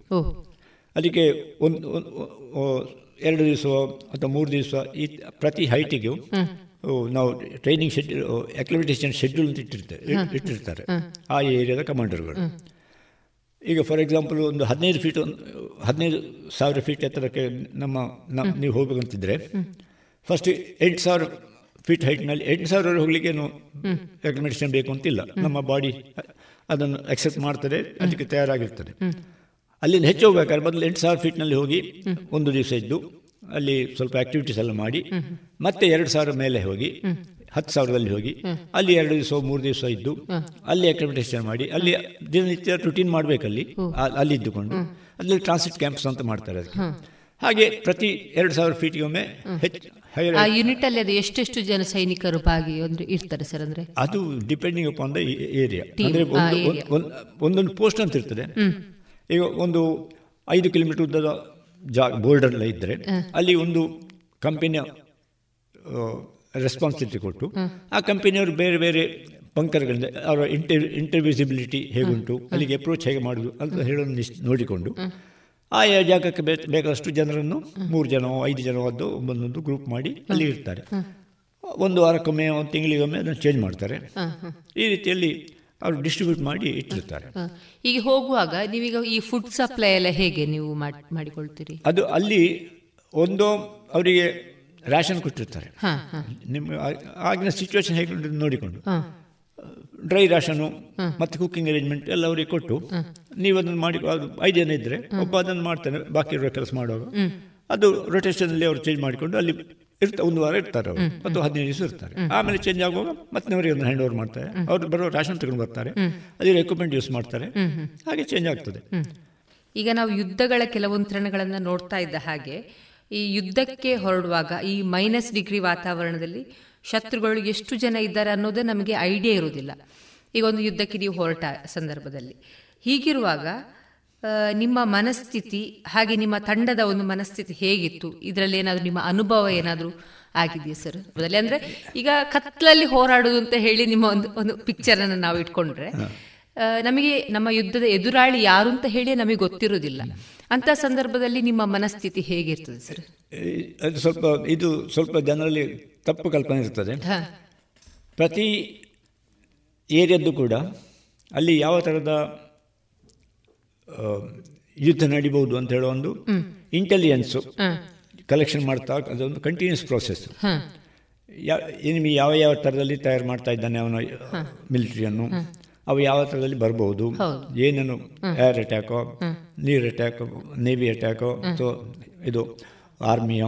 ಅದಕ್ಕೆ ಒಂದು ಎರಡು ದಿವಸ ಅಥವಾ ಮೂರು ದಿವಸ ಈ ಪ್ರತಿ ಹೈಟಿಗೂ ನಾವು ಟ್ರೈನಿಂಗ್ ಶೆಡ್ಯೂಲ್ ಅಕ್ಲಿಮಿಟೇಷನ್ ಶೆಡ್ಯೂಲ್ ಅಂತ ಇಟ್ಟಿರ್ತಾರೆ. ಇಟ್ಟಿರ್ತಾರೆ ಆ ಏರಿಯಾದ ಕಮಾಂಡರ್ಗಳು ಈಗ ಫಾರ್ ಎಕ್ಸಾಂಪಲ್ ಒಂದು ಹದಿನೈದು ಫೀಟ್ ಒಂದು ಹದಿನೈದು ಸಾವಿರ ಫೀಟ್ ಎತ್ತರಕ್ಕೆ ನಮ್ಮ ನೀವು ಹೋಗ್ಬೇಕಂತಿದ್ರೆ ಫಸ್ಟ್ ಎಂಟು ಸಾವಿರ ಫೀಟ್ ಹೈಟ್ನಲ್ಲಿ ಎಂಟು ಸಾವಿರ ಹೋಗ್ಲಿಕ್ಕೇನು ಅಕ್ಲಿಮಿಟೇಷನ್ ಬೇಕು ಅಂತಿಲ್ಲ. ನಮ್ಮ ಬಾಡಿ ಅದನ್ನು ಅಕ್ಸೆಪ್ಟ್ ಮಾಡ್ತದೆ ಅದಕ್ಕೆ ತಯಾರಾಗಿರ್ತದೆ. ಅಲ್ಲಿಂದ ಹೆಚ್ಚು ಹೋಗ್ಬೇಕಾದ್ರೆ ಮೊದಲು ಎಂಟು ಸಾವಿರ ಫೀಟ್ನಲ್ಲಿ ಹೋಗಿ ಒಂದು ದಿವಸ ಇದ್ದು ಅಲ್ಲಿ ಸ್ವಲ್ಪ ಆಕ್ಟಿವಿಟೀಸ್ ಎಲ್ಲ ಮಾಡಿ ಮತ್ತೆ ಎರಡು ಸಾವಿರ ಮೇಲೆ ಹೋಗಿ ಹತ್ತು ಸಾವಿರದಲ್ಲಿ ಹೋಗಿ ಅಲ್ಲಿ ಎರಡು ದಿವಸ ಮೂರು ದಿವಸ ಇದ್ದು ಅಲ್ಲಿ ಅಕ್ರಮಿಟೇಷನ್ ಮಾಡಿ ಅಲ್ಲಿ ದಿನನಿತ್ಯ ರುಟೀನ್ ಮಾಡಬೇಕಲ್ಲಿ ಅಲ್ಲಿ ಇದ್ದುಕೊಂಡು ಅಲ್ಲಿ ಟ್ರಾನ್ಸಿಟ್ ಕ್ಯಾಂಪ್ಸ್ ಅಂತ ಮಾಡ್ತಾರೆ ಅದಕ್ಕೆ. ಹಾಗೆ ಪ್ರತಿ ಎರಡು ಸಾವಿರ ಫೀಟ್ಗೊಮ್ಮೆ ಹೆಚ್ಚು ಆ ಯೂನಿಟ್ ಅಲ್ಲಿ ಅದು ಎಷ್ಟೆಷ್ಟು ಜನ ಸೈನಿಕರು ಭಾಗಿ ಅಂದ್ರೆ ಇರ್ತಾರೆ ಸರ್ ಅಂದ್ರೆ? ಅದು ಡಿಪೆಂಡಿಂಗ್ ಅಪಾನ್ ದ ಏರಿಯಾ ಅಂದರೆ ಒಂದೊಂದು ಪೋಸ್ಟ್ ಅಂತ ಇರ್ತದೆ. ಈಗ ಒಂದು ಐದು ಕಿಲೋಮೀಟರ್ ಉದ್ದದ ಜಾ ಬೋರ್ಡರ್ಲ್ಲ ಇದ್ದರೆ ಅಲ್ಲಿ ಒಂದು ಕಂಪನಿಯ ರೆಸ್ಪಾನ್ಸಿಬಿಲಿಟಿ ಕೊಟ್ಟು ಆ ಕಂಪನಿಯವರು ಬೇರೆ ಬೇರೆ ಬಂಕರ್ಗಳಿಂದ ಅವರ ಇಂಟರ್ ಇಂಟರ್ವ್ಯೂಸಿಬಿಲಿಟಿ ಹೇಗುಂಟು ಅಲ್ಲಿಗೆ ಅಪ್ರೋಚ್ ಹೇಗೆ ಮಾಡೋದು ಅಂತ ಹೇಳೋದು ನಿಶ್- ನೋಡಿಕೊಂಡು ಆಯಾ ಜಾಗಕ್ಕೆ ಬೇ- ಬೇಕಾದಷ್ಟು ಜನರನ್ನು ಮೂರು ಜನ ಐದು ಜನ ಅದು ಒಂದೊಂದು ಗ್ರೂಪ್ ಮಾಡಿ ಅಲ್ಲಿ ಇರ್ತಾರೆ ಒಂದು ವಾರಕ್ಕೊಮ್ಮೆ ಒಂದು ತಿಂಗಳಿಗೊಮ್ಮೆ ಅದನ್ನು ಚೇಂಜ್ ಮಾಡ್ತಾರೆ. ಈ ರೀತಿಯಲ್ಲಿ ಅವರು ಡಿಸ್ಟ್ರಿಬ್ಯೂಟ್ ಮಾಡಿ ಇಟ್ಟಿರ್ತಾರೆ. ಈಗ ಹೋಗುವಾಗ ನೀವೀಗ ಈ ಫುಡ್ ಸಪ್ಲೈ ಎಲ್ಲ ಹೇಗೆ ನೀವು ಮಾಡ್- ಮಾಡಿಕೊಳ್ತೀರಿ? ಅದು ಅಲ್ಲಿ ಒಂದು ಅವರಿಗೆ ರ್ಯಾಷನ್ ಕೊಟ್ಟಿರ್ತಾರೆ. ನಿಮ್ಮ ಆಗಿನ ಸಿಚುವೇಶನ್ ಹೇಗೆ ನೋಡಿಕೊಂಡು. ಡ್ರೈ ರಾಷನು ಮತ್ತು ಕುಕ್ಕಿಂಗ್ ಅರೇಂಜ್ಮೆಂಟ್ ಎಲ್ಲ ಅವರಿಗೆ ಕೊಟ್ಟು ನೀವು ಅದನ್ನು ಮಾಡಿ ಅದು ಐದು ಜನ ಇದ್ದರೆ ಒಬ್ಬ ಅದನ್ನು ಮಾಡ್ತಾನೆ ಬಾಕಿ ಇರೋ ಕೆಲಸ ಮಾಡುವಾಗ. ಅದು ರೊಟೇಷನಲ್ಲಿ ಅವರು ಚೇಂಜ್ ಮಾಡಿಕೊಂಡು ಅಲ್ಲಿ ಇರ್ತಾ ಒಂದು ವಾರ ಇರ್ತಾರೆ ಅವರು. ಮತ್ತು ಹದಿನೈದು ದಿವಸ ಇರ್ತಾರೆ. ಆಮೇಲೆ ಚೇಂಜ್ ಆಗುವಾಗ ಮತ್ತೆ ಅವರಿಗೆ ಒಂದು ಹ್ಯಾಂಡ್ ಓವರ್ ಮಾಡ್ತಾರೆ ಅವ್ರು ಬರೋ ರೇಷನ್ ತಗೊಂಡು ಬರ್ತಾರೆ. ಅದೇ ಎಕ್ವಿಪ್ಮೆಂಟ್ ಯೂಸ್ ಮಾಡ್ತಾರೆ. ಹಾಗೆ ಚೇಂಜ್ ಆಗ್ತದೆ. ಈಗ ನಾವು ಯುದ್ಧಗಳ ಕೆಲವೊಂದು ತ್ರಣಗಳನ್ನು ನೋಡ್ತಾ ಇದ್ದ ಹಾಗೆ ಈ ಯುದ್ಧಕ್ಕೆ ಹೊರಡುವಾಗ ಈ ಮೈನಸ್ ಡಿಗ್ರಿ ವಾತಾವರಣದಲ್ಲಿ ಶತ್ರುಗಳು ಎಷ್ಟು ಜನ ಇದ್ದಾರೆ ಅನ್ನೋದೇ ನಮಗೆ ಐಡಿಯಾ ಇರುವುದಿಲ್ಲ. ಈಗ ಒಂದು ಯುದ್ಧಕ್ಕೆ ನೀವು ಹೊರಟ ಸಂದರ್ಭದಲ್ಲಿ. ಹೀಗಿರುವಾಗ ನಿಮ್ಮ ಮನಸ್ಥಿತಿ ಹಾಗೆ ನಿಮ್ಮ ತಂಡದ ಒಂದು ಮನಸ್ಥಿತಿ ಹೇಗಿತ್ತು? ಇದರಲ್ಲಿ ಏನಾದರೂ ನಿಮ್ಮ ಅನುಭವ ಏನಾದರೂ ಆಗಿದೆಯಾ ಸರ್? ಮೊದಲೇ ಅಂದ್ರೆ ಈಗ ಕತ್ಲಲ್ಲಿ ಹೋರಾಡೋದು ಅಂತ ಹೇಳಿ ನಿಮ್ಮ ಒಂದು ಒಂದು ಪಿಕ್ಚರನ್ನು ನಾವು ಇಟ್ಕೊಂಡ್ರೆ ನಮಗೆ ನಮ್ಮ ಯುದ್ಧದ ಎದುರಾಳಿ ಯಾರು ಅಂತ ಹೇಳಿ ನಮಗೆ ಗೊತ್ತಿರೋದಿಲ್ಲ ಅಂತ ಸಂದರ್ಭದಲ್ಲಿ ನಿಮ್ಮ ಮನಸ್ಥಿತಿ ಹೇಗಿರ್ತದೆ ಸರ್? ಅದು ಸ್ವಲ್ಪ ಇದು ಸ್ವಲ್ಪ ಜನರಲ್ಲಿ ತಪ್ಪು ಕಲ್ಪನೆ ಇರ್ತದೆ. ಪ್ರತಿ ಏರಿಯದ್ದು ಕೂಡ ಅಲ್ಲಿ ಯಾವ ಥರದ ಯುದ್ಧ ನಡಿಬಹುದು ಅಂತ ಹೇಳೋ ಒಂದು ಇಂಟೆಲಿಜೆನ್ಸು ಕಲೆಕ್ಷನ್ ಮಾಡ್ತಾ ಅದೊಂದು ಕಂಟಿನ್ಯೂಸ್ ಪ್ರೋಸೆಸ್ ಎನಿಮಿ ಯಾವ ಯಾವ ಥರದಲ್ಲಿ ತಯಾರು ಮಾಡ್ತಾ ಇದ್ದಾನೆ ಅವನ ಮಿಲಿಟರಿಯನ್ನು ಅವು ಯಾವ ಥರದಲ್ಲಿ ಬರಬಹುದು? ಏನೇನು ಏರ್ ಅಟ್ಯಾಕೋ ನೀರ್ ಅಟ್ಯಾಕ್ ನೇವಿ ಅಟ್ಯಾಕೋ ಸೊ ಇದು ಆರ್ಮಿಯ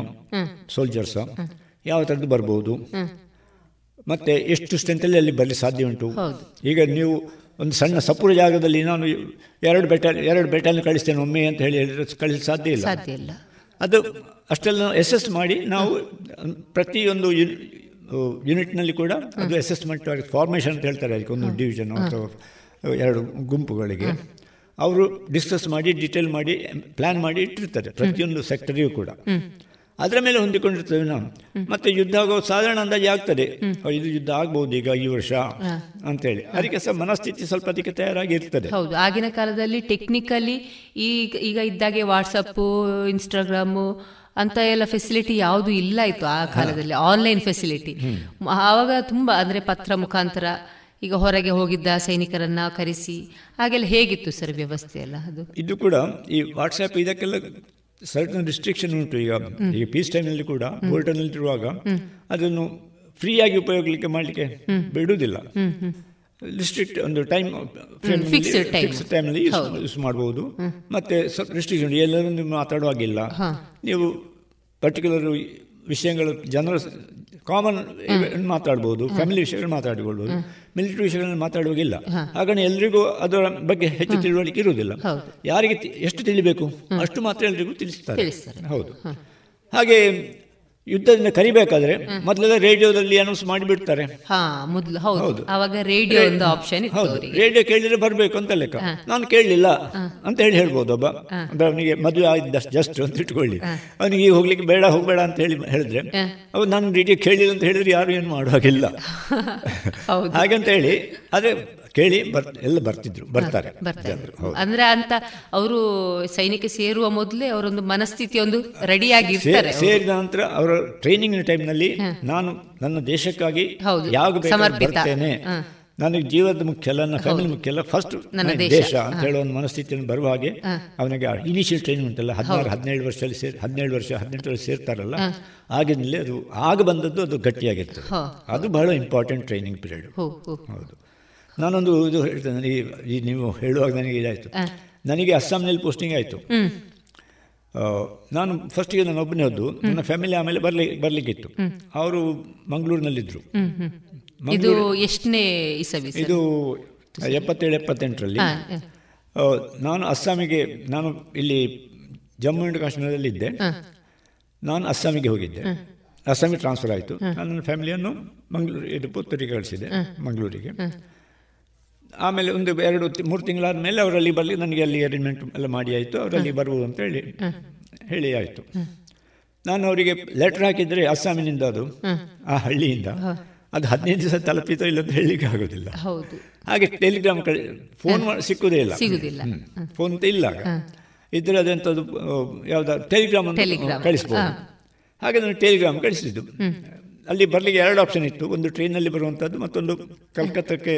ಸೋಲ್ಜರ್ಸ ಯಾವ ಥರದ್ದು ಬರ್ಬೋದು ಮತ್ತೆ ಎಷ್ಟು ಸ್ಟ್ರೆಂತಲ್ಲಿ ಅಲ್ಲಿ ಬರಲಿ ಸಾಧ್ಯ ಉಂಟು ಈಗ ನೀವು ಒಂದು ಸಣ್ಣ ಸಪುರ ಜಾಗದಲ್ಲಿ ನಾನು ಎರಡು ಬೆಟ್ಟ ಎರಡು ಬೆಟಾಲ್ ಕಳಿಸ್ತೇನೆ ಒಮ್ಮೆ ಅಂತ ಹೇಳಿ ಹೇಳಿದರೆ ಕಳಿಸಲು ಸಾಧ್ಯ ಇಲ್ಲ. ಸಾಧ್ಯ ಇಲ್ಲ. ಅದು ಅಷ್ಟೆಲ್ಲ ಎಸ್ ಮಾಡಿ ನಾವು ಪ್ರತಿಯೊಂದು ಯೂನಿಟ್ನಲ್ಲಿ ಕೂಡ ಅದು ಅಸೆಸ್ಮೆಂಟ್ ಫಾರ್ಮೇಷನ್ ಅಂತ ಹೇಳ್ತಾರೆ ಅದಕ್ಕೆ ಒಂದು ಡಿವಿಷನ್ ಅಥವಾ ಎರಡು ಗುಂಪುಗಳಿಗೆ. ಅವರು ಡಿಸ್ಕಸ್ ಮಾಡಿ ಡಿಟೇಲ್ ಮಾಡಿ ಪ್ಲಾನ್ ಮಾಡಿ ಇಟ್ಟಿರ್ತಾರೆ ಪ್ರತಿಯೊಂದು ಸೆಕ್ಟರಿಯೂ ಕೂಡ. ಅದರ ಮೇಲೆ ಹೊಂದಿಕೊಂಡಿರ್ತೇವೆ ನಾವು. ಮತ್ತೆ ಯುದ್ಧ ಆಗೋ ಸಾಧಾರಣ ಅಂದಾಜು ಆಗ್ತದೆ. ಇದು ಯುದ್ಧ ಆಗ್ಬಹುದು ಈಗ ಈ ವರ್ಷ ಅಂತೇಳಿ. ಅದಕ್ಕೆ ಸಹ ಮನಸ್ಥಿತಿ ಸ್ವಲ್ಪ ಅದಕ್ಕೆ ತಯಾರಾಗಿ ಇರ್ತದೆ ಹೌದು. ಆಗಿನ ಕಾಲದಲ್ಲಿ ಟೆಕ್ನಿಕಲಿ ಈಗ ಈಗ ಇದ್ದಾಗೆ ವಾಟ್ಸಪ್ಪು ಇನ್ಸ್ಟಾಗ್ರಾಮು ಅಂತ ಎಲ್ಲ ಫೆಸಿಲಿಟಿ ಯಾವುದು ಇಲ್ಲ ಇತ್ತು ಆ ಕಾಲದಲ್ಲಿ. ಆನ್ಲೈನ್ ಫೆಸಿಲಿಟಿ ಆವಾಗ ತುಂಬಾ ಅಂದ್ರೆ ಪತ್ರ ಮುಖಾಂತರ ಈಗ ಹೊರಗೆ ಹೋಗಿದ್ದ ಸೈನಿಕರನ್ನ ಕರೆಸಿ ಹಾಗೆಲ್ಲ ಹೇಗಿತ್ತು ಸರ್ ವ್ಯವಸ್ಥೆ ಎಲ್ಲ ಅದು? ಇದು ಕೂಡ ಈ ವಾಟ್ಸ್ಆ್ಯಪ್ ಇದಕ್ಕೆಲ್ಲ ಸರ್ಟನ್ ರಿಸ್ಟ್ರಿಕ್ಷನ್ ಉಂಟು ಈಗ. ಈಗ ಪೀಸ್ ಟೈಮ್ನಲ್ಲಿ ಕೂಡ ಬೋರ್ಡರ್ನಲ್ಲಿರುವಾಗ ಅದನ್ನು ಫ್ರೀಯಾಗಿ ಉಪಯೋಗಲಿಕ್ಕೆ ಮಾಡಲಿಕ್ಕೆ ಬಿಡುವುದಿಲ್ಲ. ರಿಸ್ಟ್ರಿಕ್ಟ್ ಒಂದು ಟೈಮ್ ಟೈಮ್. ಫಿಕ್ಸ್ ಟೈಮಲ್ಲಿ ಯೂಸ್ ಮಾಡಬಹುದು ಮತ್ತೆ ರಿಸ್ಟ್ರಿಕ್ಷನ್ ಎಲ್ಲರೂ ಮಾತಾಡುವಾಗಿಲ್ಲ ನೀವು ಪರ್ಟಿಕ್ಯುಲರ್ ವಿಷಯಗಳು ಜನರ ಕಾಮನ್ ಮಾತಾಡ್ಬೋದು ಫ್ಯಾಮಿಲಿ ವಿಷಯಗಳು ಮಾತಾಡಿಕೊಳ್ಬೋದು ಮಿಲಿಟರಿ ವಿಷಯಗಳನ್ನು ಮಾತಾಡುವಾಗಿಲ್ಲ ಹಾಗಾಗಿ ಎಲ್ರಿಗೂ ಅದರ ಬಗ್ಗೆ ಹೆಚ್ಚು ತಿಳುವಳಿಕೆ ಇರುವುದಿಲ್ಲ. ಯಾರಿಗೆ ಎಷ್ಟು ತಿಳಿಬೇಕು? ಅಷ್ಟು ಮಾತ್ರ ಎಲ್ರಿಗೂ ತಿಳಿಸ್ತಾರೆ. ಹೌದು. ಹಾಗೆ ಯುದ್ಧದಿಂದ ಕರಿಬೇಕಾದ್ರೆ ಮೊದಲೆಲ್ಲ ರೇಡಿಯೋದಲ್ಲಿ ಅನೌನ್ಸ್ ಮಾಡಿಬಿಡ್ತಾರೆ. ಹೌದು. ಅವಾಗ ರೇಡಿಯೋ ಒಂದು ಆಪ್ಷನ್ ಹೌದು. ರೇಡಿಯೋ ಕೇಳಿದ್ರೆ ಬರಬೇಕು ಅಂತ ಲೆಕ್ಕ. ನಾನು ಕೇಳಲಿಲ್ಲ ಅಂತ ಹೇಳಿ ಹೇಳ್ಬೋದು ಒಬ್ಬ. ಅಂದ್ರೆ ಅವನಿಗೆ ಮದುವೆ ಆಗಿದ್ದ ಜಸ್ಟ್ ಅಂತ ಇಟ್ಕೊಳ್ಳಿ. ಅವನಿಗೆ ಈಗ ಹೋಗ್ಲಿಕ್ಕೆ ಬೇಡ ಹೋಗಬೇಡ ಅಂತ ಹೇಳಿ ಹೇಳಿದ್ರೆ ಅವ್ರು ನಾನು ರೇಡಿಯೋ ಕೇಳಿಲ್ಲ ಅಂತ ಹೇಳಿದ್ರೆ ಯಾರು ಏನು ಮಾಡುವಾಗಿಲ್ಲ [laughs] ಹಾಗಂತ ಹೇಳಿ. ಅದೇ ಕೇಳಿ ಬರ್ ಎಲ್ಲ ಬರ್ತಿದ್ರು ಬರ್ತಾರೆ. ಅಂದ್ರೆ ಅಂತ ಅವರು ಸೈನಿಕ ಸೇರುವ ಮೊದಲೇ ಅವರೊಂದು ಮನಸ್ಥಿತಿ ಒಂದು ರೆಡಿಯಾಗಿ ಸೇರಿದ ನಂತರ ಅವರ ಟ್ರೈನಿಂಗ್ ಟೈಮ್ನಲ್ಲಿ ನಾನು ನನ್ನ ದೇಶಕ್ಕಾಗಿ ಯಾವ ಬೇಕಾದ್ರೂ ಸಮರ್ಪಿತ. ಬರ್ತೇನೆ. ನನಗೆ ಜೀವದ ಮುಖ್ಯ ಅಲ್ಲ ನನ್ನ ಫ್ಯಾಮಿಲಿ ಮುಖ್ಯ ಅಲ್ಲ ಫಸ್ಟ್ ನನ್ನ ದೇಶ. ಅಂತ ಹೇಳೋ ಒಂದು ಮನಸ್ಥಿತಿಯನ್ನು ಬರುವ ಹಾಗೆ ಅವನಿಗೆ ಇನಿಷಿಯಲ್ ಟ್ರೈನಿಂಗ್ ಉಂಟಲ್ಲ ಹದಿನಾರು ಹದಿನೇಳು ವರ್ಷದಲ್ಲಿ ಸೇರಿ ಹದಿನೇಳು ವರ್ಷ ಹದಿನೆಂಟು ವರ್ಷ ಸೇರ್ತಾರಲ್ಲ ಆಗಿನಲ್ಲಿ ಅದು ಆಗ ಬಂದದ್ದು ಅದು ಗಟ್ಟಿಯಾಗಿರ್ತದೆ. ಅದು ಬಹಳ ಇಂಪಾರ್ಟೆಂಟ್ ಟ್ರೈನಿಂಗ್ ಪೀರಿಯಡ್. ಹೌದು. ನಾನೊಂದು ಇದು ಹೇಳ್ತೇನೆ ನನಗೆ ಈ ನೀವು ಹೇಳುವಾಗ ನನಗೆ ಇದಾಯಿತು. ನನಗೆ ಅಸ್ಸಾಂನಲ್ಲಿ ಪೋಸ್ಟಿಂಗ್ ಆಯಿತು. ನಾನು ಫಸ್ಟಿಗೆ ನಾನು ಒಬ್ಬನೇ ಹೋದ್ದು ನನ್ನ ಫ್ಯಾಮಿಲಿ ಆಮೇಲೆ ಬರ್ಲಿ ಬರ್ಲಿಕ್ಕಿತ್ತು. ಅವರು ಮಂಗಳೂರಿನಲ್ಲಿದ್ದರು ಇದು ಎಷ್ಟನೇ? ಇದು ಎಪ್ಪತ್ತೇಳು ಎಪ್ಪತ್ತೆಂಟರಲ್ಲಿ. ನಾನು ಅಸ್ಸಾಮಿಗೆ ನಾನು ಇಲ್ಲಿ ಜಮ್ಮು ಆ್ಯಂಡ್ ಕಾಶ್ಮೀರದಲ್ಲಿದ್ದೆ. ನಾನು ಅಸ್ಸಾಮಿಗೆ ಹೋಗಿದ್ದೆ. ಅಸ್ಸಾಮಿಗೆ ಟ್ರಾನ್ಸ್ಫರ್ ಆಯಿತು. ನಾನು ನನ್ನ ಫ್ಯಾಮಿಲಿಯನ್ನು ಮಂಗಳೂರು ಇದು ಪುತ್ತೂರಿಗೆ ಕಳಿಸಿದೆ ಮಂಗಳೂರಿಗೆ. ಆಮೇಲೆ ಒಂದು ಎರಡು ಮೂರು ತಿಂಗಳಾದ ಮೇಲೆ ಅವರಲ್ಲಿ ಬರಲಿ ನನಗೆ ಅಲ್ಲಿ ಅರೇಂಜ್ಮೆಂಟ್ ಎಲ್ಲ ಮಾಡಿ ಆಯಿತು ಅವರಲ್ಲಿ ಬರ್ಬೋದು ಅಂತ ಹೇಳಿ ಹೇಳಿ ಆಯಿತು. ನಾನು ಅವರಿಗೆ ಲೆಟ್ರ್ ಹಾಕಿದರೆ ಅಸ್ಸಾಮಿನಿಂದ ಅದು ಆ ಹಳ್ಳಿಯಿಂದ. ಅದು ಹದಿನೈದು ದಿವಸ ತಲುಪಿತೋ ಇಲ್ಲ ಅಂತ ಹೇಳಲಿಕ್ಕೆ ಆಗೋದಿಲ್ಲ. ಹಾಗೆ ಟೆಲಿಗ್ರಾಮ್ ಕಳಿ ಫೋನ್ ಸಿಕ್ಕುದೇ ಇಲ್ಲ. ಫೋನ್ ಅಂತ ಇಲ್ಲ. ಇದ್ರೆ ಅದೆಂಥದ್ದು ಯಾವ್ದು ಟೆಲಿಗ್ರಾಮ್ ಅಂತ ಕಳಿಸ್ಬೋದು. ಹಾಗೆ ನಾನು ಟೆಲಿಗ್ರಾಮ್ ಕಳಿಸಿದ್ದು. ಅಲ್ಲಿ ಬರಲಿಕ್ಕೆ ಎರಡು ಆಪ್ಷನ್ ಇತ್ತು. ಒಂದು ಟ್ರೈನಲ್ಲಿ ಬರುವಂಥದ್ದು ಮತ್ತೊಂದು ಕಲ್ಕತ್ತಕ್ಕೆ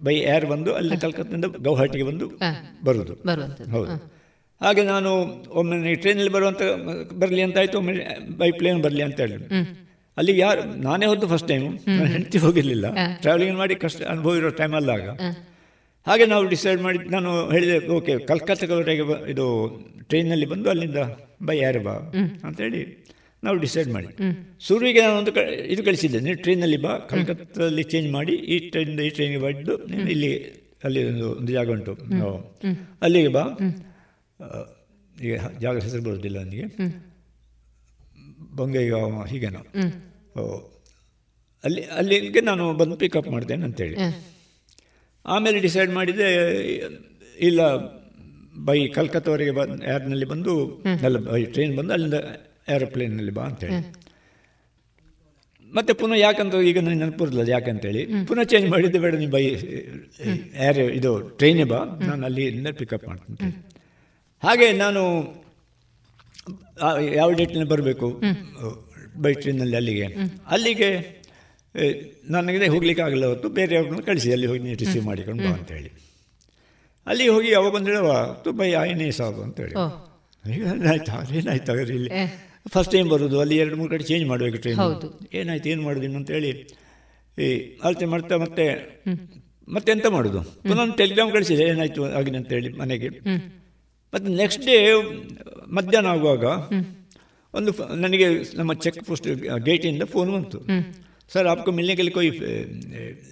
ಬೈ ಏರ್ ಬಂದು ಅಲ್ಲಿ ಕಲ್ಕತ್ತಿಂದ ಗೌಹಾಟಿಗೆ ಬಂದು ಬರೋದು. ಹೌದು. ಹಾಗೆ ನಾನು ಒಮ್ಮೆ ಟ್ರೈನಲ್ಲಿ ಬರುವಂಥ ಬರಲಿ ಅಂತ ಆಯಿತು ಒಮ್ಮೆ ಬೈ ಪ್ಲೇನ್ ಬರಲಿ ಅಂತ ಹೇಳಿ ಅಲ್ಲಿ ಯಾರು ನಾನೇ ಹೋದ್ದು ಫಸ್ಟ್ ಟೈಮು ನಾನು ಹೆಂಡತಿ ಹೋಗಿರಲಿಲ್ಲ. ಟ್ರಾವೆಲಿಂಗ್ ಮಾಡಿ ಕಷ್ಟ ಅನುಭವ ಇರೋ ಟೈಮ್ ಅಲ್ಲ ಆಗ ಹಾಗೆ ನಾವು ಡಿಸೈಡ್ ಮಾಡಿ ನಾನು ಹೇಳಿದೆ ಓಕೆ ಕಲ್ಕತ್ತಾವರೆಗೆ ಬ- ಇದು ಟ್ರೈನಲ್ಲಿ ಬಂದು ಅಲ್ಲಿಂದ ಬೈ ಯಾರು ಬಾ. ಅಂತೇಳಿ ನಾವು ಡಿಸೈಡ್ ಮಾಡಿ. ಶುರುವಿಗೆ ನಾನು ಒಂದು ಇದು ಕಳಿಸಿದ್ದೆ. ನೀನು ಟ್ರೈನಲ್ಲಿ ಬಾ ಕಲ್ಕತ್ತಾದಲ್ಲಿ ಚೇಂಜ್ ಮಾಡಿ ಈ ಟ್ರೈನಿಂದ ಈ ಟ್ರೈನಿಗೆ ಬಡ್ದು ನೀನು ಇಲ್ಲಿ ಅಲ್ಲಿ ಒಂದು ಒಂದು ಜಾಗ ಉಂಟು. ಅಲ್ಲಿಗೆ ಬಾ. ಈಗ ಜಾಗ ಹೆಸರು ಬರೋದಿಲ್ಲ ನನಗೆ. ಬಂಗೈಗಾಂವ ಹೀಗೇನೋ ಓ. ಅಲ್ಲಿ ಅಲ್ಲಿಗೆ ನಾನು ಬಂದು ಪಿಕಪ್ ಮಾಡ್ತೇನೆ ಅಂತೇಳಿ. ಆಮೇಲೆ ಡಿಸೈಡ್ ಮಾಡಿದೆ ಇಲ್ಲ ಬೈ ಕಲ್ಕತ್ತವರೆಗೆ ಬಂದು ಏರ್ನಲ್ಲಿ ಬಂದು ಅಲ್ಲ ಬೈ ಟ್ರೈನ್ ಬಂದು ಅಲ್ಲಿಂದ ಏರೋಪ್ಲೇನ್ನಲ್ಲಿ ಬಾ ಅಂತೇಳಿ. ಮತ್ತೆ ಪುನಃ ಯಾಕಂತ ಈಗ ನನಗೆ ನೆನಪಿರಲಿಲ್ಲ ಯಾಕಂತೇಳಿ ಪುನಃ ಚೇಂಜ್ ಮಾಡಿದ್ದು ಬೇಡ ನೀವು ಬೈ ಏರ್ ಇದು ಟ್ರೈನೇ ಬಾ ನಾನು ಅಲ್ಲಿಂದ ಪಿಕಪ್ ಮಾಡ್ತೀನಿ. ಹಾಗೆ ನಾನು ಯಾವ ಡೇಟ್ನಲ್ಲಿ ಬರಬೇಕು? ಬೈ ಟ್ರೈನಲ್ಲಿ ಅಲ್ಲಿಗೆ. ಅಲ್ಲಿಗೆ ನನಗೆ ಹೋಗ್ಲಿಕ್ಕೆ ಆಗಲ್ಲ ಹೊತ್ತು ಬೇರೆ ಅವ್ರನ್ನ ಕಳಿಸಿ ಅಲ್ಲಿ ಹೋಗಿ ನೀವು ರಿಸೀವ್ ಮಾಡಿಕೊಂಡು ಬಾ ಅಂತೇಳಿ. ಅಲ್ಲಿ ಹೋಗಿ ಅವ ಬಂದಿಡವ ತುಂಬ ಆಯ್ನೇ ಸಾಬು ಅಂತೇಳಿ. ಈಗ ಏನಾಯ್ತು ಏನಾಯ್ತು ಇಲ್ಲಿ? ಫಸ್ಟ್ ಟೈಮ್ ಬರೋದು ಅಲ್ಲಿ ಎರಡು ಮೂರು ಕಡೆ ಚೇಂಜ್ ಮಾಡಬೇಕು ಟ್ರೈನ್ ಏನಾಯ್ತು ಏನು ಮಾಡೋದು ಇನ್ನಂತೇಳಿ ಈ ಅಳತೆ ಮಾಡ್ತಾ ಮತ್ತೆ ಮತ್ತೆ ಎಂತ ಮಾಡೋದು? ನಾನು ಟೆಲಿಗ್ರಾಮ್ ಕಳಿಸಿದೆ ಏನಾಯ್ತು ಆಗಿದೆ ಅಂತೇಳಿ ಮನೆಗೆ. ಮತ್ತೆ ನೆಕ್ಸ್ಟ್ ಡೇ ಮಧ್ಯಾಹ್ನ ಆಗುವಾಗ ಒಂದು ನನಗೆ ನಮ್ಮ ಚೆಕ್ ಪೋಸ್ಟ್ ಗೇಟಿಂದ ಫೋನ್ ಬಂತು. ಸರ್ ಆಪ್ಕೊ ಮಿಲ್ನೆ ಕೆಲ ಕೊಯ್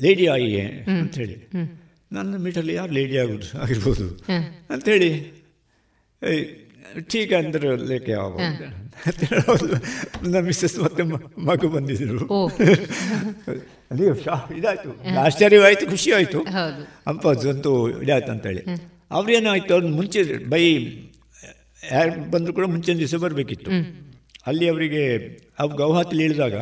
ಲೇಡಿ ಅಂತ ಹೇಳಿ. ನನ್ನ ಮೀಟಲ್ಲಿ ಯಾರು ಲೇಡಿ ಆಗೋದು ಆಗಿರ್ಬೋದು. ಅಂಥೇಳಿ ಠೀಕ್ ಅಂದ್ರೆ ಲೇಖೆ ನನ್ನ ಮಿಸ್ಸಸ್ ಮತ್ತೆ ಮಗು ಬಂದಿದ್ರು. ಅಲ್ಲಿ ಶಾ ಇದಾಯ್ತು. ಆಶ್ಚರ್ಯವಾಯಿತು ಖುಷಿ ಆಯಿತು. ಅಪ್ಪ ಅಂತೂ ಇದಾಯ್ತು ಅಂತೇಳಿ. ಅವ್ರೇನಾಯ್ತು ಅವ್ರು ಮುಂಚೆ ಬೈ ಯಾರು ಬಂದರೂ ಕೂಡ ಮುಂಚಿನ ದಿವಸ ಬರಬೇಕಿತ್ತು. ಅಲ್ಲಿ ಅವರಿಗೆ ಅವ್ರು ಗೌಹಾತಿಲಿ ಇಳಿದಾಗ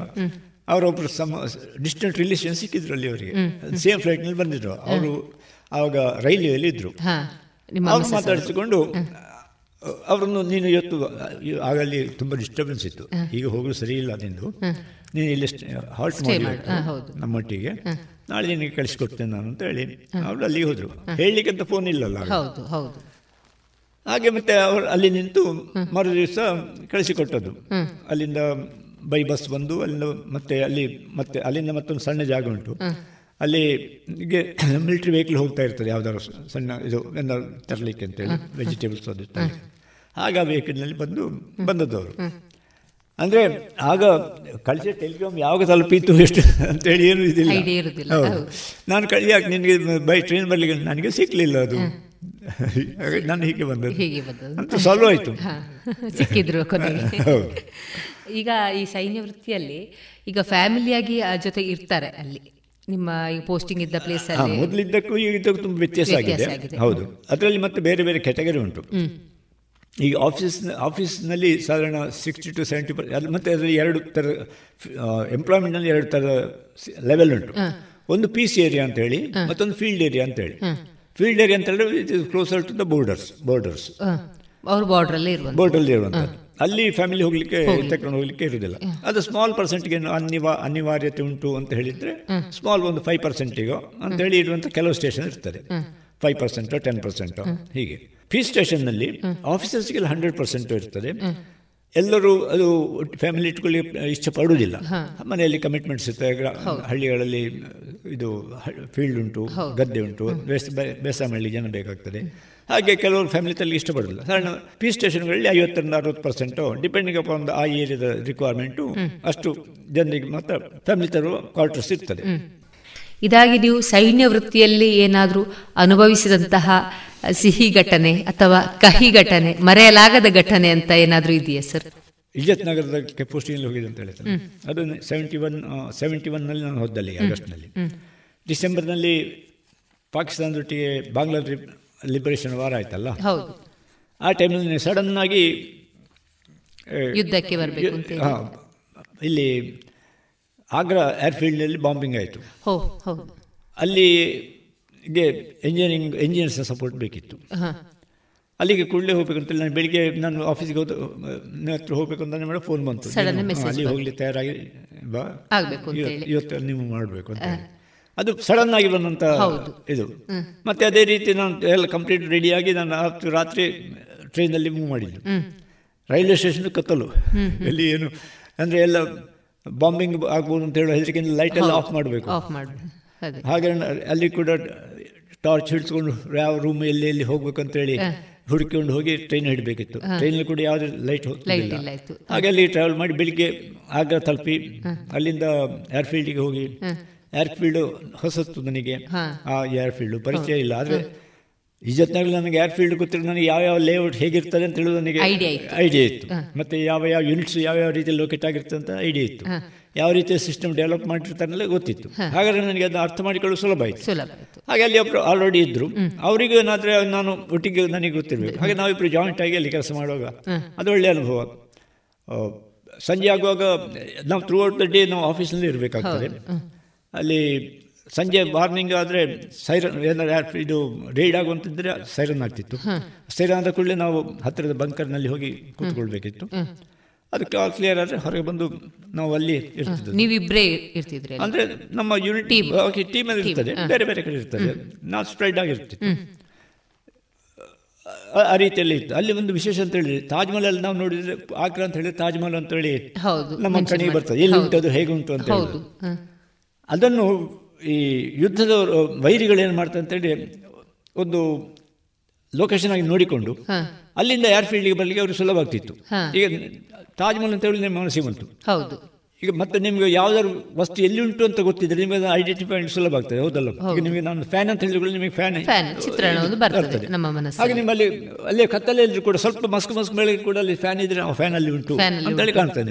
ಅವರೊಬ್ಬರು ಸಮ ಡಿಸ್ಟೆಂಟ್ ರಿಲೇಷನ್ ಸಿಕ್ಕಿದ್ರು ಅಲ್ಲಿ ಅವರಿಗೆ. ಸೇಮ್ ಫ್ಲೈಟ್ನಲ್ಲಿ ಬಂದಿದ್ರು. ಅವರು ಆವಾಗ ರೈಲ್ವೆಯಲ್ಲಿ ಇದ್ದರು ಮಾತಾಡಿಸಿಕೊಂಡು ಅವರನ್ನು ನೀನು ಇವತ್ತು ಆಗ ಅಲ್ಲಿ ತುಂಬ ಡಿಸ್ಟರ್ಬೆನ್ಸ್ ಇತ್ತು. ಈಗ ಹೋಗಲು ಸರಿ ಇಲ್ಲ ನಿಂದು. ನೀನು ಇಲ್ಲಿ ಹಾಲ್ಟ್ ಮಾಡಿ. ನಮ್ಮೊಟ್ಟಿಗೆ ನಾಳೆ ನಿನಗೆ ಕಳಿಸ್ಕೊಡ್ತೇನೆ ನಾನು ಅಂತ ಹೇಳಿ ಅವರು ಅಲ್ಲಿಗೆ ಹೋದರು. ಹೇಳಲಿಕ್ಕಂತ ಫೋನ್ ಇಲ್ಲಲ್ಲ ಹಾಗೆ ಮತ್ತೆ ಅವರು ಅಲ್ಲಿ ನಿಂತು ಮರು ದಿವಸ ಕಳಿಸಿಕೊಟ್ಟದ್ದು. ಅಲ್ಲಿಂದ ಬೈ ಬಸ್ ಬಂದು ಅಲ್ಲಿಂದ ಮತ್ತೆ ಅಲ್ಲಿ ಮತ್ತೆ ಅಲ್ಲಿಂದ ಮತ್ತೊಂದು ಸಣ್ಣ ಜಾಗ ಉಂಟು. ಅಲ್ಲಿ ಮಿಲಿಟ್ರಿ ವೆಹಿಕಲ್ ಹೋಗ್ತಾ ಇರ್ತದೆ ಯಾವ್ದಾದ್ರು ಸಣ್ಣ ಇದು ಏನಾದ್ರು ತರಲಿಕ್ಕೆ ಅಂತೇಳಿ ವೆಜಿಟೇಬಲ್ಸ್ ಅದು. ಆಗ ವೆಹಿಕಲ್ನಲ್ಲಿ ಬಂದು ಬಂದದ್ದವರು. ಅಂದರೆ ಅಂದ್ರೆ ಆಗ ಕಳಿಸಿದ ಟೆಲಿಗ್ರಾಮ್ ಯಾವಾಗ ತಲುಪಿತ್ತು ಎಷ್ಟು ಅಂತೇಳಿ ಏನು ಇದಿಲ್ಲ. ಹೌದು. ನಾನು ಕಳಿಯಾಕೆ ನಿನಗೆ ಬೈ ಟ್ರೈನ್ ಬರಲಿಕ್ಕೆ ನನಗೆ ಸಿಕ್ಕಲಿಲ್ಲ ಅದು. ನಾನು ಹೀಗೆ ಬಂದದ್ದು. ಅಂತ ಸಾಲ್ವ್ ಆಯಿತು. ಸಿಕ್ಕಿದ್ರು ಈಗ ಈ ಸೈನ್ಯ ವೃತ್ತಿಯಲ್ಲಿ ಈಗ ಫ್ಯಾಮಿಲಿಯಾಗಿ ಆ ಜೊತೆ ಇರ್ತಾರೆ ಅಲ್ಲಿ. ನಿಮ್ಮ ಈ ಪೋಸ್ಟಿಂಗ್ ಇದ್ದ ಪ್ಲೇಸ್ ಮೊದಲಿದ್ದಕ್ಕೂ ಈಗ ಇದಕ್ಕೂ ತುಂಬ ವ್ಯತ್ಯಾಸ ಆಗಿದೆ. ಹೌದು. ಅದರಲ್ಲಿ ಮತ್ತೆ ಬೇರೆ ಬೇರೆ ಕೆಟಗರಿ ಉಂಟು. ಈ ಆಫೀಸ್ ಆಫೀಸ್ನಲ್ಲಿ ಸಾಧಾರಣ ಸಿಕ್ಸ್ಟಿ ಟು ಸೆವೆಂಟಿ ಪರ್ಸೆಂಟ್ ಮತ್ತು ಅದರಲ್ಲಿ ಎರಡು ಥರ ಎಂಪ್ಲಾಯ್ಮೆಂಟ್ನಲ್ಲಿ ಎರಡು ಥರ ಲೆವೆಲ್ ಉಂಟು. ಒಂದು ಪಿ ಸಿ ಏರಿಯಾ ಅಂತ ಹೇಳಿ ಮತ್ತೊಂದು ಫೀಲ್ಡ್ ಏರಿಯಾ ಅಂತ ಹೇಳಿ. ಫೀಲ್ಡ್ ಏರಿಯಾ ಅಂತ ಹೇಳಿದ್ರೆ it is closer to the borders borders ಅವ್ರ ಬಾರ್ಡರ್ ಅಲ್ಲೇ ಇರುವಂಥದ್ದು. ಅಲ್ಲಿ ಫ್ಯಾಮಿಲಿ ಹೋಗ್ಲಿಕ್ಕೆ ತಕೊಂಡು ಹೋಗ್ಲಿಕ್ಕೆ ಇರುವುದಿಲ್ಲ ಅದು ಸ್ಮಾಲ್ ಪರ್ಸೆಂಟ್ಗೆ ಅನಿವಾ ಅನಿವಾರ್ಯತೆ ಉಂಟು ಅಂತ ಹೇಳಿದ್ರೆ ಸ್ಮಾಲ್ ಒಂದು ಫೈವ್ ಪರ್ಸೆಂಟಿಗೋ ಅಂತ ಹೇಳಿ ಇರುವಂಥ ಕೆಲವು ಸ್ಟೇಷನ್ ಇರ್ತದೆ. ಫೈವ್ ಪರ್ಸೆಂಟು ಟೆನ್ ಪರ್ಸೆಂಟು ಹೀಗೆ. ಫೀ ಸ್ಟೇಷನ್ನಲ್ಲಿ ಆಫೀಸರ್ಸ್ಗೆಲ್ಲ ಹಂಡ್ರೆಡ್ ಪರ್ಸೆಂಟು ಇರ್ತದೆ. ಎಲ್ಲರೂ ಅದು ಫ್ಯಾಮಿಲಿ ಇಟ್ಕೊಳ್ಳಿ ಇಷ್ಟ ಪಡುವುದಿಲ್ಲ. ಮನೆಯಲ್ಲಿ ಕಮಿಟ್ಮೆಂಟ್ಸ್ ಇರ್ತದೆ. ಹಳ್ಳಿಗಳಲ್ಲಿ ಇದು ಫೀಲ್ಡ್ ಉಂಟು ಗದ್ದೆ ಉಂಟು ಬೇಸ ಮಾಡಲಿಕ್ಕೆ ಜನ ಬೇಕಾಗ್ತದೆ. ಹಾಗೆ ಕೆಲವರು ಫ್ಯಾಮಿಲಿ ತಲ್ಲಿ ಇಷ್ಟಪಡೋದಿಲ್ಲ ಸಾಧಾರಣ ಪಿ ಸ್ಟೇಷನ್ಗಳಲ್ಲಿ ಐವತ್ತರಿಂದ ಅರವತ್ತು ಪರ್ಸೆಂಟು ಡಿಪೆಂಡಿಂಗ್ ಅಪಾನ್ ಆ ಏರಿಯಾದ ರಿಕ್ವೈರ್ಮೆಂಟು ಅಷ್ಟು ಜನರಿಗೆ ಮಾತ್ರ ಫ್ಯಾಮಿಲಿ ತರುವ ಕ್ವಾರ್ಟರ್ಸ್ ಇರ್ತದೆ ಇದಾಗಿ ನೀವು ಸೈನ್ಯ ವೃತ್ತಿಯಲ್ಲಿ ಏನಾದರೂ ಅನುಭವಿಸಿದಂತಹ ಸಿಹಿ ಘಟನೆ ಅಥವಾ ಕಹಿ ಘಟನೆ ಮರೆಯಲಾಗದ ಘಟನೆ ಅಂತ ಏನಾದರೂ ಇದೆಯಾ ಸರ್? ಇಜತ್ ನಗರದ ಕೆಪೋಸ್ಟಿಯಲ್ಲಿ ಹೋಗಿದೆ ಅಂತ ಹೇಳ್ತಾರೆ ಅದು ಸೆವೆಂಟಿ ಒನ್ ಸೆವೆಂಟಿ ಒನ್ನಲ್ಲಿ ನಾನು ಹೋದಲ್ಲಿ ಆಗಸ್ಟ್ನಲ್ಲಿ. ಡಿಸೆಂಬರ್ನಲ್ಲಿ ಪಾಕಿಸ್ತಾನದೊಟ್ಟಿಗೆ ಬಾಂಗ್ಲಾ ಲಿಬರೇಷನ್ ವಾರ ಆಯ್ತಲ್ಲ? ಹೌದು. ಆ ಟೈಮಲ್ಲಿ ಸಡನ್ ಆಗಿ ಯುದ್ಧಕ್ಕೆ ಬರಬೇಕು ಹಾಂ ಇಲ್ಲಿ ಆಗ್ರಾ ಏರ್ಫೀಲ್ಡ್ನಲ್ಲಿ ಬಾಂಬಿಂಗ್ ಆಯಿತು. ಅಲ್ಲಿ ಗೆ ಎಂಜಿನಿಯರಿಂಗ್ ಎಂಜಿನಿಯರ್ಸ್ ಸಪೋರ್ಟ್ ಬೇಕಿತ್ತು. ಅಲ್ಲಿಗೆ ಕೂಡಲೇ ಹೋಗ್ಬೇಕು ಅಂತೇಳಿ ನಾನು ಬೆಳಿಗ್ಗೆ ನಾನು ಆಫೀಸ್ಗೆ ಹೋದ ಹತ್ರ ಹೋಗ್ಬೇಕು ಅಂತ ಮೇಡಮ್ ಫೋನ್ ಬಂತು. ಅಲ್ಲಿ ಹೋಗ್ಲಿಕ್ಕೆ ಹೋಗ್ಲಿ ತಯಾರಾಗಿ ಬಾ. ಇವತ್ತು-. ನೀವು ಮಾಡಬೇಕು ಅಂತ. ಅದು ಸಡನ್ ಆಗಿ ಬಂದಂತ. ಇದು. ಮತ್ತೆ ಅದೇ ರೀತಿ ನಾನು ಎಲ್ಲ ಕಂಪ್ಲೀಟ್ ರೆಡಿಯಾಗಿ ನಾನು ಅವತ್ತು ರಾತ್ರಿ ಟ್ರೈನಲ್ಲಿ ಮೂವ್ ಮಾಡಿದ್ದು. ರೈಲ್ವೆ ಸ್ಟೇಷನ್ ಕತ್ತಲು. ಎಲ್ಲಿ ಏನು ಅಂದ್ರೆ ಎಲ್ಲ ಬಾಂಬಿಂಗ್ ಆಗ್ಬೋದು ಅಂತ ಹೇಳೋ ಹೆದರಿಕೆಯಿಂದ ಲೈಟ್ ಎಲ್ಲ ಆಫ್ ಮಾಡಬೇಕು ಹಾಗೆ ಅಲ್ಲಿ ಕೂಡ ಟಾರ್ಚ್ ಹಿಡಿಸ್ಕೊಂಡು ಯಾವ ರೂಮ್ ಎಲ್ಲಿ ಎಲ್ಲಿ ಹೋಗ್ಬೇಕು ಅಂತೇಳಿ ಹ. ಹುಡುಕಿಕೊಂಡು ಹೋಗಿ ಟ್ರೈನ್ ಹಿಡಬೇಕಿತ್ತು ಟ್ರೈನ್ ಟ್ರೈನಲ್ಲಿ ಕೂಡ ಯಾವುದೇ ಲೈಟ್ ಹೋಗ್ತಿಲ್ಲ ಹಾಗೆ ಅಲ್ಲಿ ಟ್ರಾವೆಲ್ ಮಾಡಿ ಬೆಳಿಗ್ಗೆ ಆಗ್ರಾ ತಲುಪಿ ಅಲ್ಲಿಂದ ಏರ್ಫೀಲ್ಡಿಗೆ ಹೋಗಿ. ಏರ್ಫೀಲ್ಡು ಹೊಸತ್ತು ನನಗೆ. ಆ ಏರ್ಫೀಲ್ಡು ಪರಿಚಯ ಇಲ್ಲ ಆದರೆ ಇಜತ್ನಾಗಲಿ ನನಗೆ ಏರ್ಫೀಲ್ಡ್ ಗೊತ್ತಿರೋ ನನಗೆ ಯಾವ ಯಾವ ಲೇಔಟ್ ಹೇಗಿರ್ತದೆ ಅಂತ ಹೇಳೋದು ನನಗೆ ಐಡಿಯಾ ಇತ್ತು. ಮತ್ತೆ ಯಾವ ಯಾವ ಯೂನಿಟ್ಸ್ ಯಾವ ಯಾವ ರೀತಿ ಲೊಕೇಟ್ ಆಗಿರ್ತದೆ ಅಂತ ಐಡಿಯಾ ಇತ್ತು. ಯಾವ ರೀತಿಯ ಸಿಸ್ಟಮ್ ಡೆವಲಪ್ ಮಾಡಿರ್ತಾರಲ್ಲ ಗೊತ್ತಿತ್ತು. ಹಾಗಾದ್ರೆ ನನಗೆ ಅದನ್ನ ಅರ್ಥ ಮಾಡಿಕೊಳ್ಳಲು ಸುಲಭ ಆಯಿತು. ಹಾಗೆ ಅಲ್ಲಿ ಒಬ್ಬರು ಆಲ್ರೆಡಿ ಇದ್ರು. ಅವರಿಗೆ ಏನಾದರೆ ನಾನು ಒಟ್ಟಿಗೆ ನನಗೆ ಗೊತ್ತಿರಬೇಕು. ಹಾಗೆ ನಾವಿಬ್ರು ಜಾಯಿಂಟ್ ಆಗಿ ಅಲ್ಲಿ ಕೆಲಸ ಮಾಡುವಾಗ ಅದು ಒಳ್ಳೆಯ ಅನುಭವ. ಸಂಜೆ ಆಗುವಾಗ ನಾವು ಥ್ರೂ ಔಟ್ ದ ಡೇ ನಾವು ಆಫೀಸ್ನಲ್ಲಿ ಇರಬೇಕಾಗ್ತದೆ. ಅಲ್ಲಿ ಸಂಜೆ ಮಾರ್ನಿಂಗ್ ಆದರೆ ಸೈರನ್ ಏನಾದ್ರು ಇದು ರೈಡ್ ಆಗುವಂತಿದ್ರೆ ಸೈರನ್ ಆಗ್ತಿತ್ತು. ಸೈರನ್ ಆದ ಕೂಡಲೇ ನಾವು ಹತ್ತಿರದ ಬಂಕರ್ನಲ್ಲಿ ಹೋಗಿ ಕೂತ್ಕೊಳ್ಬೇಕಿತ್ತು. ಅದಕ್ಕೆ ಅದಕ್ಕೆ ಕ್ಲಿಯರ್ ಆದರೆ ಹೊರಗೆ ಬಂದು ನಾವು ಅಲ್ಲಿ ಇರ್ತಿದ್ದು ನೀವಿಬ್ಬರೇ ಇರ್ತಿದ್ರೆ ಅಂದರೆ ನಮ್ಮ ಯೂನಿಟ್ ಟೀಮ್ ಅಲ್ಲಿ ಇರ್ತದೆ. ಬೇರೆ ಬೇರೆ ಕಡೆ ಇರ್ತದೆ. ನಾವು ಸ್ಪ್ರೆಡ್ ಆಗಿರ್ತಿತ್ತು. ಆ- ರೀತಿಯಲ್ಲಿ ಇತ್ತು. ಅಲ್ಲಿ ಒಂದು ವಿಶೇಷ ಅಂತ ಹೇಳಿದ್ರೆ ತಾಜ್ ಮಹಲ್ ಅಲ್ಲಿ ನಾವು ನೋಡಿದ್ರೆ ಆಗ್ರಾ ಅಂತ ಹೇಳಿದ್ರೆ ತಾಜ್ ಮಹಲ್ ಅಂತ ಹೇಳಿ ಹೌದು. ನಮ್ಮ ಕಣಿಗೆ ಬರ್ತದೆ. ಎಲ್ಲಿ ಉಂಟು. ಅದು ಹೇಗೆ ಉಂಟು ಅಂತ ಹೇಳಿ. ಅದನ್ನು ಈ ಯುದ್ಧದ ವೈರಿಗಳು ಏನು ಮಾಡ್ತಾರೆ ಅಂತೇಳಿ ಒಂದು ಲೊಕೇಶನ್ ಆಗಿ ನೋಡಿಕೊಂಡು. ಅಲ್ಲಿಂದ ಏರ್ಫೀಲ್ಡ್ಗೆ ಬರಲಿಕ್ಕೆ ಅವರು ಸುಲಭ ಆಗ್ತಿತ್ತು. ಈಗ ತಾಜ್ಮಹಲ್ ಅಂತ ಹೇಳಿ ನಿಮ್ಮ ಮನಸ್ಸಿಗೆ ಬಂತು. ಹೌದು. ಈಗ ಮತ್ತೆ ನಿಮಗೆ ಯಾವ್ದಾದ್ರು ವಸ್ತು ಎಲ್ಲಿ ಉಂಟು ಅಂತ ಗೊತ್ತಿದ್ರೆ ನಿಮಗೆ ಐಡೆಂಟಿಫೈ ಸುಲಭ ಆಗ್ತದೆ ಹೌದಲ್ಲ? ಈಗ ನಿಮಗೆ ನಾನು ಫ್ಯಾನ್ ಅಂತ ಹೇಳಿದ್ರೆ ನಿಮಗೆ ಫ್ಯಾನ್ ಬರ್ತದೆ ನಮ್ಮ ಹಾಗೆ ನಿಮ್ಮಲ್ಲಿ ಅಲ್ಲೇ ಕತ್ತಲೆಯಲ್ಲಿ ಕೂಡ ಸ್ವಲ್ಪ ಮಸ್ಕ್ ಮಸ್ಕ್ ಮೇಲೆ ಕೂಡ ಅಲ್ಲಿ ಫ್ಯಾನ್ ಇದ್ರೆ ಆ ಫ್ಯಾನ್ ಅಲ್ಲಿ ಉಂಟು ಅಂತ ಹೇಳಿ. ಕಾಣ್ತದೆ.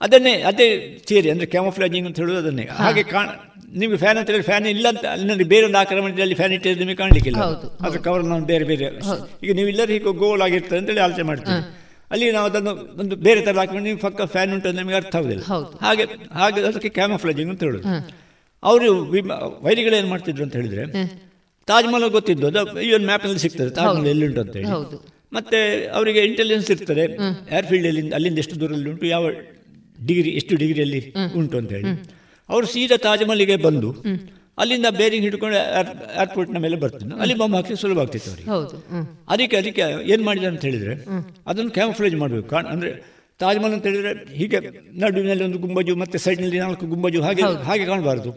ಅದನ್ನೇ ಅದೇ ಚೇರಿ ಅಂದ್ರೆ ಕ್ಯಾಮೋಫ್ಲಾಜಿಂಗ್ ಅಂತ ಹೇಳುದು ಅದನ್ನೇ. ಹಾಗೆ ಕಾಣ ನಿಮ್ಗೆ ಫ್ಯಾನ್ ಅಂತ ಹೇಳಿ ಫ್ಯಾನ್ ಇಲ್ಲ ಅಂತ ಅಲ್ಲಿ ಬೇರೆ ಒಂದು ಆಕ್ರಮಣದಲ್ಲಿ ಫ್ಯಾನ್ ಇಟ್ಟಿದ್ರೆ ನಿಮಗೆ ಕಾಣಲಿಕ್ಕಿಲ್ಲ. ಅದ್ರ ಕವರ್ ನಾವು ಬೇರೆ ಬೇರೆ. ಈಗ ನೀವು ಎಲ್ಲರೂ ಹೀಗೆ ಗೋಲ್ ಆಗಿರ್ತದೆ ಅಂತೇಳಿ ಆಲೋಚನೆ ಮಾಡ್ತೀವಿ ಅಲ್ಲಿ ನಾವು ಅದನ್ನು ಒಂದು ಬೇರೆ ಥರ ಹಾಕೊಂಡು ನೀವು ಪಕ್ಕ ಫ್ಯಾನ್ ಉಂಟು ಅಂತ ನಿಮಗೆ ಅರ್ಥ ಆಗುದಿಲ್ಲ. ಹಾಗೆ ಹಾಗೆ ಅದಕ್ಕೆ ಕ್ಯಾಮಫ್ಲಾಜಿಂಗ್ ಅಂತ ಹೇಳೋದು. ಅವರು ವೈರಿಗಳು ಏನು ಮಾಡ್ತಿದ್ರು ಅಂತ ಹೇಳಿದ್ರೆ ತಾಜ್ಮಹಲ್ ಗೊತ್ತಿದ್ದು ಅದು ಈ ಒಂದು ಮ್ಯಾಪ್ನಲ್ಲಿ ಸಿಗ್ತದೆ ತಾಜ್ಮಹಲ್ ಎಲ್ಲಿಂಟು ಅಂತ ಹೇಳಿ. ಮತ್ತೆ ಅವರಿಗೆ ಇಂಟೆಲಿಜೆನ್ಸ್ ಇರ್ತದೆ ಏರ್ಫೀಲ್ಡ್ ಅಲ್ಲಿಂದ ಅಲ್ಲಿಂದ ಎಷ್ಟು ದೂರದಲ್ಲಿ ಉಂಟು ಯಾವ ಡಿಗ್ರಿ ಎಷ್ಟು ಡಿಗ್ರಿಯಲ್ಲಿ ಉಂಟು ಅಂತ ಹೇಳಿ. ಅವರು ಸೀದಾ ತಾಜ್ ಮಹಲ್ಗೆ ಬಂದು ಅಲ್ಲಿಂದ ಬೇರಿಂಗ್ ಹಿಡ್ಕೊಂಡು ಏರ್ಪೋರ್ಟ್ನ ಮೇಲೆ ಬರ್ತೀನಿ. ಅಲ್ಲಿ ಬಾಂಬ್ ಹಾಕಿ ಸುಲಭ ಆಗ್ತಿತ್ತು ಅವರಿಗೆ. ಅದಕ್ಕೆ ಅದಕ್ಕೆ ಏನು ಮಾಡಿದೆ ಅಂತ ಹೇಳಿದ್ರೆ ಅದನ್ನು ಕ್ಯಾಮ್ಫ್ಲೇಜ್ ಮಾಡಬೇಕು. ಕಾರಣ ಅಂದರೆ ತಾಜ್ ಮಹಲ್ ಅಂತ ಹೇಳಿದ್ರೆ ಹೀಗೆ ನಡುವಿನಲ್ಲಿ ಒಂದು ಗುಂಬಜು ಮತ್ತೆ ಸೈಡ್ನಲ್ಲಿ ನಾಲ್ಕು ಗುಂಬಜು ಹಾಗೆ ಹಾಗೆ ಕಾಣಬಾರ್ದು.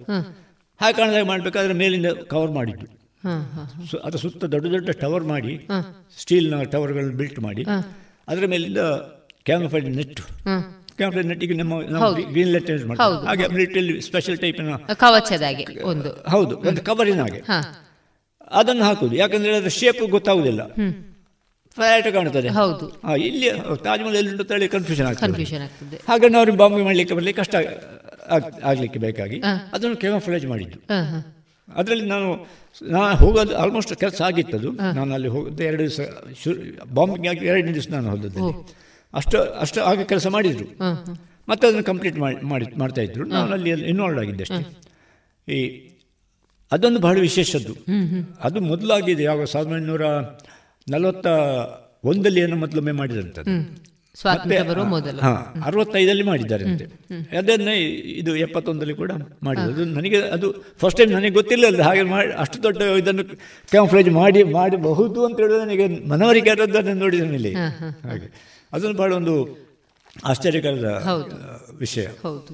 ಹಾಗೆ ಕಾಣದಾಗ ಮಾಡಬೇಕಾದ್ರೆ ಮೇಲಿಂದ ಕವರ್ ಮಾಡಿದ್ದು. ಅದರ ಸುತ್ತ ದೊಡ್ಡ ದೊಡ್ಡ ಟವರ್ ಮಾಡಿ ಸ್ಟೀಲ್ನ ಟವರ್ಗಳನ್ನು ಬಿಲ್ಟ್ ಮಾಡಿ ಅದರ ಮೇಲಿಂದ ಕ್ಯಾಮ್ಫ್ಲೇಜ್ ನೆಟ್ಟು. ಕ್ಯಾಮ್ರಾ ನೆಟ್ಟಿಗೆ ನಮ್ಮ ಗ್ರೀನ್ ಲೆಟರ್ಸ್ ಚೇಂಜ್ ಹಾಗೆ ಮಿಲಿಟರಿ ಸ್ಪೆಷಲ್ ಟೈಪಿನ ಕವಚದಾಗೆ ಒಂದು. ಹೌದು ಒಂದು ಕವರಿನ ಹಾಗೆ. ಅದನ್ನು ಹಾಕುದು. ಯಾಕಂದ್ರೆ ಅದರ ಶೇಪ್ ಗೊತ್ತಾಗುದಿಲ್ಲ. ಫ್ಲಾಟ್ ಕಾಣ್ತದೆ. ಹೌದು. ಇಲ್ಲಿ ತಾಜ್ ಮಹಲ್ ಎಲ್ಲಿ ಉಂಟು ಹೇಳಿ ಕನ್ಫ್ಯೂಷನ್ ಆಗ್ತದೆ. ಹಾಗೆ ನಾವು ಬಾಂಬೆ ಮಾಡಲಿಕ್ಕೆ ಬರಲಿಕ್ಕೆ ಕಷ್ಟ ಆಗ್- ಆಗ್ಲಿಕ್ಕೆ ಬೇಕಾಗಿ ಅದನ್ನು ಕೆಮಫ್ಲೇಜ್ ಮಾಡಿದ್ದು. ಅದರಲ್ಲಿ ನಾನು ನಾನು ಹೋಗೋದು ಆಲ್ಮೋಸ್ಟ್ ಕೆಲಸ ಆಗಿತ್ತದು. ನಾನು ಅಲ್ಲಿ ಹೋಗೋದು ಎರಡು ದಿವಸ ಶುರು ಬಾಂಬಿಂಗ್ ಆಗಿ ಎರಡನೇ ದಿವಸ ನಾನು ಹೋದದ್ದು. ಅಷ್ಟು ಅಷ್ಟು ಆಗ ಕೆಲಸ ಮಾಡಿದ್ರು. ಮತ್ತೆ ಅದನ್ನು ಕಂಪ್ಲೀಟ್ ಮಾಡಿ ಮಾಡಿ ಮಾಡ್ತಾ ಇದ್ರು. ನಾನು ಅಲ್ಲಿ ಇನ್ವಾಲ್ವ್ ಆಗಿದ್ದೆ ಅಷ್ಟೇ. ಈ ಅದೊಂದು ಬಹಳ ವಿಶೇಷದ್ದು. ಅದು ಮೊದಲಾಗಿದೆ ಯಾವ ಸಾವಿರದ ಒಂಬೈನೂರ ನಲವತ್ತ ಒಂದಲ್ಲಿ ಏನೋ ಮೊದಲೊಮ್ಮೆ ಮಾಡಿದಂಥದ್ದು. ಹಾ ಅರವತ್ತೈದಲ್ಲಿ ಮಾಡಿದ್ದಾರಂತೆ ಅಂತೆ. ಅದನ್ನೇ ಇದು ಎಪ್ಪತ್ತೊಂದಲ್ಲಿ ಕೂಡ ಮಾಡಿದ್ದು. ನನಗೆ ಅದು ಫಸ್ಟ್ ಟೈಮ್ ನನಗೆ ಗೊತ್ತಿಲ್ಲ ಅಲ್ಲ ಹಾಗೆ ಮಾಡಿ ಅಷ್ಟು ದೊಡ್ಡ ಇದನ್ನು ಕ್ಯಾಂಪ್ಲೇಜ್ ಮಾಡಿ ಮಾಡಬಹುದು ಅಂತ ಹೇಳಿದ್ರೆ ನನಗೆ ಮನವರಿಕೆ ಆದದ್ದನ್ನು ನೋಡಿದ ಮೇಲೆ. ಹಾಗೆ. ಅದೊಂದು ಬಹಳ ಒಂದು ಆಶ್ಚರ್ಯಕರದ ವಿಷಯ. ಹೌದು.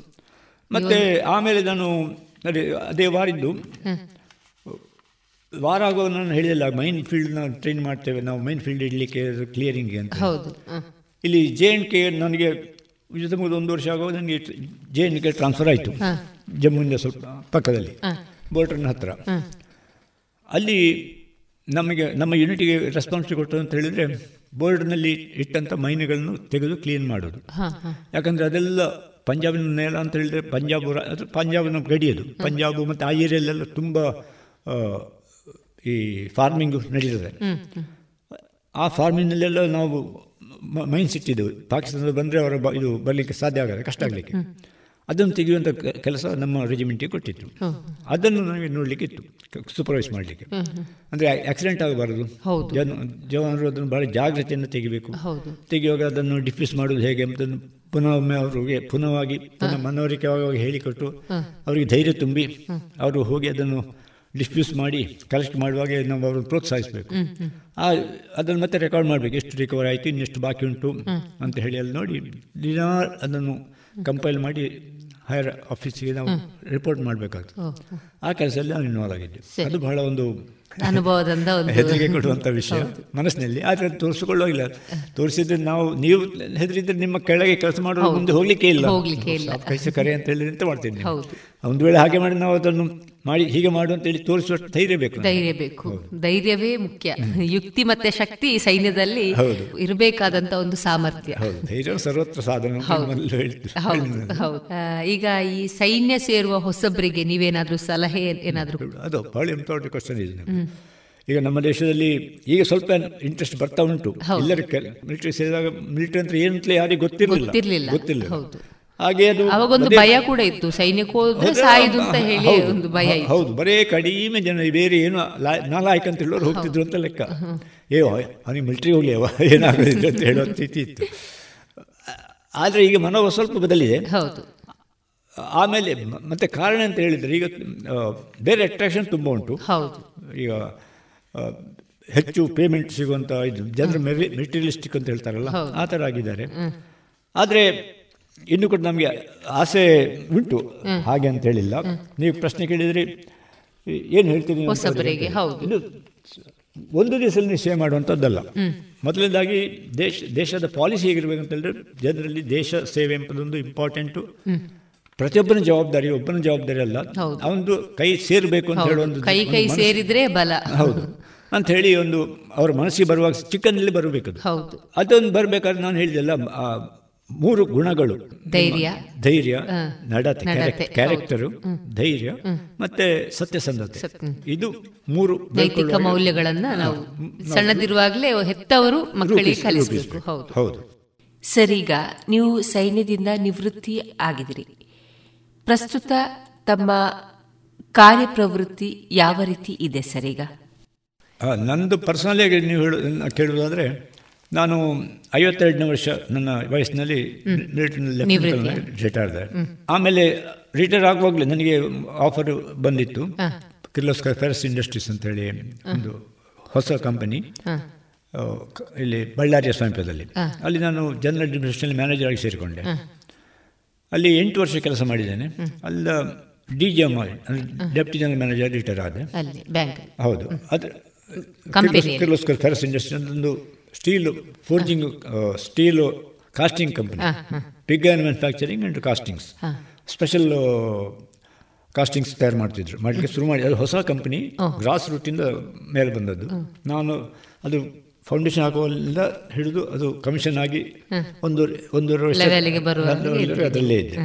ಮತ್ತೆ ಆಮೇಲೆ ನಾನು ಅದೇ ಅದೇ ವಾರಿದ್ದು. ವಾರ ಆಗುವಾಗ ನಾನು ಹೇಳಿಲ್ಲ ಮೈನ್ ಫೀಲ್ಡ್ ನಾವು ಟ್ರೈನ್ ಮಾಡ್ತೇವೆ ನಾವು ಮೈನ್ ಫೀಲ್ಡ್ ಇಡಲಿಕ್ಕೆ ಕ್ಲಿಯರಿಂಗ್ ಅಂತ. ಹೌದು. ಇಲ್ಲಿ ಜೆ ಎನ್ ಕೆ ನನಗೆ ಜೊತೆ ಮುಗಿದ ಒಂದು ವರ್ಷ ಆಗುವಾಗ ನನಗೆ ಜೆ ಎನ್ ಕೆ ಟ್ರಾನ್ಸ್ಫರ್ ಆಯಿತು ಜಮ್ಮುವಿನ ಸ್ವಲ್ಪ ಪಕ್ಕದಲ್ಲಿ. ಬೋರ್ಡ್ರನ್ನ ಹತ್ತಿರ ಅಲ್ಲಿ ನಮಗೆ ನಮ್ಮ ಯೂನಿಟಿಗೆ ರೆಸ್ಪಾನ್ಸಿಬಿಲಿಟಿ ಕೊಟ್ಟು ಅಂತ ಹೇಳಿದರೆ ಬೋರ್ಡ್ನಲ್ಲಿ ಇಟ್ಟಂಥ ಮೈನುಗಳನ್ನು ತೆಗೆದು ಕ್ಲೀನ್ ಮಾಡೋದು. ಯಾಕಂದರೆ ಅದೆಲ್ಲ ಪಂಜಾಬಿನ ನೆಲ ಅಂತ ಹೇಳಿದ್ರೆ ಪಂಜಾಬ್ ಅದು ಪಂಜಾಬಿನ ಗಡಿಯದು ಪಂಜಾಬ್ ಮತ್ತು ಆ ಏರಿಯಲ್ಲೆಲ್ಲ ತುಂಬ ಈ ಫಾರ್ಮಿಂಗ್ ನಡೀತದೆ. ಆ ಫಾರ್ಮಿಂಗ್ನಲ್ಲೆಲ್ಲ ನಾವು ಮೈನ್ಸ್ ಇಟ್ಟಿದ್ದೆವು ಪಾಕಿಸ್ತಾನದ ಬಂದರೆ ಅವರ ಬ- ಇದು ಬರಲಿಕ್ಕೆ ಸಾಧ್ಯ ಆಗಲ್ಲ ಕಷ್ಟ ಆಗಲಿಕ್ಕೆ. ಅದನ್ನು ತೆಗೆಯುವಂಥ ಕೆಲಸ ನಮ್ಮ ರೆಜಿಮೆಂಟಿಗೆ ಕೊಟ್ಟಿತ್ತು. ಅದನ್ನು ನನಗೆ ನೋಡಲಿಕ್ಕೆ ಇತ್ತು ಸೂಪರ್ವೈಸ್ ಮಾಡಲಿಕ್ಕೆ. ಅಂದರೆ ಆಕ್ಸಿಡೆಂಟ್ ಆಗಬಾರದು. ಜನ ಜವಾನರು ಅದನ್ನು ಭಾಳ ಜಾಗ್ರತೆಯನ್ನು ತೆಗಿಬೇಕು. ತೆಗೆಯುವಾಗ ಅದನ್ನು ಡಿಫ್ಯೂಸ್ ಮಾಡೋದು ಹೇಗೆ ಅಂತಂದು ಪುನಃ ಒಮ್ಮೆ ಅವರಿಗೆ ಪುನಃವಾಗಿ ಪುನಃ ಮನವರಿಕೆ ಆಗುವಾಗ ಹೇಳಿಕೊಟ್ಟು ಅವರಿಗೆ ಧೈರ್ಯ ತುಂಬಿ ಅವರು ಹೋಗಿ ಅದನ್ನು ಡಿಸ್ಪ್ಯೂಸ್ ಮಾಡಿ ಕಲೆಕ್ಟ್ ಮಾಡುವಾಗ ನಾವು ಅವ್ರನ್ನ ಪ್ರೋತ್ಸಾಹಿಸಬೇಕು. ಆ ಅದನ್ನು ಮತ್ತೆ ರೆಕಾರ್ಡ್ ಮಾಡಬೇಕು. ಎಷ್ಟು ರಿಕವರ್ ಆಯಿತು ಇನ್ನೆಷ್ಟು ಬಾಕಿ ಉಂಟು ಅಂತ ಹೇಳಿ ಅಲ್ಲಿ ನೋಡಿ. ದಿನ ಅದನ್ನು ಕಂಪೈಲ್ ಮಾಡಿ ಹೈಯರ್ ಆಫೀಸಿಗೆ ನಾವು ರಿಪೋರ್ಟ್ ಮಾಡಬೇಕಾಗ್ತದೆ. ಆ ಕೆಲಸದಲ್ಲಿ ನಾನು ಇನ್ವಾಲ್ವ್ ಆಗಿದ್ದೆ ಅದು ಬಹಳ ಒಂದು ಅನುಭವದಿಂದ ಹೆದರಿಕೆ ಕೊಡುವಂಥ ವಿಷಯ. ಮನಸ್ಸಿನಲ್ಲಿ. ಆದರೆ ತೋರಿಸಿಕೊಳ್ಳೋಗಿಲ್ಲ. ತೋರಿಸಿದ್ರೆ ನಾವು ನೀವು ಹೆದರಿದ್ರೆ ನಿಮ್ಮ ಕೆಳಗೆ ಕೆಲಸ ಮಾಡುವ ಮುಂದೆ ಹೋಗ್ಲಿಕ್ಕೆ ಇಲ್ಲ. ಕೈಸ ಕರೆ ಅಂತ ಹೇಳಿದ್ರೆ ಅಂತ ಮಾಡ್ತೀನಿ. ಒಂದು ವೇಳೆ ಹಾಗೆ ಮಾಡಿ ನಾವು ಅದನ್ನು ಮಾಡಿ ಹೀಗೆ ಮಾಡು ಅಂತ ಹೇಳಿ ತೋರಿಸುವಷ್ಟು ಧೈರ್ಯ ಬೇಕು ಧೈರ್ಯ ಬೇಕು. ಧೈರ್ಯವೇ ಮುಖ್ಯ. ಯುಕ್ತಿ ಮತ್ತೆ ಶಕ್ತಿ ಸೈನ್ಯದಲ್ಲಿ ಹೌದು. ಇರಬೇಕಾದಂತ ಒಂದು ಸಾಮರ್ಥ್ಯ. ಹೌದು. ಧೈರ್ಯ ಸರ್ವತ್ರ ಸಾಧನ ಹೌದು. ಹೌದು. ಹೌದು. ಈಗ ಈ ಸೈನ್ಯ ಸೇರುವ ಹೊಸಬರಿಗೆ ನೀವೇನಾದ್ರೂ ಸಲಹೆ ಏನಾದ್ರೂ ಅದು ಬಹಳ ಇಂಪಾರ್ಟೆಂಟ್ ಕ್ವಶನ್ ಇದೆ ಈಗ ನಮ್ಮ ದೇಶದಲ್ಲಿ ಈಗ ಸ್ವಲ್ಪ ಇಂಟ್ರೆಸ್ಟ್ ಬರ್ತಾ ಉಂಟು. ಹೌದು. ಎಲ್ಲರ ಮಿಲಿಟರಿ ಸೇರಿದಾಗ ಮಿಲಿಟರಿ ಅಂತ ಏನು ಅಂತ ಯಾರಿಗೂ ಗೊತ್ತಿರಲಿಲ್ಲ. ಗೊತ್ತಿರ್ಲಿಲ್ಲ. ಹಾಗೆ ಅದು ಅವಾಗೊಂದು ಭಯ ಕೂಡ ಇತ್ತು. ಸೈನ್ಯಕ್ಕೆ ಹೋದ್ರೆ ಹೌದು, ಸಾಯುದು ಅಂತ ಹೇಳಿ ಒಂದು ಭಯ ಹೌದು. ಬರೇ ಕಡಿಮೆ ಜನ ಬೇರೆ ಏನು ನಾಲಾಯ್ಕ ಅಂತ ಹೇಳೋರು ಹೋಗ್ತಿದ್ರು ಅಂತ ಲೆಕ್ಕ. ಏ ಅವನಿಗೆ ಮಿಲ್ಟ್ರಿ ಹೋಗ್ಲಿ ಅವ ಏನಾಗೋದಿಲ್ಲ ಅಂತ ಹೇಳೋ ಸ್ಥಿತಿ ಇತ್ತು. ಆದರೆ ಈಗ ಮನೋಭಾವ ಸ್ವಲ್ಪ ಬದಲಿದೆ. ಹೌದು. ಆಮೇಲೆ ಮತ್ತೆ ಕಾರಣ ಅಂತ ಹೇಳಿದರೆ ಈಗ ಬೇರೆ ಅಟ್ರಾಕ್ಷನ್ ತುಂಬ ಉಂಟು. ಹೌದು. ಈಗ ಹೆಚ್ಚು ಪೇಮೆಂಟ್ ಸಿಗುವಂಥ ಇದು ಜನರು ಮೆರಿ ಮೆಟೀರಿಯಲಿಸ್ಟಿಕ್ ಅಂತ ಹೇಳ್ತಾರಲ್ಲ. ಆ ಥರ ಆಗಿದ್ದಾರೆ. ಆದರೆ ಇನ್ನು ಕೂಡ ನಮಗೆ ಆಸೆ ಉಂಟು. ಹಾಗೆ ಅಂತ ಹೇಳಿಲ್ಲ. ನೀವು ಪ್ರಶ್ನೆ ಕೇಳಿದರೆ ಏನು ಹೇಳ್ತೀರಿ ಅಂತ. ಇದು ಒಂದು ದಿವಸದಲ್ಲಿ ನಿಶ್ಚಯ ಮಾಡುವಂಥದ್ದಲ್ಲ. ಮೊದಲನೇದಾಗಿ ದೇಶ ದೇಶದ ಪಾಲಿಸಿ ಹೇಗಿರ್ಬೇಕಂತ ಹೇಳಿದ್ರೆ ಜನರಲ್ಲಿ ದೇಶ ಸೇವೆ ಎಂಬುದೊಂದು ಇಂಪಾರ್ಟೆಂಟು. ಪ್ರತಿಯೊಬ್ಬನ ಜವಾಬ್ದಾರಿ ಒಬ್ಬನ ಜವಾಬ್ದಾರಿ ಅಲ್ಲ. ಅವನು ಅವನದು ಕೈ ಸೇರಬೇಕು ಅಂತ ಹೇಳುವ ಕೈ ಕೈ ಸೇರಿದ್ರೆ ಬಲ. ಹೌದು. ಅಂತ ಹೇಳಿ ಒಂದು ಅವ್ರ ಮನಸ್ಸಿಗೆ ಬರುವಾಗ ಚಿಕ್ಕನಲ್ಲಿ ಬರಬೇಕದು. ಹೌದು. ಅದೊಂದು ಬರಬೇಕಾದ್ರೆ ನಾನು ಹೇಳಿದೆಲ್ಲ ಮೂರು ಗುಣಗಳು. ಧೈರ್ಯ. ಧೈರ್ಯ. ನಡತೆ ಕ್ಯಾರೆಕ್ಟರು ಧೈರ್ಯ ಮತ್ತೆ ಸತ್ಯಸಂಧತೆ. ಇದು ಮೂರು ನೈತಿಕ ಮೌಲ್ಯಗಳನ್ನ ನಾವು ಸಣ್ಣದಿರುವಾಗಲೇ ಹೆತ್ತವರು ಮಕ್ಕಳಿಗೆ ಕಲಿಸಬೇಕು. ಹೌದು. ಹೌದು. ಸರಿಗ ನೀವು ಸೈನ್ಯದಿಂದ ನಿವೃತ್ತಿ ಆಗಿದಿರಿ ಪ್ರಸ್ತುತ ತಮ್ಮ ಕಾರ್ಯಪ್ರವೃತ್ತಿ ಯಾವ ರೀತಿ ಇದೆ ಸರಿಗ ನಂದು ಪರ್ಸನಲಿ ಆಗಿ ನೀವು ಹೇಳು ಕೇಳುವುದಾದರೆ ನಾನು ಐವತ್ತೆರಡನೇ ವರ್ಷ ನನ್ನ ವಯಸ್ಸಿನಲ್ಲಿ ನಿವೃತ್ತಿ. ರಿಟೈರ್. ಆದೆ ಆಮೇಲೆ ರಿಟೈರ್ ಆಗುವಾಗಲೇ ನನಗೆ ಆಫರ್ ಬಂದಿತ್ತು. ಕಿರ್ಲೋಸ್ಕರ್ ಫೆರಸ್ ಇಂಡಸ್ಟ್ರೀಸ್ ಅಂತೇಳಿ ಒಂದು ಹೊಸ ಕಂಪನಿ. ಇಲ್ಲಿ ಬಳ್ಳಾರಿಯ ಸಮೀಪದಲ್ಲಿ. ಅಲ್ಲಿ ನಾನು ಜನರಲ್ ಅಡ್ಮಿನಿಸ್ಟ್ರೇಷನ್ ಮ್ಯಾನೇಜರ್ ಆಗಿ ಸೇರಿಕೊಂಡೆ. ಅಲ್ಲಿ ಎಂಟು ವರ್ಷ ಕೆಲಸ ಮಾಡಿದ್ದೇನೆ. ಅಲ್ಲ D G M deputy general manager retire ಆದೆ. ಹೌದು. ಅದು. ಕಿರ್ಲೋಸ್ಕರ್ ಫೆರಸ್ ಇಂಡಸ್ಟ್ರಿ ಒಂದು steel forging steel casting company pig and manufacturing and castings special castings ತಯಾರು ಮಾಡ್ತಿದ್ರು. ಮಾಡಲಿಕ್ಕೆ ಶುರು ಮಾಡಿ ಅದು ಹೊಸ ಕಂಪನಿ ಗ್ರಾಸ್ ರೂಟಿಂದ ಮೇಲೆ ಬಂದದ್ದು. ನಾನು ಅದು ಫೌಂಡೇಶನ್ ಹಾಕುವಲ್ಲಿಂದ ಹಿಡಿದು ಅದು ಕಮಿಷನ್ ಆಗಿ ಒಂದು ಒಂದೂವರೆ ವರ್ಷ ಅದರಲ್ಲೇ- ಇದೆ ಇದ್ದೆ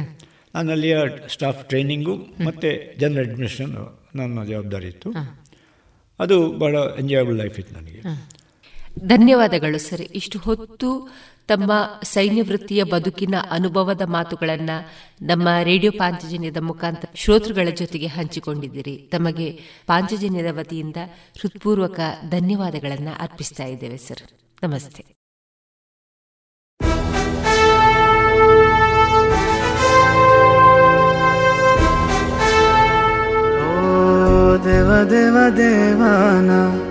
ನಾನು ಅಲ್ಲಿಯ ಸ್ಟಾಫ್ ಟ್ರೈನಿಂಗು ಮತ್ತು ಜನರಲ್ ಅಡ್ಮಿನಿಸ್ಟ್ರೇಷನ್ ನನ್ನ ಜವಾಬ್ದಾರಿ ಇತ್ತು. ಅದು ಭಾಳ ಎಂಜಾಯಬಲ್ ಲೈಫ್ ಇತ್ತು ನನಗೆ. ಧನ್ಯವಾದಗಳು ಸರ್. ಇಷ್ಟು ಹೊತ್ತು ತಮ್ಮ ಸೈನ್ಯ ವೃತ್ತಿಯ ಬದುಕಿನ ಅನುಭವದ ಮಾತುಗಳನ್ನ ನಮ್ಮ ರೇಡಿಯೋ ಪಾಂಚಜನ್ಯದ ಮುಖಾಂತರ ಶ್ರೋತೃಗಳ ಜೊತೆಗೆ ಹಂಚಿಕೊಂಡಿದ್ದೀರಿ. ತಮಗೆ ಪಾಂಚಜನ್ಯದ ವತಿಯಿಂದ ಹೃತ್ಪೂರ್ವಕ ಧನ್ಯವಾದಗಳನ್ನ ಅರ್ಪಿಸ್ತಾ ಇದ್ದೇವೆ ಸರ್. ನಮಸ್ತೆ. ದೇವ ದೇವ ದೇವಾನ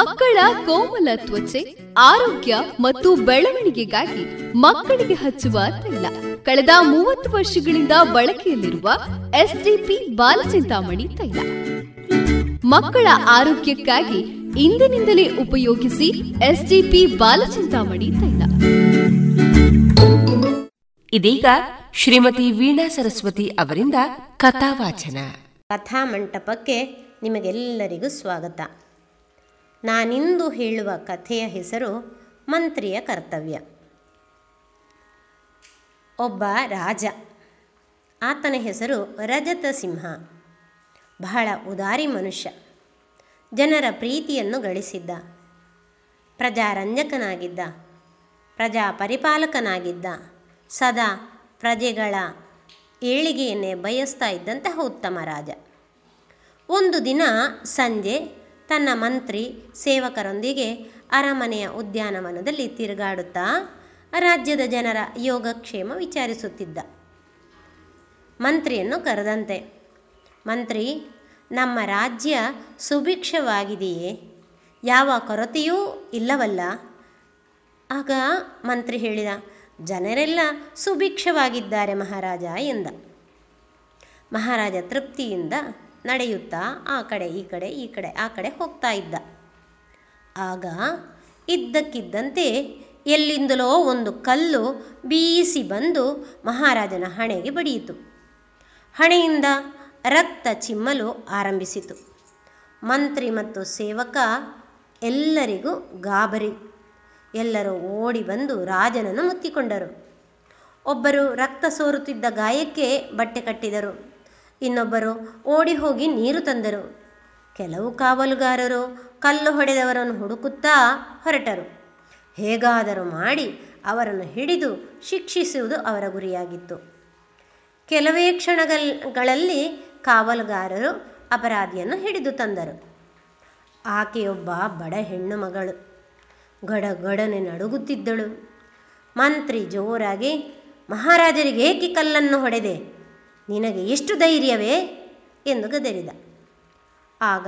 ಮಕ್ಕಳ ಕೋಮಲ ತ್ವಚೆ ಆರೋಗ್ಯ ಮತ್ತು ಬೆಳವಣಿಗೆಗಾಗಿ ಮಕ್ಕಳಿಗೆ ಹಚ್ಚುವ ತೈಲ. ಕಳೆದ ಮೂವತ್ತು ವರ್ಷಗಳಿಂದ ಬಳಕೆಯಲ್ಲಿರುವ ಎಸ್ಡಿಪಿ ಬಾಲಚಿಂತಾಮಣಿ ತೈಲ. ಮಕ್ಕಳ ಆರೋಗ್ಯಕ್ಕಾಗಿ ಇಂದಿನಿಂದಲೇ ಉಪಯೋಗಿಸಿ ಎಸ್ಡಿಪಿ ಬಾಲಚಿಂತಾಮಣಿ ತೈಲ. ಇದೀಗ ಶ್ರೀಮತಿ ವೀಣಾ ಸರಸ್ವತಿ ಅವರಿಂದ ಕಥಾವಾಚನ. ಕಥಾ ಮಂಟಪಕ್ಕೆ ನಿಮಗೆಲ್ಲರಿಗೂ ಸ್ವಾಗತ. ನಾನಿಂದು ಹೇಳುವ ಕಥೆಯ ಹೆಸರು ಮಂತ್ರಿಯ ಕರ್ತವ್ಯ. ಒಬ್ಬ ರಾಜ. ಆತನ ಹೆಸರು ರಜತ ಸಿಂಹ ಬಹಳ ಉದಾರಿ ಮನುಷ್ಯ. ಜನರ ಪ್ರೀತಿಯನ್ನು ಗಳಿಸಿದ್ದ. ಪ್ರಜಾರಂಜಕನಾಗಿದ್ದ. ಪ್ರಜಾ ಪರಿಪಾಲಕನಾಗಿದ್ದ ಸದಾ ಪ್ರಜೆಗಳ ಏಳಿಗೆಯನ್ನೇ ಬಯಸ್ತಾ ಇದ್ದಂತಹ ಉತ್ತಮ ರಾಜ. ಒಂದು ದಿನ ಸಂಜೆ ತನ್ನ ಮಂತ್ರಿ ಸೇವಕರೊಂದಿಗೆ ಅರಮನೆಯ ಉದ್ಯಾನವನದಲ್ಲಿ ತಿರುಗಾಡುತ್ತಾ ರಾಜ್ಯದ ಜನರ ಯೋಗಕ್ಷೇಮ ವಿಚಾರಿಸುತ್ತಿದ್ದ. ಮಂತ್ರಿಯನ್ನು ಕರೆದಂತೆ, ಮಂತ್ರಿ, ನಮ್ಮ ರಾಜ್ಯ ಸುಭಿಕ್ಷವಾಗಿದೆಯೇ? ಯಾವ ಕೊರತೆಯೂ ಇಲ್ಲವಲ್ಲ? ಆಗ ಮಂತ್ರಿ ಹೇಳಿದ, ಜನರೆಲ್ಲ ಸುಭಿಕ್ಷವಾಗಿದ್ದಾರೆ ಮಹಾರಾಜ ಎಂದ. ಮಹಾರಾಜ ತೃಪ್ತಿಯಿಂದ ನಡೆಯುತ್ತಾ, ಆ ಕಡೆ, ಈ ಕಡೆ ಈ ಕಡೆ, ಆ ಕಡೆ ಹೋಗ್ತಾ ಇದ್ದ. ಆಗ ಇದ್ದಕ್ಕಿದ್ದಂತೆ ಎಲ್ಲಿಂದಲೋ ಒಂದು ಕಲ್ಲು ಬೀಸಿ ಬಂದು ಮಹಾರಾಜನ ಹಣೆಗೆ ಬಡಿಯಿತು. ಹಣೆಯಿಂದ ರಕ್ತ ಚಿಮ್ಮಲು ಆರಂಭಿಸಿತು. ಮಂತ್ರಿ ಮತ್ತು ಸೇವಕ ಎಲ್ಲರಿಗೂ ಗಾಬರಿ. ಎಲ್ಲರೂ ಓಡಿ ಬಂದು ರಾಜನನ್ನು ಮುತ್ತಿಕೊಂಡರು. ಒಬ್ಬರು ರಕ್ತ ಸೋರುತ್ತಿದ್ದ ಗಾಯಕ್ಕೆ ಬಟ್ಟೆ ಕಟ್ಟಿದರು. ಇನ್ನೊಬ್ಬರು ಓಡಿ ಹೋಗಿ ನೀರು ತಂದರು. ಕೆಲವು ಕಾವಲುಗಾರರು ಕಲ್ಲು ಹೊಡೆದವರನ್ನು ಹುಡುಕುತ್ತಾ ಹೊರಟರು. ಹೇಗಾದರೂ ಮಾಡಿ ಅವರನ್ನು ಹಿಡಿದು ಶಿಕ್ಷಿಸುವುದು ಅವರ ಗುರಿಯಾಗಿತ್ತು. ಕೆಲವೇ ಕ್ಷಣಗಳಲ್ಲಿ ಕಾವಲುಗಾರರು ಅಪರಾಧಿಯನ್ನು ಹಿಡಿದು ತಂದರು. ಆಕೆಯೊಬ್ಬ ಬಡ ಹೆಣ್ಣು ಮಗಳು. ಗಡಗಡನೆ ನಡುಗುತ್ತಿದ್ದಳು. ಮಂತ್ರಿ ಜೋರಾಗಿ, ಮಹಾರಾಜರಿಗೆ ಏಕೆ ಕಲ್ಲನ್ನು ಹೊಡೆದೆ? ನಿನಗೆ ಎಷ್ಟು ಧೈರ್ಯವೇ ಎಂದು ಗದರಿದ. ಆಗ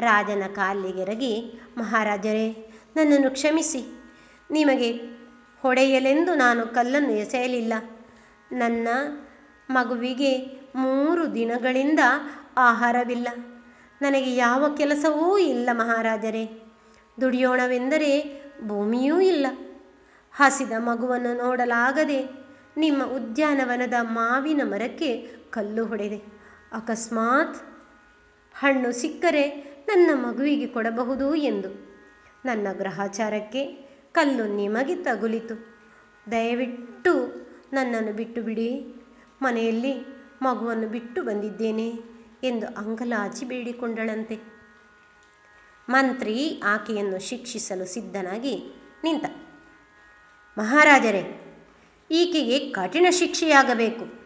ರಾಜನ ಕಾಲಿಗೆರಗಿ ಮಹಾರಾಜರೇ, ನನ್ನನ್ನು ಕ್ಷಮಿಸಿ. ನಿಮಗೆ ಹೊಡೆಯಲೆಂದು ನಾನು ಕಲ್ಲನ್ನು ಎಸೆಯಲಿಲ್ಲ. ನನ್ನ ಮಗುವಿಗೆ ಮೂರು ದಿನಗಳಿಂದ ಆಹಾರವಿಲ್ಲ. ನನಗೆ ಯಾವ ಕೆಲಸವೂ ಇಲ್ಲ, ಮಹಾರಾಜರೇ. ದುಡಿಯೋಣವೆಂದರೆ ಭೂಮಿಯೂ ಇಲ್ಲ. ಹಸಿದ ಮಗುವನ್ನು ನೋಡಲಾಗದೆ ನಿಮ್ಮ ಉದ್ಯಾನವನದ ಮಾವಿನ ಮರಕ್ಕೆ ಕಲ್ಲು ಹೊಡೆದೆ. ಅಕಸ್ಮಾತ್ ಹಣ್ಣು ಸಿಕ್ಕರೆ ನನ್ನ ಮಗುವಿಗೆ ಕೊಡಬಹುದು ಎಂದು. ನನ್ನ ಗ್ರಹಾಚಾರಕ್ಕೆ ಕಲ್ಲು ನಿಮಗೆ ತಗುಲಿತು. ದಯವಿಟ್ಟು ನನ್ನನ್ನು ಬಿಟ್ಟು ಬಿಡಿ ಮನೆಯಲ್ಲಿ ಮಗುವನ್ನು ಬಿಟ್ಟು ಬಂದಿದ್ದೇನೆ ಎಂದು ಅಂಗಲಾಚಿ ಬೇಡಿಕೊಂಡಳಂತೆ. ಮಂತ್ರಿ ಆಕೆಯನ್ನು ಶಿಕ್ಷಿಸಲು ಸಿದ್ಧನಾಗಿ ನಿಂತ. ಮಹಾರಾಜರೇ ಈಕೆಗೆ ಕಠಿಣ ಶಿಕ್ಷೆಯಾಗಬೇಕು.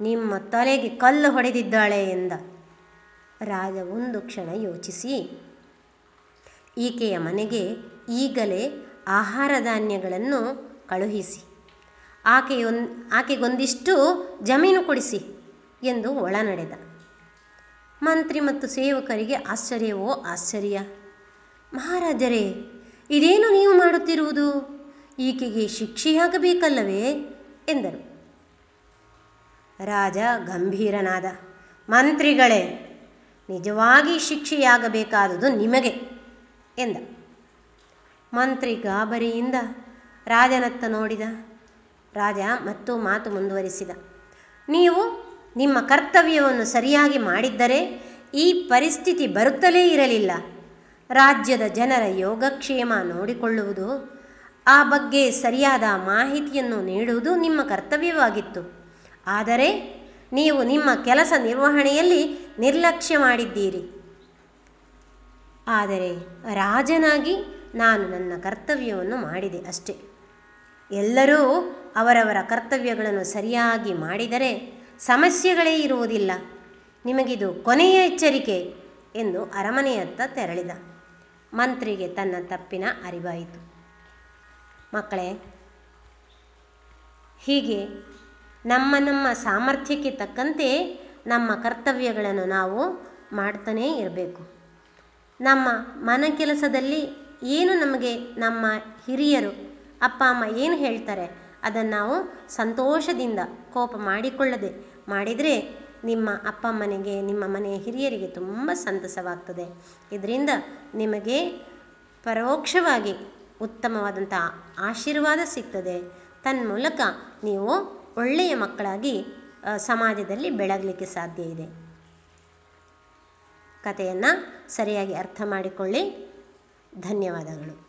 ನಿಮ್ಮ ತಲೆಗೆ ಕಲ್ಲು ಹೊಡೆದಿದ್ದಾಳೆ ಎಂದ. ರಾಜ ಒಂದು ಕ್ಷಣ ಯೋಚಿಸಿ. ಈಕೆಯ ಮನೆಗೆ ಈಗಲೇ ಆಹಾರ ಧಾನ್ಯಗಳನ್ನು ಕಳುಹಿಸಿ. ಆಕೆಯೊನ್, ಆಕೆಗೊಂದಿಷ್ಟು ಜಮೀನು ಕೊಡಿಸಿ ಎಂದು ಒಳ ನಡೆದ ಮಂತ್ರಿ ಮತ್ತು ಸೇವಕರಿಗೆ ಆಶ್ಚರ್ಯವೋ ಆಶ್ಚರ್ಯ. ಮಹಾರಾಜರೇ, ಇದೇನು ನೀವು ಮಾಡುತ್ತಿರುವುದು? ಈಕೆಗೆ ಶಿಕ್ಷೆಯಾಗಬೇಕಲ್ಲವೇ ಎಂದರು. ರಾಜ ಗಂಭೀರನಾದ, ಮಂತ್ರಿಗಳೇ, ನಿಜವಾಗಿ ಶಿಕ್ಷೆಯಾಗಬೇಕಾದುದು ನಿಮಗೆ, ಎಂದ. ಮಂತ್ರಿ ಗಾಬರಿಯಿಂದ ರಾಜನತ್ತ ನೋಡಿದ. ರಾಜ ಮತ್ತು ಮಾತು ಮುಂದುವರಿಸಿದ. ನೀವು ನಿಮ್ಮ ಕರ್ತವ್ಯವನ್ನು ಸರಿಯಾಗಿ ಮಾಡಿದ್ದರೆ ಈ ಪರಿಸ್ಥಿತಿ ಬರುತ್ತಲೇ ಇರಲಿಲ್ಲ. ರಾಜ್ಯದ ಜನರ ಯೋಗಕ್ಷೇಮ ನೋಡಿಕೊಳ್ಳುವುದು ಆ ಬಗ್ಗೆ ಸರಿಯಾದ ಮಾಹಿತಿಯನ್ನು ನೀಡುವುದು ನಿಮ್ಮ ಕರ್ತವ್ಯವಾಗಿತ್ತು. ಆದರೆ ನೀವು ನಿಮ್ಮ ಕೆಲಸ ನಿರ್ವಹಣೆಯಲ್ಲಿ ನಿರ್ಲಕ್ಷ್ಯ ಮಾಡಿದ್ದೀರಿ. ಆದರೆ ರಾಜನಾಗಿ ನಾನು ನನ್ನ ಕರ್ತವ್ಯವನ್ನು ಮಾಡಿದೆ ಅಷ್ಟೇ. ಎಲ್ಲರೂ ಅವರವರ ಕರ್ತವ್ಯಗಳನ್ನು ಸರಿಯಾಗಿ ಮಾಡಿದರೆ ಸಮಸ್ಯೆಗಳೇ ಇರುವುದಿಲ್ಲ. ನಿಮಗಿದು ಕೊನೆಯ ಎಚ್ಚರಿಕೆ ಎಂದು ಅರಮನೆಯತ್ತ ತೆರಳಿದ. ಮಂತ್ರಿಗೆ ತನ್ನ ತಪ್ಪಿನ ಅರಿವಾಯಿತು. ಮಕ್ಕಳೇ, ಹೀಗೆ ನಮ್ಮ ನಮ್ಮ ಸಾಮರ್ಥ್ಯಕ್ಕೆ ತಕ್ಕಂತೆ ನಮ್ಮ ಕರ್ತವ್ಯಗಳನ್ನು ನಾವು ಮಾಡ್ತಾನೇ ಇರಬೇಕು. ನಮ್ಮ ಮನ ಕೆಲಸದಲ್ಲಿ ಏನು ನಮಗೆ ನಮ್ಮ ಹಿರಿಯರು, ಅಪ್ಪ, ಅಮ್ಮ ಏನು ಹೇಳ್ತಾರೆ ಅದನ್ನು ನಾವು ಸಂತೋಷದಿಂದ ಕೋಪ ಮಾಡಿಕೊಳ್ಳದೆ ಮಾಡಿದರೆ ನಿಮ್ಮ ಅಪ್ಪ ಅಮ್ಮನಿಗೆ, ನಿಮ್ಮ ಮನೆಯ ಹಿರಿಯರಿಗೆ ತುಂಬ ಸಂತಸವಾಗ್ತದೆ. ಇದರಿಂದ ನಿಮಗೆ ಪರೋಕ್ಷವಾಗಿ ಉತ್ತಮವಾದಂಥ ಆಶೀರ್ವಾದ ಸಿಗ್ತದೆ. ತನ್ಮೂಲಕ ನೀವು ಒಳ್ಳೆಯ ಮಕ್ಕಳಾಗಿ ಸಮಾಜದಲ್ಲಿ ಬೆಳಗಲಿಕ್ಕೆ ಸಾಧ್ಯ ಇದೆ. ಕಥೆಯನ್ನು ಸರಿಯಾಗಿ ಅರ್ಥ ಮಾಡಿಕೊಳ್ಳಿ. ಧನ್ಯವಾದಗಳು.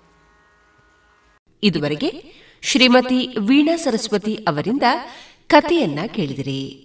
ಇದುವರೆಗೆ ಶ್ರೀಮತಿ ವೀಣಾ ಸರಸ್ವತಿ ಅವರಿಂದ ಕಥೆಯನ್ನ ಕೇಳಿದಿರಿ.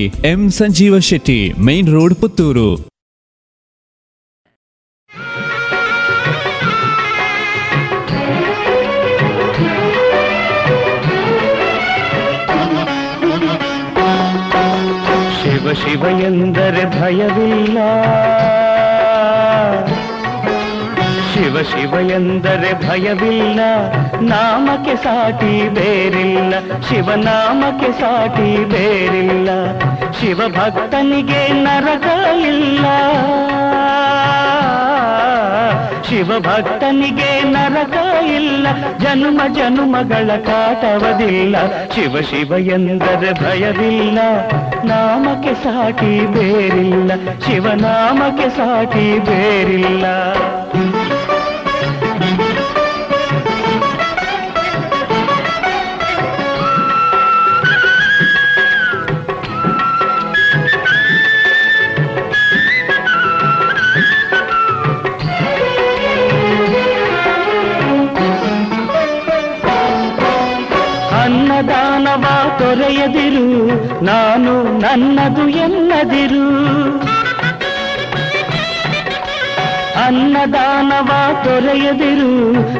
M Sanjeeva Shetty main road Puttur. Shiva Shiva ಎಂದರೆ ಭಯವಿಲ್ಲ. ಶಿವ ಶಿವ ಎಂದರೆ ಭಯವಿಲ್ಲ ನಾಮಕ್ಕೆ ಸಾಟಿ ಬೇರಿಲ್ಲ ಶಿವನಾಮಕ್ಕೆ ಸಾಟಿ ಬೇರಿಲ್ಲ ಶಿವ ಭಕ್ತನಿಗೆ ನರಕ ಇಲ್ಲ ಶಿವ ಭಕ್ತನಿಗೆ ನರಕ ಇಲ್ಲ ಜನ್ಮ ಜನುಮಗಳ ಕಾಟವದಿಲ್ಲ ಶಿವ ಶಿವ ಎಂದರೆ ಭಯವಿಲ್ಲ ನಾಮಕ್ಕೆ ಸಾಟಿ ಬೇರಿಲ್ಲ ಶಿವನಾಮಕ್ಕೆ ಸಾಟಿ ಬೇರಿಲ್ಲ ತೊರೆಯದಿರು ನಾನು ನನ್ನದು ಎನ್ನದಿರು ಅನ್ನದಾನವ ತೊರೆಯದಿರು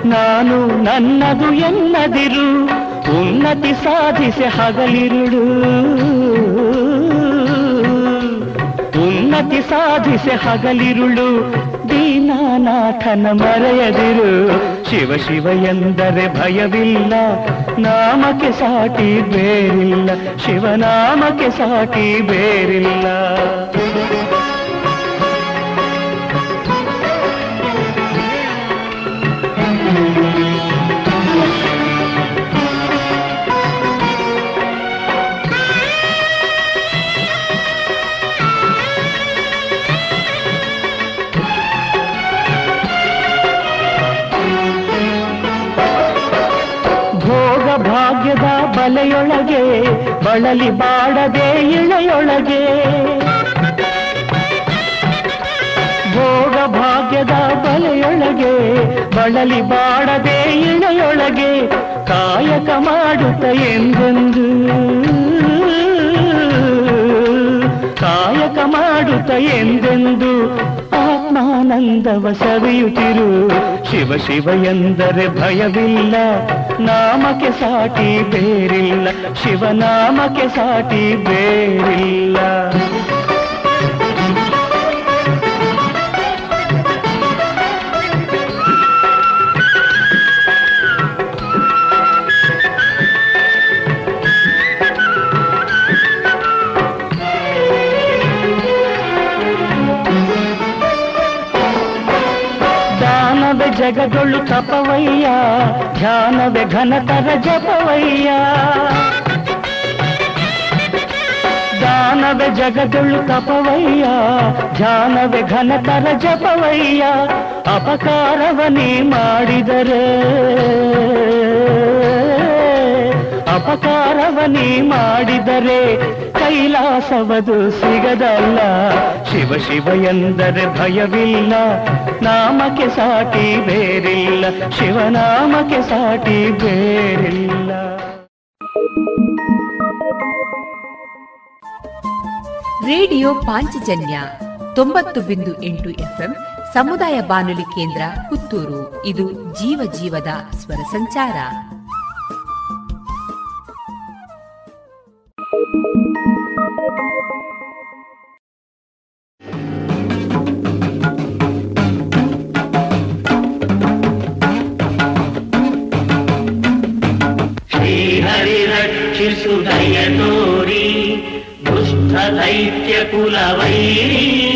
ನಾನು ನನ್ನದು ಎನ್ನದಿರು ಉನ್ನತಿ ಸಾಧಿಸಿ ಹಗಲಿರುಳು. ಉನ್ನತಿ ಸಾಧಿಸಿ ಹಗಲಿರುಳು, ದೀನಾನಾಥನ ಮರೆಯದಿರು. ಶಿವ ಶಿವ ಎಂದರೆ ಭಯವಿಲ್ಲ ನಾಮಕ್ಕೆ ಸಾಟಿ ಬೇರಿಲ್ಲ ಶಿವನಾಮಕ್ಕೆ ಸಾಟಿ ಬೇರಿಲ್ಲ. ಬಲೆಯೊಳಗೆ ಬಳಲಿ ಬಾಡದೆ ಇಳೆಯೊಳಗೆ. ಭೋಗ ಭಾಗ್ಯದ ಬಲೆಯೊಳಗೆ, ಬಳಲಿ ಬಾಡದೆ ಇಳೆಯೊಳಗೆ ಕಾಯಕ ಮಾಡುತ್ತ ಎಂದೆಂದು. ಕಾಯಕ ಮಾಡುತ್ತ ಎಂದೆಂದು. ಆತ್ಮಾನಂದವ ಸವಿಯುತ್ತಿರು ಶಿವ ಶಿವ ಎಂದರೆ ಭಯವಿಲ್ಲ ನಾಮಕ್ಕೆ ಸಾಟಿ ಬೇರಿಲ್ಲ ಶಿವನಾಮಕ್ಕೆ ಸಾಟಿ ಬೇರಿಲ್ಲ. ಜಗದೊಳು ತಪವಯ್ಯ ಧ್ಯಾನವೇ ಘನತರ ಜಪವಯ್ಯ ದಾನವೇ ಜಗದೊಳು ತಪವಯ್ಯ ಧ್ಯಾನವೇ ಘನತರ ಜಪವಯ್ಯ ಅಪಕಾರವನೇ ಮಾಡಿದರೆ ಅಪಕಾರವನೇ ಮಾಡಿದರೆ ಕೈಲಾಸವದು ಸಿಗದಲ್ಲ. ಶಿವ ಶಿವ ಎಂದರೆ ಭಯವಿಲ್ಲ, ನಾಮಕ್ಕೆ ಸಾಟಿ ಬೇರಿಲ್ಲ ಶಿವನಾಮಕ್ಕೆ ಸಾಟಿ ಬೇರಿಲ್ಲ. ರೇಡಿಯೋ ಪಾಂಚಜನ್ಯ ತೊಂಬತ್ತು ಬಿಂದು ಎಂಟು ಎಫ್ಎಂ ಸಮುದಾಯ ಬಾನುಲಿ ಕೇಂದ್ರ ಪುತ್ತೂರು. ಇದು ಜೀವ ಜೀವದ ಸ್ವರ ಸಂಚಾರ. ధైత్యకుల వైరీ.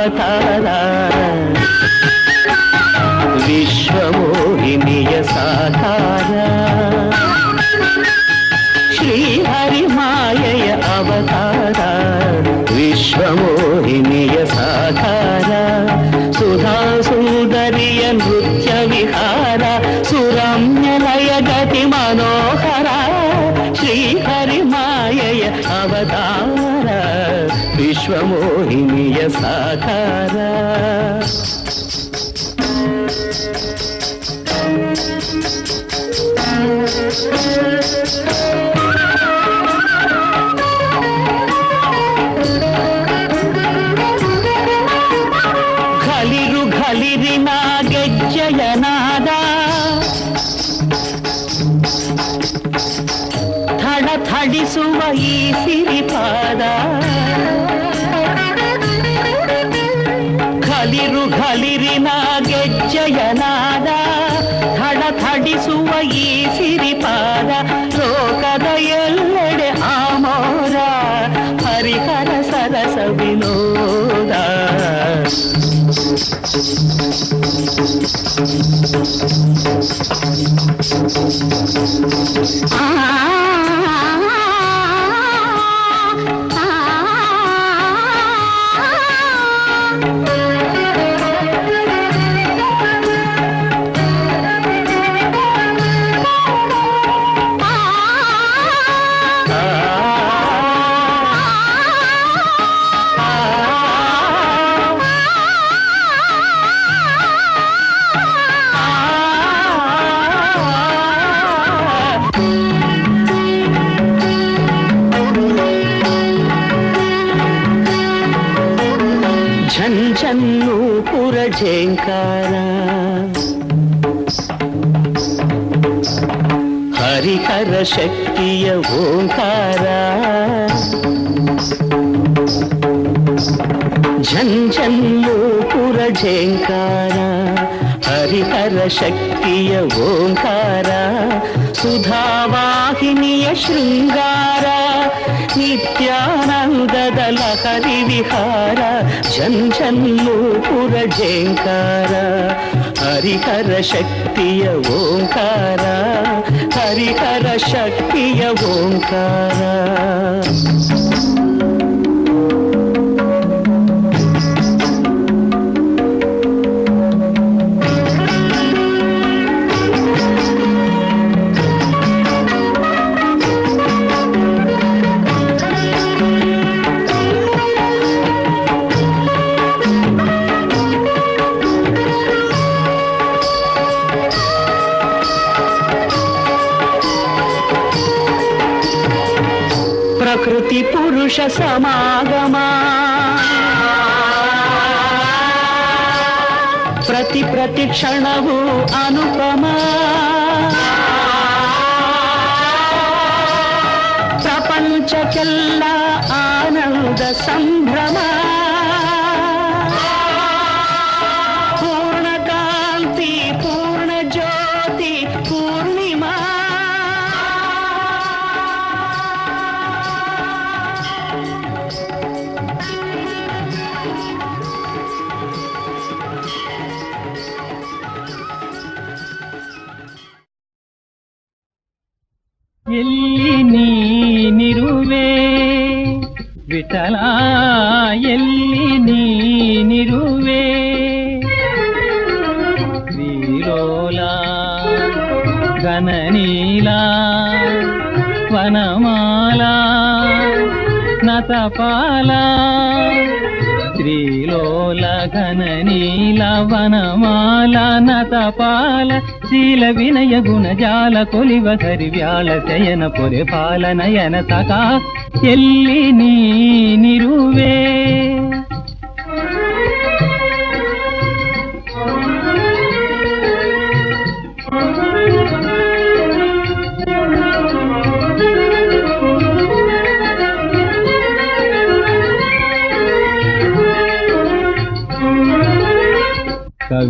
అవతార. విశ్వమోహినియ సాధార శ్రీహరి మాయ అవతార. విశ్వమో Ah! ಶಕ್ತಿಯ ಓಂಕಾರ ಝಂಝನ್ನೂಪುರ ಝೇಂಕಾರ ಹರಿಹರ ಶಕ್ತಿಯ ಓಂಕಾರ ಸುಧಾವಾಹಿನಿಯ ಶೃಂಗಾರ ನಿತ್ಯಾನಂದದ ಲಹರಿ ವಿಹಾರ ಜಂಜನ್ನೂಪುರ ಝೇಂಕಾರ ಹರಿಹರ ಶಕ್ತಿಯ ಓಂಕಾರ ಹರಿಹರ ಶಕ್ತಿಯ ಓಂಕಾರ. సమాగమా ప్రతి ప్రతి క్షణవు అనుపమా? ప్రపంచకెಲ್ಲ ఆనంద సం వనమాల నతపాల శ్రీలోల ఘననీల వనమాల నతపాల శీల వినయ గుణజాల కొలివ సరివ్యాళ శయన పొరి పాల నయన సఖా ఎల్లి నీ నిరువే.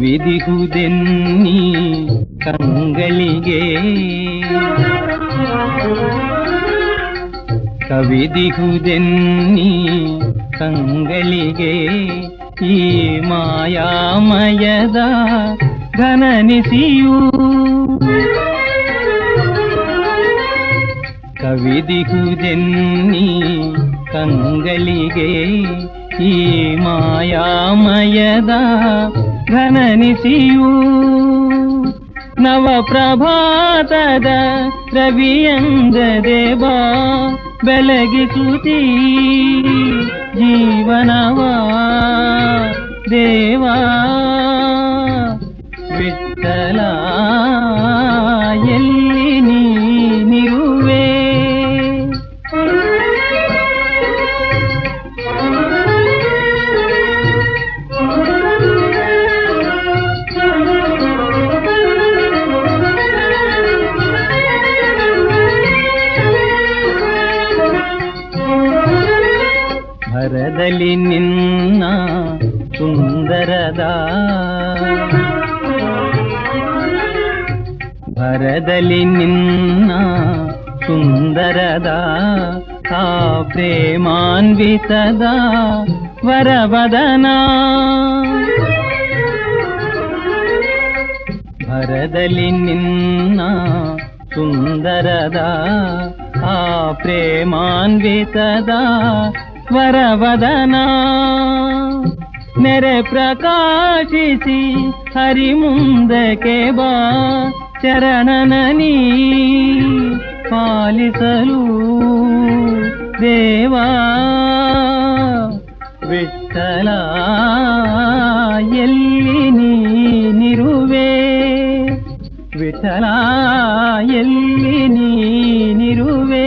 ಕವಿದಿಹುದೆನ್ನಿ ಕಂಗಳಿಗೆ ಕವಿದಿಹುದೆನ್ನಿ ಕಂಗಳಿಗೆ ಈ ಮಾಯಾಮಯದ ಘನನಿಸಿಯೂ. ಕವಿದಿಹುದೆನ್ನಿ ಕಂಗಳಿಗೆ ಈ ಮಾಯಾಮಯದ ಘನನಿಸಿಯೂ ನವಪ್ರಭಾತದ ರವಿಯಂದ ದೇವ ಬೆಳಗಿಸುತ್ತೀ ಜೀವನವಾ ದೇವಾ ವಿಠಲ ಎಲ್ಲಿ ಭರದಲ್ಲಿ ನಿನ್ನ ಸುಂದರದ ಭರದಲ್ಲಿ ನಿನ್ನ ಸುಂದರದ ಆ ಪ್ರೇಮಾನ್ವಿತದ ವರವದನ ಭರದಲ್ಲಿ ನಿನ್ನ ಸುಂದರದ ಆ ಪ್ರೇಮಾನ್ವಿತದ ವರವದನ ನೆರೆ ಪ್ರಕಾಶಿಸಿ ಹರಿ ಮುಂದಕ್ಕೆ ಬಾ ಚರಣನನಿ ಪಾಲಿಸಲು ದೇವಾ ವಿಠಲ ಎಲ್ಲಿ ನೀನಿರುವೆ ವಿಠಲ ಎಲ್ಲಿ ನೀನಿರುವೆ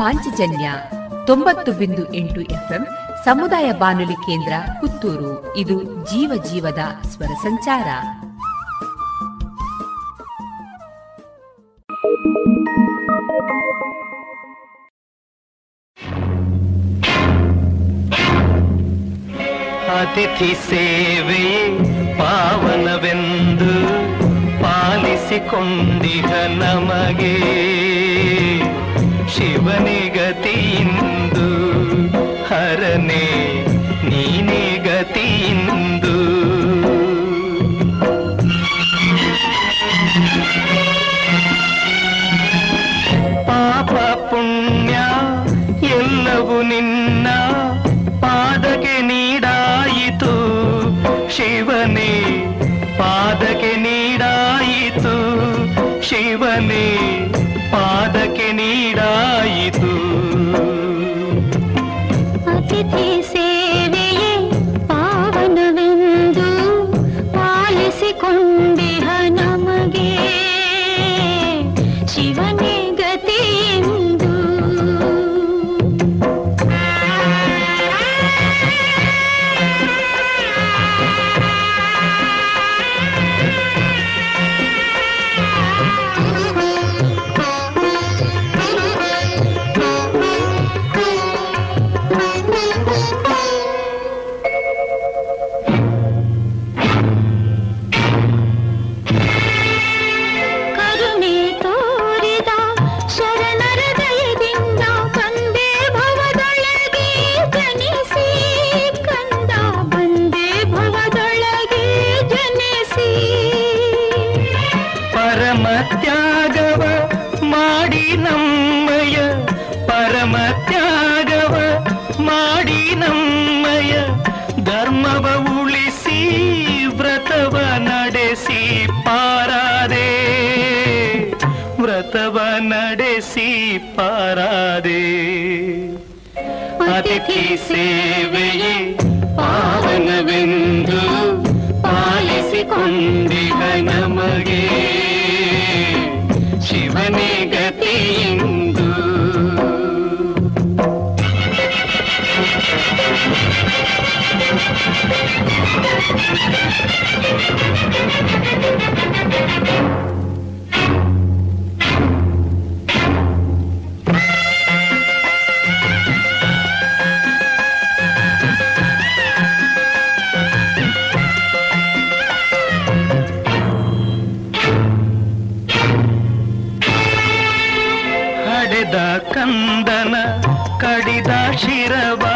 ಪಾಂಚಜನ್ಯ ತೊಂಬತ್ತು ಬಿಂದು ಎಂಟು ಎಫ್ಎಂ ಸಮುದಾಯ ಬಾನುಲಿ ಕೇಂದ್ರ ಪುತ್ತೂರು. ಇದು ಜೀವ ಜೀವದ ಸ್ವರ ಸಂಚಾರ. ಅತಿಥಿ ಸೇವೆ ಪಾವನವೆಂದು ಪಾಲಿಸಿಕೊಂಡಿಹ ನಮಗೆ. ಶಿವನೇ ಗತಿಯಿಂದು ಹರನೆ, ನೀನೇ ಗತಿಯಿಂದು ಪಾಪ ಪುಣ್ಯ ಎಲ್ಲವೂ ನಿನ್ನ. ಪಾದಕ್ಕೆ ನೀಡಾಯಿತು. ಶಿವನೇ, ಪಾದಕ್ಕೆ ನೀಡಾಯಿತು. ಶಿವನೇ ಪಾದಕ್ಕೆ ನೀಡಾಯಿತು ಅತಿಥಿ ವ್ರತವ ನಡೆಸಿ ಪಾರಾದೆ ಅತಿಥಿ ಸೇವೆಯೇ ಪಾವನವೆಂದು ಪಾಲಿಸಿಕೊಂಡಿಹ ನಮಗೆ ಶಿವನೇ ಗತಿಯಿಂದ ಹಡೆದ ಕಡಿದ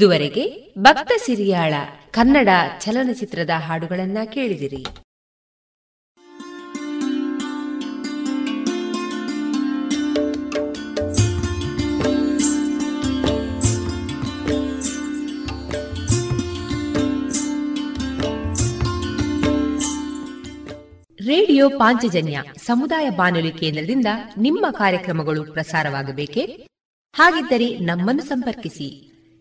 ಇದುವರೆಗೆ ಭಕ್ತ ಸಿರಿಯಾಳ ಕನ್ನಡ ಚಲನಚಿತ್ರದ ಹಾಡುಗಳನ್ನ ಕೇಳಿದಿರಿ. ರೇಡಿಯೋ ಪಾಂಚಜನ್ಯ ಸಮುದಾಯ ಬಾನುಲಿ ಕೇಂದ್ರದಿಂದ ನಿಮ್ಮ ಕಾರ್ಯಕ್ರಮಗಳು ಪ್ರಸಾರವಾಗಬೇಕೆ? ಹಾಗಿದ್ದರೆ ನಮ್ಮನ್ನು ಸಂಪರ್ಕಿಸಿ.